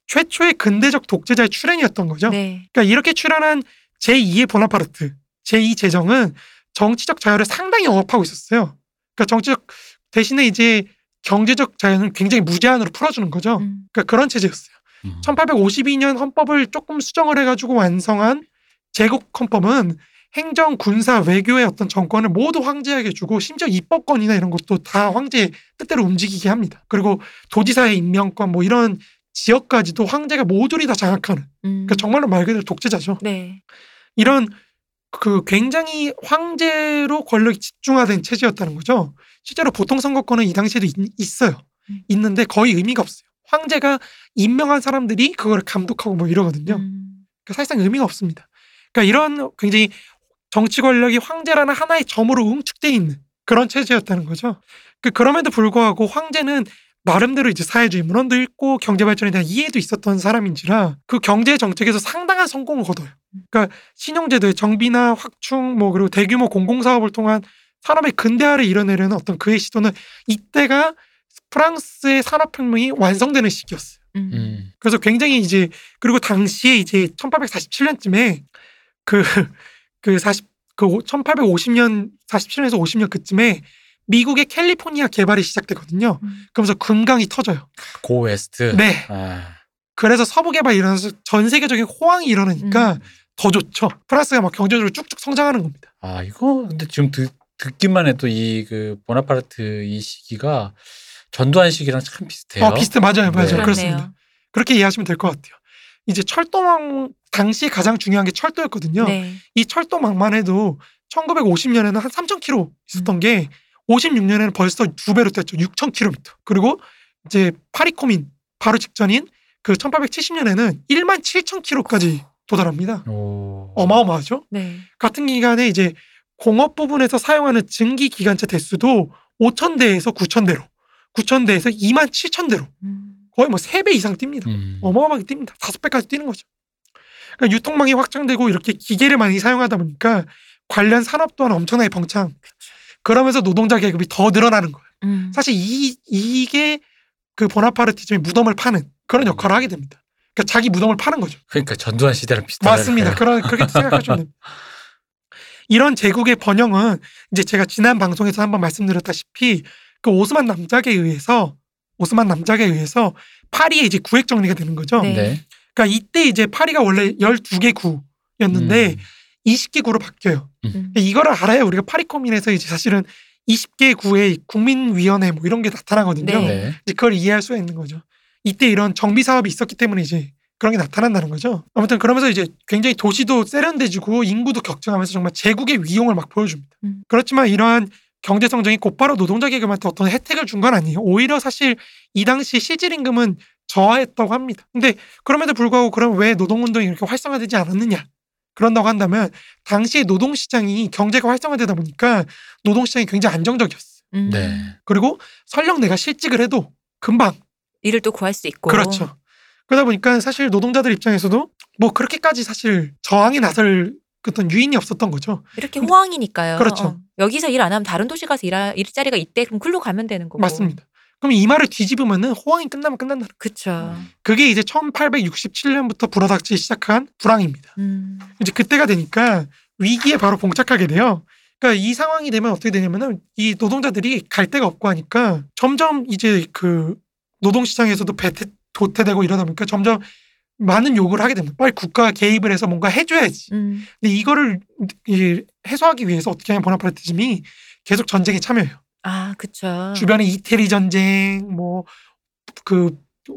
최초의 근대적 독재자의 출현이었던 거죠. 네. 그러니까 이렇게 출현한 제2의 보나파르트, 제2 제정은 정치적 자유를 상당히 억압하고 있었어요. 그러니까 정치적 대신에 이제 경제적 자유는 굉장히 무제한으로 풀어주는 거죠. 음. 그러니까 그런 체제였어요. 음. 1852년 헌법을 조금 수정을 해가지고 완성한 제국 헌법은 행정, 군사, 외교의 어떤 정권을 모두 황제에게 주고 심지어 입법권이나 이런 것도 다 황제의 뜻대로 움직이게 합니다. 그리고 도지사의 임명권 뭐 이런 지역까지도 황제가 모조리 다 장악하는 음. 그러니까 정말로 말 그대로 독재자죠. 네. 이런 그 굉장히 황제로 권력이 집중화된 체제였다는 거죠. 실제로 보통 선거권은 이 당시에도 있, 있어요. 음. 있는데 거의 의미가 없어요. 황제가 임명한 사람들이 그걸 감독하고 뭐 이러거든요. 음. 그러니까 사실상 의미가 없습니다. 그러니까 이런 굉장히 정치 권력이 황제라는 하나의 점으로 응축돼 있는 그런 체제였다는 거죠. 그 그럼에도 불구하고 황제는 나름대로 이제 사회주의 문헌도 읽고 경제 발전에 대한 이해도 있었던 사람인지라 그 경제 정책에서 상당한 성공을 거둬요. 그러니까 신용제도의 정비나 확충 뭐 그리고 대규모 공공사업을 통한 산업의 근대화를 이뤄내려는 어떤 그의 시도는 이때가 프랑스의 산업혁명이 완성되는 시기였어요. 음. 음. 그래서 굉장히 이제 그리고 당시에 이제 1847년쯤에 그 그 40, 그 1850년 47년에서 50년 그쯤에 미국의 캘리포니아 개발이 시작되거든요. 음. 그러면서 금광이 터져요. Go west. 네. 아. 그래서 서부 개발이 일어나서 전 세계적인 호황이 일어나니까 음. 더 좋죠. 프랑스가 막 경제적으로 쭉쭉 성장하는 겁니다. 아 이거 근데 지금 듣, 듣기만 해도 이 그 보나파르트 이 시기가 전두환 시기랑 참 비슷해요. 어, 비슷해 맞아요, 맞아요. 네. 그렇습니다. 그렇게 이해하시면 될 것 같아요. 이제 철도망 당시 가장 중요한 게 철도였거든요. 네. 이 철도망만 해도 1950년에는 한 3,000km 있었던 게 56년에는 벌써 두 배로 뛰었죠. 6,000km. 그리고 이제 파리코민 바로 직전인 그 1870년에는 1만 7,000km까지 도달합니다. 오. 어마어마하죠. 네. 같은 기간에 이제 공업 부분에서 사용하는 증기 기관차 대수도 5,000대에서 9,000대로, 9,000대에서 2만 7,000대로 음. 거의 뭐 3배 이상 뜁니다. 음. 어마어마하게 뜁니다. 다섯 배까지 뛰는 거죠. 그러니까 유통망이 확장되고 이렇게 기계를 많이 사용하다 보니까 관련 산업 또한 엄청나게 벙창. 그러면서 노동자 계급이 더 늘어나는 거예요. 음. 사실 이 이게 그 보나파르티즘의 무덤을 파는 그런 역할을 하게 됩니다. 그러니까 자기 무덤을 파는 거죠. 그러니까 전두환 시대랑 비슷하다. 맞습니다. 그런 그렇게 생각하시면 됩니다. 이런 제국의 번영은 이제 제가 지난 방송에서 한번 말씀드렸다시피 그 오스만 남작에 의해서 오스만 남작에 의해서 파리에 이제 구획 정리가 되는 거죠. 네. 네. 그러니까 이때 이제 파리가 원래 12개 구였는데 음. 20개 구로 바뀌어요. 음. 그러니까 이거를 알아야 우리가 파리 코민에서 이제 사실은 20개 구의 국민위원회 뭐 이런 게 나타나거든요. 네. 네. 이제 그걸 이해할 수가 있는 거죠. 이때 이런 정비 사업이 있었기 때문에 이제 그런 게 나타난다는 거죠. 아무튼 그러면서 이제 굉장히 도시도 세련돼지고 인구도 격증하면서 정말 제국의 위용을 막 보여줍니다. 음. 그렇지만 이러한 경제 성장이 곧바로 노동자 계급한테 어떤 혜택을 준 건 아니에요. 오히려 사실 이 당시 실질 임금은 저하했다고 합니다. 근데 그럼에도 불구하고 그럼 왜 노동운동이 이렇게 활성화되지 않았느냐? 그런다고 한다면 당시의 노동시장이 경제가 활성화되다 보니까 노동시장이 굉장히 안정적이었어요. 음. 네. 그리고 설령 내가 실직을 해도 금방 일을 또 구할 수 있고. 그렇죠. 그러다 보니까 사실 노동자들 입장에서도 뭐 그렇게까지 사실 저항에 나설 어떤 유인이 없었던 거죠. 이렇게 호황이니까요. 그렇죠. 어. 여기서 일 안 하면 다른 도시 가서 일하, 일자리가 있대. 그럼 글로 가면 되는 거고. 맞습니다. 그럼 이 말을 뒤집으면은 호황이 끝나면 끝난다. 그쵸. 그게 이제 1867년부터 불어닥치기 시작한 불황입니다. 음. 이제 그때가 되니까 위기에 바로 봉착하게 돼요. 그러니까 이 상황이 되면 어떻게 되냐면은 이 노동자들이 갈 데가 없고 하니까 점점 이제 그 노동시장에서도 배태, 도태되고 이러다 보니까 점점 많은 요구를 하게 됩니다. 빨리 국가가 개입을 해서 뭔가 해줘야지. 음. 근데 이거를 이 해소하기 위해서 어떻게 하면 보나파르티즘이 계속 전쟁에 참여해요. 아, 그쵸. 주변에 이태리 전쟁, 뭐 그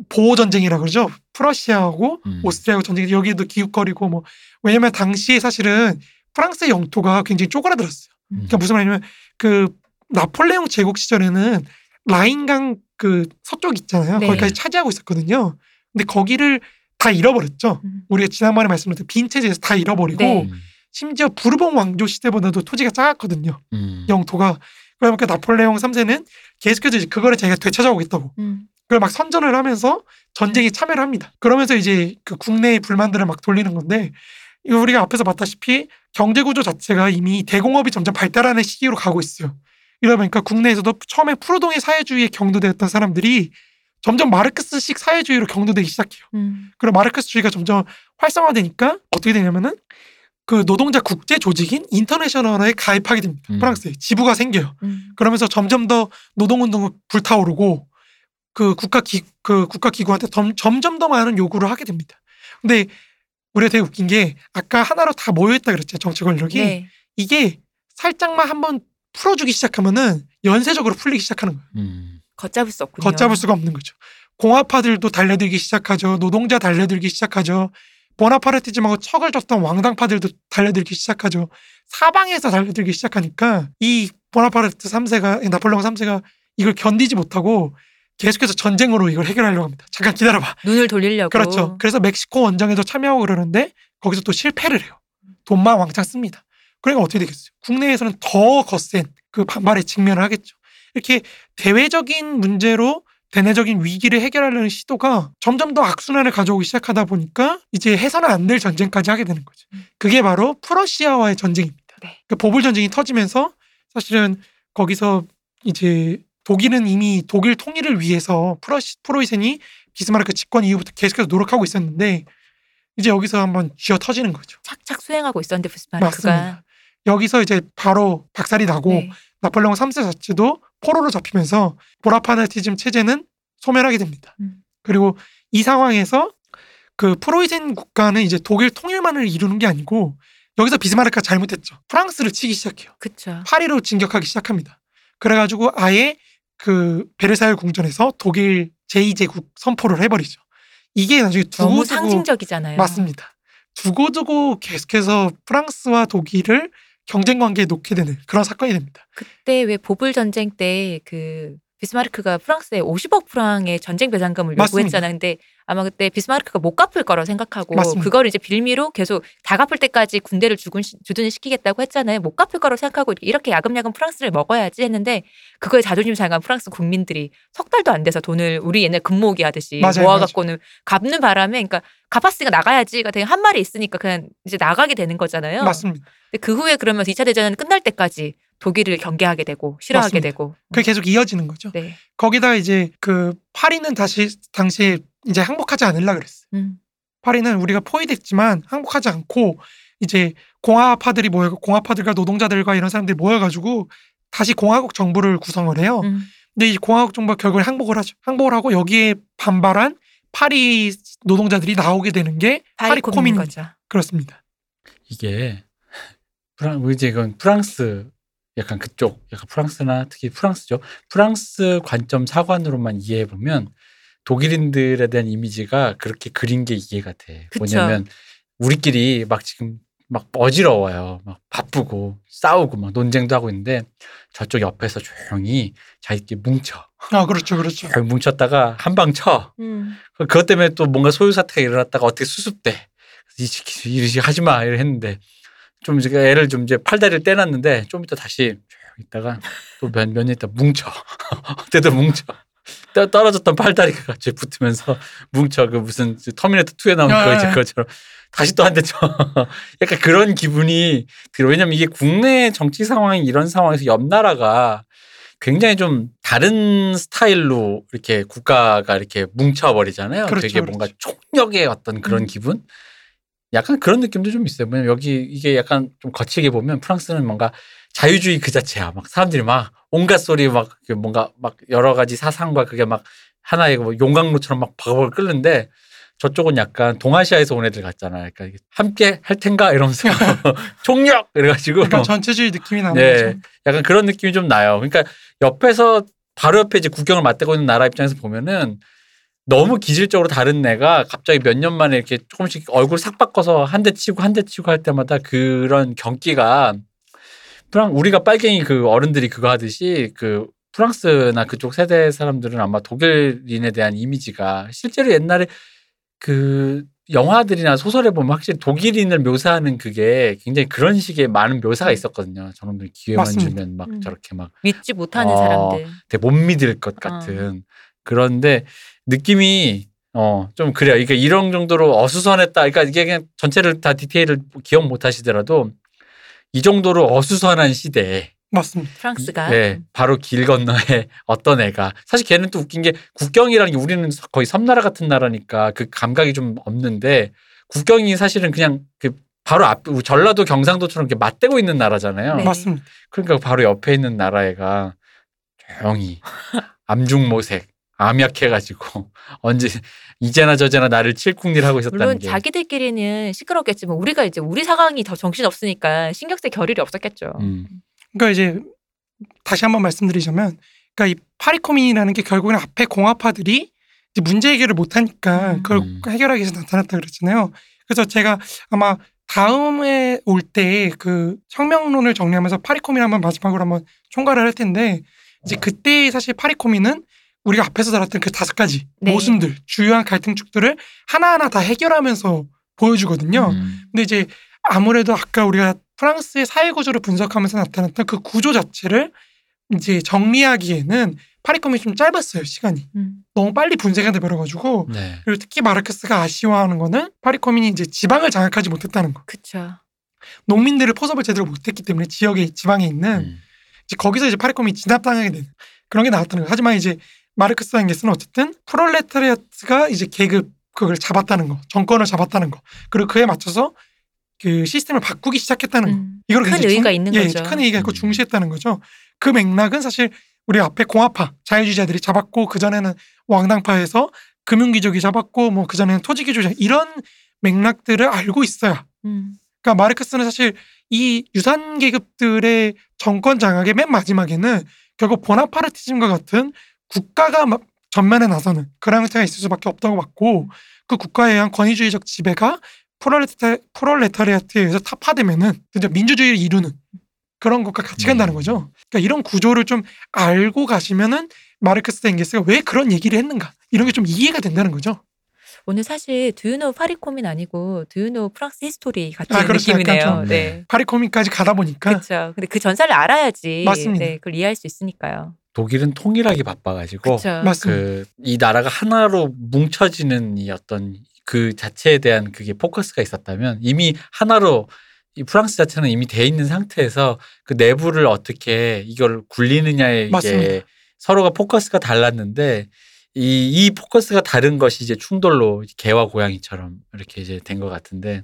보호 전쟁이라 그러죠. 프러시아하고 음. 오스트리아하고 전쟁이 여기도 기웃거리고 뭐 왜냐면 당시에 사실은 프랑스의 영토가 굉장히 쪼그라들었어요. 음. 그러니까 무슨 말이냐면 그 나폴레옹 제국 시절에는 라인강 그 서쪽 있잖아요. 네. 거기까지 차지하고 있었거든요. 근데 거기를 다 잃어버렸죠. 음. 우리가 지난번에 말씀드렸던 빈 체제에서 다 잃어버리고 네. 음. 심지어 부르봉 왕조 시대보다도 토지가 작았거든요. 음. 영토가. 그러니까 나폴레옹 3세는 계속해서 이제 그거를 자기가 되찾아오겠다고. 음. 그걸 막 선전을 하면서 전쟁에 참여를 합니다. 그러면서 이제 그 국내의 불만들을 막 돌리는 건데 이거 우리가 앞에서 봤다시피 경제 구조 자체가 이미 대공업이 점점 발달하는 시기로 가고 있어요. 이러다 보니까 국내에서도 처음에 프로동의 사회주의에 경도되었던 사람들이 점점 마르크스식 사회주의로 경도되기 시작해요. 음. 그리고 마르크스주의가 점점 활성화되니까 어떻게 되냐면은 그 노동자 국제 조직인 인터내셔널에 가입하게 됩니다. 음. 프랑스에 지부가 생겨요. 음. 그러면서 점점 더 노동운동을 불타오르고 그 국가 기, 그 국가 기구한테 점, 점점 더 많은 요구를 하게 됩니다. 근데 우리가 되게 웃긴 게 아까 하나로 다 모여있다 그랬죠 정치 권력이 네. 이게 살짝만 한번 풀어주기 시작하면은 연쇄적으로 풀리기 시작하는 거예요. 음. 걷잡을 수 없군요. 걷잡을 수가 없는 거죠. 공화파들도 달려들기 시작하죠. 노동자 달려들기 시작하죠. 보나파르티즘하고 척을 줬던 왕당파들도 달려들기 시작하죠. 사방에서 달려들기 시작하니까 이 보나파르트 3세가 나폴레옹 3세가 이걸 견디지 못하고 계속해서 전쟁으로 이걸 해결하려고 합니다. 잠깐 기다려봐. 눈을 돌리려고. 그렇죠. 그래서 멕시코 원정에도 참여하고 그러는데 거기서 또 실패를 해요. 돈만 왕창 씁니다. 그러니까 어떻게 되겠어요? 국내에서는 더 거센 그 반발에 직면을 하겠죠. 이렇게 대외적인 문제로 대내적인 위기를 해결하려는 시도가 점점 더 악순환을 가져오기 시작하다 보니까 이제 해서는 안 될 전쟁까지 하게 되는 거죠. 음. 그게 바로 프러시아와의 전쟁입니다. 네. 그 보불 전쟁이 터지면서 사실은 거기서 이제 독일은 이미 독일 통일을 위해서 프러시, 프로이센이 비스마르크 집권 이후부터 계속해서 노력하고 있었는데 이제 여기서 한번 쥐어 터지는 거죠. 착착 수행하고 있었는데 비스마르크가. 맞습니다. 여기서 이제 바로 박살이 나고 네. 나폴레옹 3세 자체도 포로로 잡히면서 보나파르티즘 체제는 소멸하게 됩니다. 음. 그리고 이 상황에서 그 프로이센 국가는 이제 독일 통일만을 이루는 게 아니고 여기서 비스마르크가 잘못했죠. 프랑스를 치기 시작해요. 그쵸. 파리로 진격하기 시작합니다. 그래가지고 아예 그 베르사유 궁전에서 독일 제2제국 선포를 해버리죠. 이게 나중에 너무 두고두고 상징적이잖아요. 맞습니다. 두고두고 계속해서 프랑스와 독일을 경쟁 관계에 놓게 되는 그런 사건이 됩니다. 그때 왜 보불 전쟁 때 그 비스마르크가 프랑스에 50억 프랑의 전쟁 배상금을 맞습니다. 요구했잖아. 근데 아마 그때 비스마르크가 못 갚을 거라 생각하고 맞습니다. 그거를 이제 빌미로 계속 다 갚을 때까지 군대를 주군 주둔 시키겠다고 했잖아요. 못 갚을 거라고 생각하고 이렇게 야금야금 프랑스를 먹어야지 했는데 그거에 자존심 상한 프랑스 국민들이 석 달도 안 돼서 돈을 우리 옛날 금모으기 하듯이 맞아요, 모아갖고는 갚는 바람에 그러니까 갚았으니까 나가야지가 되게 한 말이 있으니까 그냥 이제 나가게 되는 거잖아요. 맞습니다. 근데 그 후에 그러면 2차 대전 끝날 때까지 독일을 경계하게 되고 싫어하게 맞습니다. 되고. 그게 계속 이어지는 거죠. 네. 거기다 이제 그 파리는 다시 당시에 이제 항복하지 않으려 그랬어요. 음. 파리는 우리가 포위됐지만 항복하지 않고 이제 공화파들이 모여 공화파들과 노동자들과 이런 사람들이 모여가지고 다시 공화국 정부를 구성을 해요. 음. 근데 이 공화국 정부가 결국에 항복을 하죠. 항복을 하고 여기에 반발한 파리 노동자들이 나오게 되는 게 파리 코민 거죠. 그렇습니다. 이게 프랑 이제 이건 프랑스 약간 그쪽 약간 프랑스나 특히 프랑스죠. 프랑스 관점 사관으로만 이해해 보면 독일인들에 대한 이미지가 그렇게 그린 게 이해가 돼. 그쵸. 뭐냐면 우리끼리 막 지금 막 어지러워요. 막 바쁘고 싸우고 막 논쟁도 하고 있는데 저쪽 옆에서 조용히 자기끼리 뭉쳐. 아 그렇죠, 그렇죠. 뭉쳤다가 한 방 쳐. 음. 그것 때문에 또 뭔가 소요 사태가 일어났다가 어떻게 수습돼. 이 새끼 이러지 하지 마 이래 했는데 좀 이제 애를 좀 이제 팔다리를 떼놨는데 좀 이따 다시 있다가 또몇몇년 있다 뭉쳐. 어때도 뭉쳐. 떠- 떨어졌던 팔다리가 갑자기 붙으면서 뭉쳐 그 무슨 터미네이터 2에 나오는 아, 거 이제 아. 그것처럼 다시 또 한 대 쳐. 약간 그런 기분이 들어. 왜냐면 이게 국내 정치 상황이 이런 상황에서 옆 나라가 굉장히 좀 다른 스타일로 이렇게 국가가 이렇게 뭉쳐버리잖아요. 그렇죠, 되게 뭔가 그렇죠. 총력의 어떤 그런 음. 기분? 약간 그런 느낌도 좀 있어요. 왜냐면 여기 이게 약간 좀 거칠게 보면 프랑스는 뭔가 자유주의 그 자체야. 막 사람들이 막 온갖 소리 막그 뭔가 막 여러 가지 사상과 그게 막 하나의 뭐 용광로처럼 막 바글바글 끓는데 저쪽은 약간 동아시아에서 온 애들 같잖아요. 그러니까 함께 할 텐가 이러면서 총력 이래가지고 약간 전체주의 느낌이 나는 네. 거죠. 약간 그런 느낌이 좀 나요. 그러니까 옆에서 바로 옆에 이제 국경을 맞대고 있는 나라 입장에서 보면은 너무 기질적으로 다른 애가 갑자기 몇 년 만에 이렇게 조금씩 얼굴 싹 바꿔서 한 대 치고 한 대 치고 할 때마다 그런 경기가 프랑 우리가 빨갱이 그 어른들이 그거 하듯이 그 프랑스나 그쪽 세대 사람들은 아마 독일인에 대한 이미지가 실제로 옛날에 그 영화들이나 소설에 보면 확실히 독일인을 묘사하는 그게 굉장히 그런 식의 많은 묘사가 있었거든요. 저놈들 기회만 맞습니다. 주면 막 음. 저렇게 막 믿지 못하는 어. 사람들. 되게 못 믿을 것 같은 그런데 느낌이 어 좀 그래요. 그러니까 이런 정도로 어수선했다. 그러니까 이게 그냥 전체를 다 디테일을 기억 못 하시더라도 이 정도로 어수선한 시대에 맞습니다. 프랑스가 네, 바로 길 건너에 어떤 애가 사실 걔는 또 웃긴 게 국경이라는 게 우리는 거의 섬나라 같은 나라니까 그 감각이 좀 없는데 국경이 사실은 그냥 그 바로 앞 전라도 경상도처럼 이렇게 맞대고 있는 나라잖아요. 네. 맞습니다. 그러니까 바로 옆에 있는 나라 애가 조용히 암중모색 암약해가지고 언제 이제나 저제나 나를 칠쿵질 하고 있었다는 물론 게 자기들끼리는 시끄럽겠지만 우리가 이제 우리 상황이 더 정신 없으니까 신경 쓸 겨를이 없었겠죠. 음, 그러니까 이제 다시 한번 말씀드리자면, 그러니까 이 파리코민이라는 게 결국은 앞에 공화파들이 이제 문제 해결을 못하니까 음. 그걸 음. 해결하기 위해서 나타났다 그랬잖아요. 그래서 제가 아마 다음에 올 때그 혁명론을 정리하면서 파리코민 한번 마지막으로 한번 총괄을 할 텐데 이제 그때 사실 파리코민은 우리가 앞에서 다뤘던 그 다섯 가지 네. 모순들, 주요한 갈등축들을 하나하나 다 해결하면서 보여주거든요. 음, 근데 이제 아무래도 아까 우리가 프랑스의 사회 구조를 분석하면서 나타났던 그 구조 자체를 이제 정리하기에는 파리컴이 좀 짧았어요 시간이 음. 너무 빨리 분쇄가 돼버려가지고 네. 그리고 특히 마르크스가 아쉬워하는 거는 파리코민이 이제 지방을 장악하지 못했다는 거 그쵸. 농민들을 포섭을 제대로 못했기 때문에 지역에 지방에 있는 음, 이제 거기서 이제 파리코민이 진압당하게 되는 그런 게 나왔다는 거 하지만 이제 마르크스 앵게스는 어쨌든 프롤레타리아트가 이제 계급 그걸 잡았다는 거 정권을 잡았다는 거 그리고 그에 맞춰서 그 시스템을 바꾸기 시작했다는 거 음. 이걸 큰 의의가 중- 있는 예, 거죠. 큰 의의가 있고 음. 중시했다는 거죠. 그 맥락은 사실 우리 앞에 공화파 자유주의자들이 잡았고 그 전에는 왕당파에서 금융귀족이 잡았고 뭐 그 전에는 토지귀족자 이런 맥락들을 알고 있어야. 음. 그러니까 마르크스는 사실 이 유산 계급들의 정권 장악의 맨 마지막에는 결국 보나파르티즘과 같은 국가가 막 전면에 나서는 그런 형태가 있을 수밖에 없다고 봤고 그 국가에 의한 권위주의적 지배가 프롤레타, 프롤레타리아트에 의해서 타파되면은 진짜 민주주의를 이루는 그런 것과 같이 간다는 음. 거죠. 그러니까 이런 구조를 좀 알고 가시면은 마르크스 앵게스가 왜 그런 얘기를 했는가 이런 게 좀 이해가 된다는 거죠. 오늘 사실 두유노 파리코민 아니고 두유노 프랑스 히스토리 같은 아, 그렇죠. 느낌이네요. 네. 파리코뮌까지 가다 보니까 그렇죠. 근데 그 전사를 알아야지 맞습니다. 네, 그걸 이해할 수 있으니까요. 독일은 통일하기 바빠가지고. 맞습니다. 그이 나라가 하나로 뭉쳐지는 이 어떤 그 자체에 대한 그게 포커스가 있었다면 이미 하나로 이 프랑스 자체는 이미 돼 있는 상태에서 그 내부를 어떻게 이걸 굴리느냐에 이게 맞습니다. 서로가 포커스가 달랐는데 이, 이 포커스가 다른 것이 이제 충돌로 개와 고양이처럼 이렇게 이제 된 것 같은데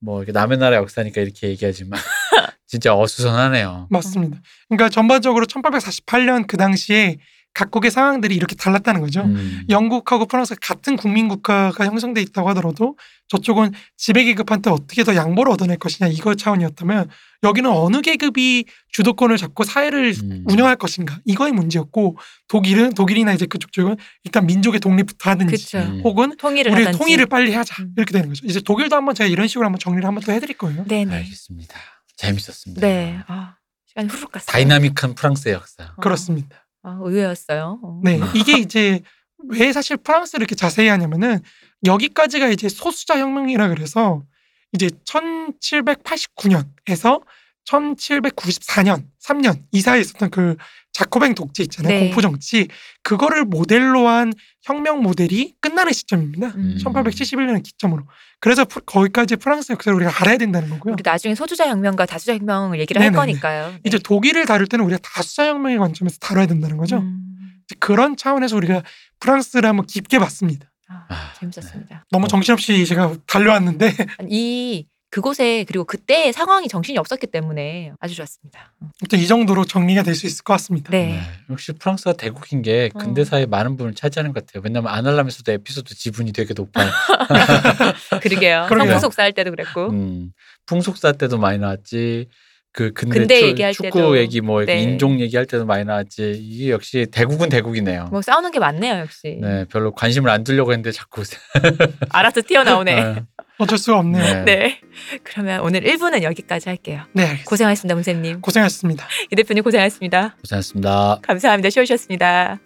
뭐 남의 나라 역사니까 이렇게 얘기하지만 진짜 어수선하네요. 맞습니다. 그러니까 전반적으로 1848년 그 당시에 각국의 상황들이 이렇게 달랐다는 거죠. 음. 영국하고 프랑스가 같은 국민 국가가 형성돼 있다고 하더라도 저쪽은 지배 계급한테 어떻게 더 양보를 얻어낼 것이냐 이거 차원이었다면 여기는 어느 계급이 주도권을 잡고 사회를 음. 운영할 것인가 이거의 문제였고 독일은 독일이나 이제 그쪽 쪽은 일단 민족의 독립부터 하든지. 음. 혹은 통일을 우리 하든지. 통일을 빨리 하자 음. 이렇게 되는 거죠. 이제 독일도 한번 제가 이런 식으로 한번 정리를 한번 또 해드릴 거예요. 네네. 알겠습니다. 재밌었습니다. 네. 아, 시간이 후룩 갔어요. 다이나믹한 프랑스의 역사. 어, 그렇습니다. 아, 의외였어요. 어. 네, 이게 이제 왜 사실 프랑스를 이렇게 자세히 하냐면은 여기까지가 이제 소수자 혁명이라 그래서 이제 1789년에서 1794년, 3년 이 사이에 있었던 그 자코뱅 독재 있잖아요. 네. 공포 정치. 그거를 모델로 한 혁명 모델이 끝나는 시점입니다. 음. 1871년을 기점으로. 그래서 프- 거기까지 프랑스 역사를 우리가 알아야 된다는 거고요. 우리 나중에 소주자 혁명과 다수자 혁명을 얘기를 네네네. 할 거니까요. 네. 이제 독일을 다룰 때는 우리가 다수자 혁명의 관점에서 다뤄야 된다는 거죠. 음. 이제 그런 차원에서 우리가 프랑스를 한번 깊게 봤습니다. 아, 아, 재밌었습니다. 너무 어. 정신없이 제가 달려왔는데 이 그곳에 그리고 그때의 상황이 정신이 없었기 때문에 아주 좋았습니다. 이 정도로 정리가 될 수 있을 것 같습니다. 네. 네. 역시 프랑스가 대국인 게 어. 근대사의 많은 부분을 차지하는 것 같아요. 왜냐면 아날람에서도 에피소드 지분이 되게 높아요. 그러게요. 성소속사 할 때도 그랬고. 음, 풍속사 때도 많이 나왔지. 그 근대, 근대 축- 얘기할 축구 때도. 얘기 뭐 이렇게 네. 인종 얘기할 때도 많이 나왔지. 이게 역시 대국은 대국이네요. 뭐 싸우는 게 많네요, 역시. 네, 별로 관심을 안 두려고 했는데 자꾸 알아서 튀어나오네. 네. 어쩔 수가 없네요. 네. 네. 그러면 오늘 1부는 여기까지 할게요. 네, 알겠습니다. 고생하셨습니다, 문쌤님. 고생하셨습니다. 이 대표님 고생하셨습니다. 고생하셨습니다. 감사합니다. 쉬우셨습니다.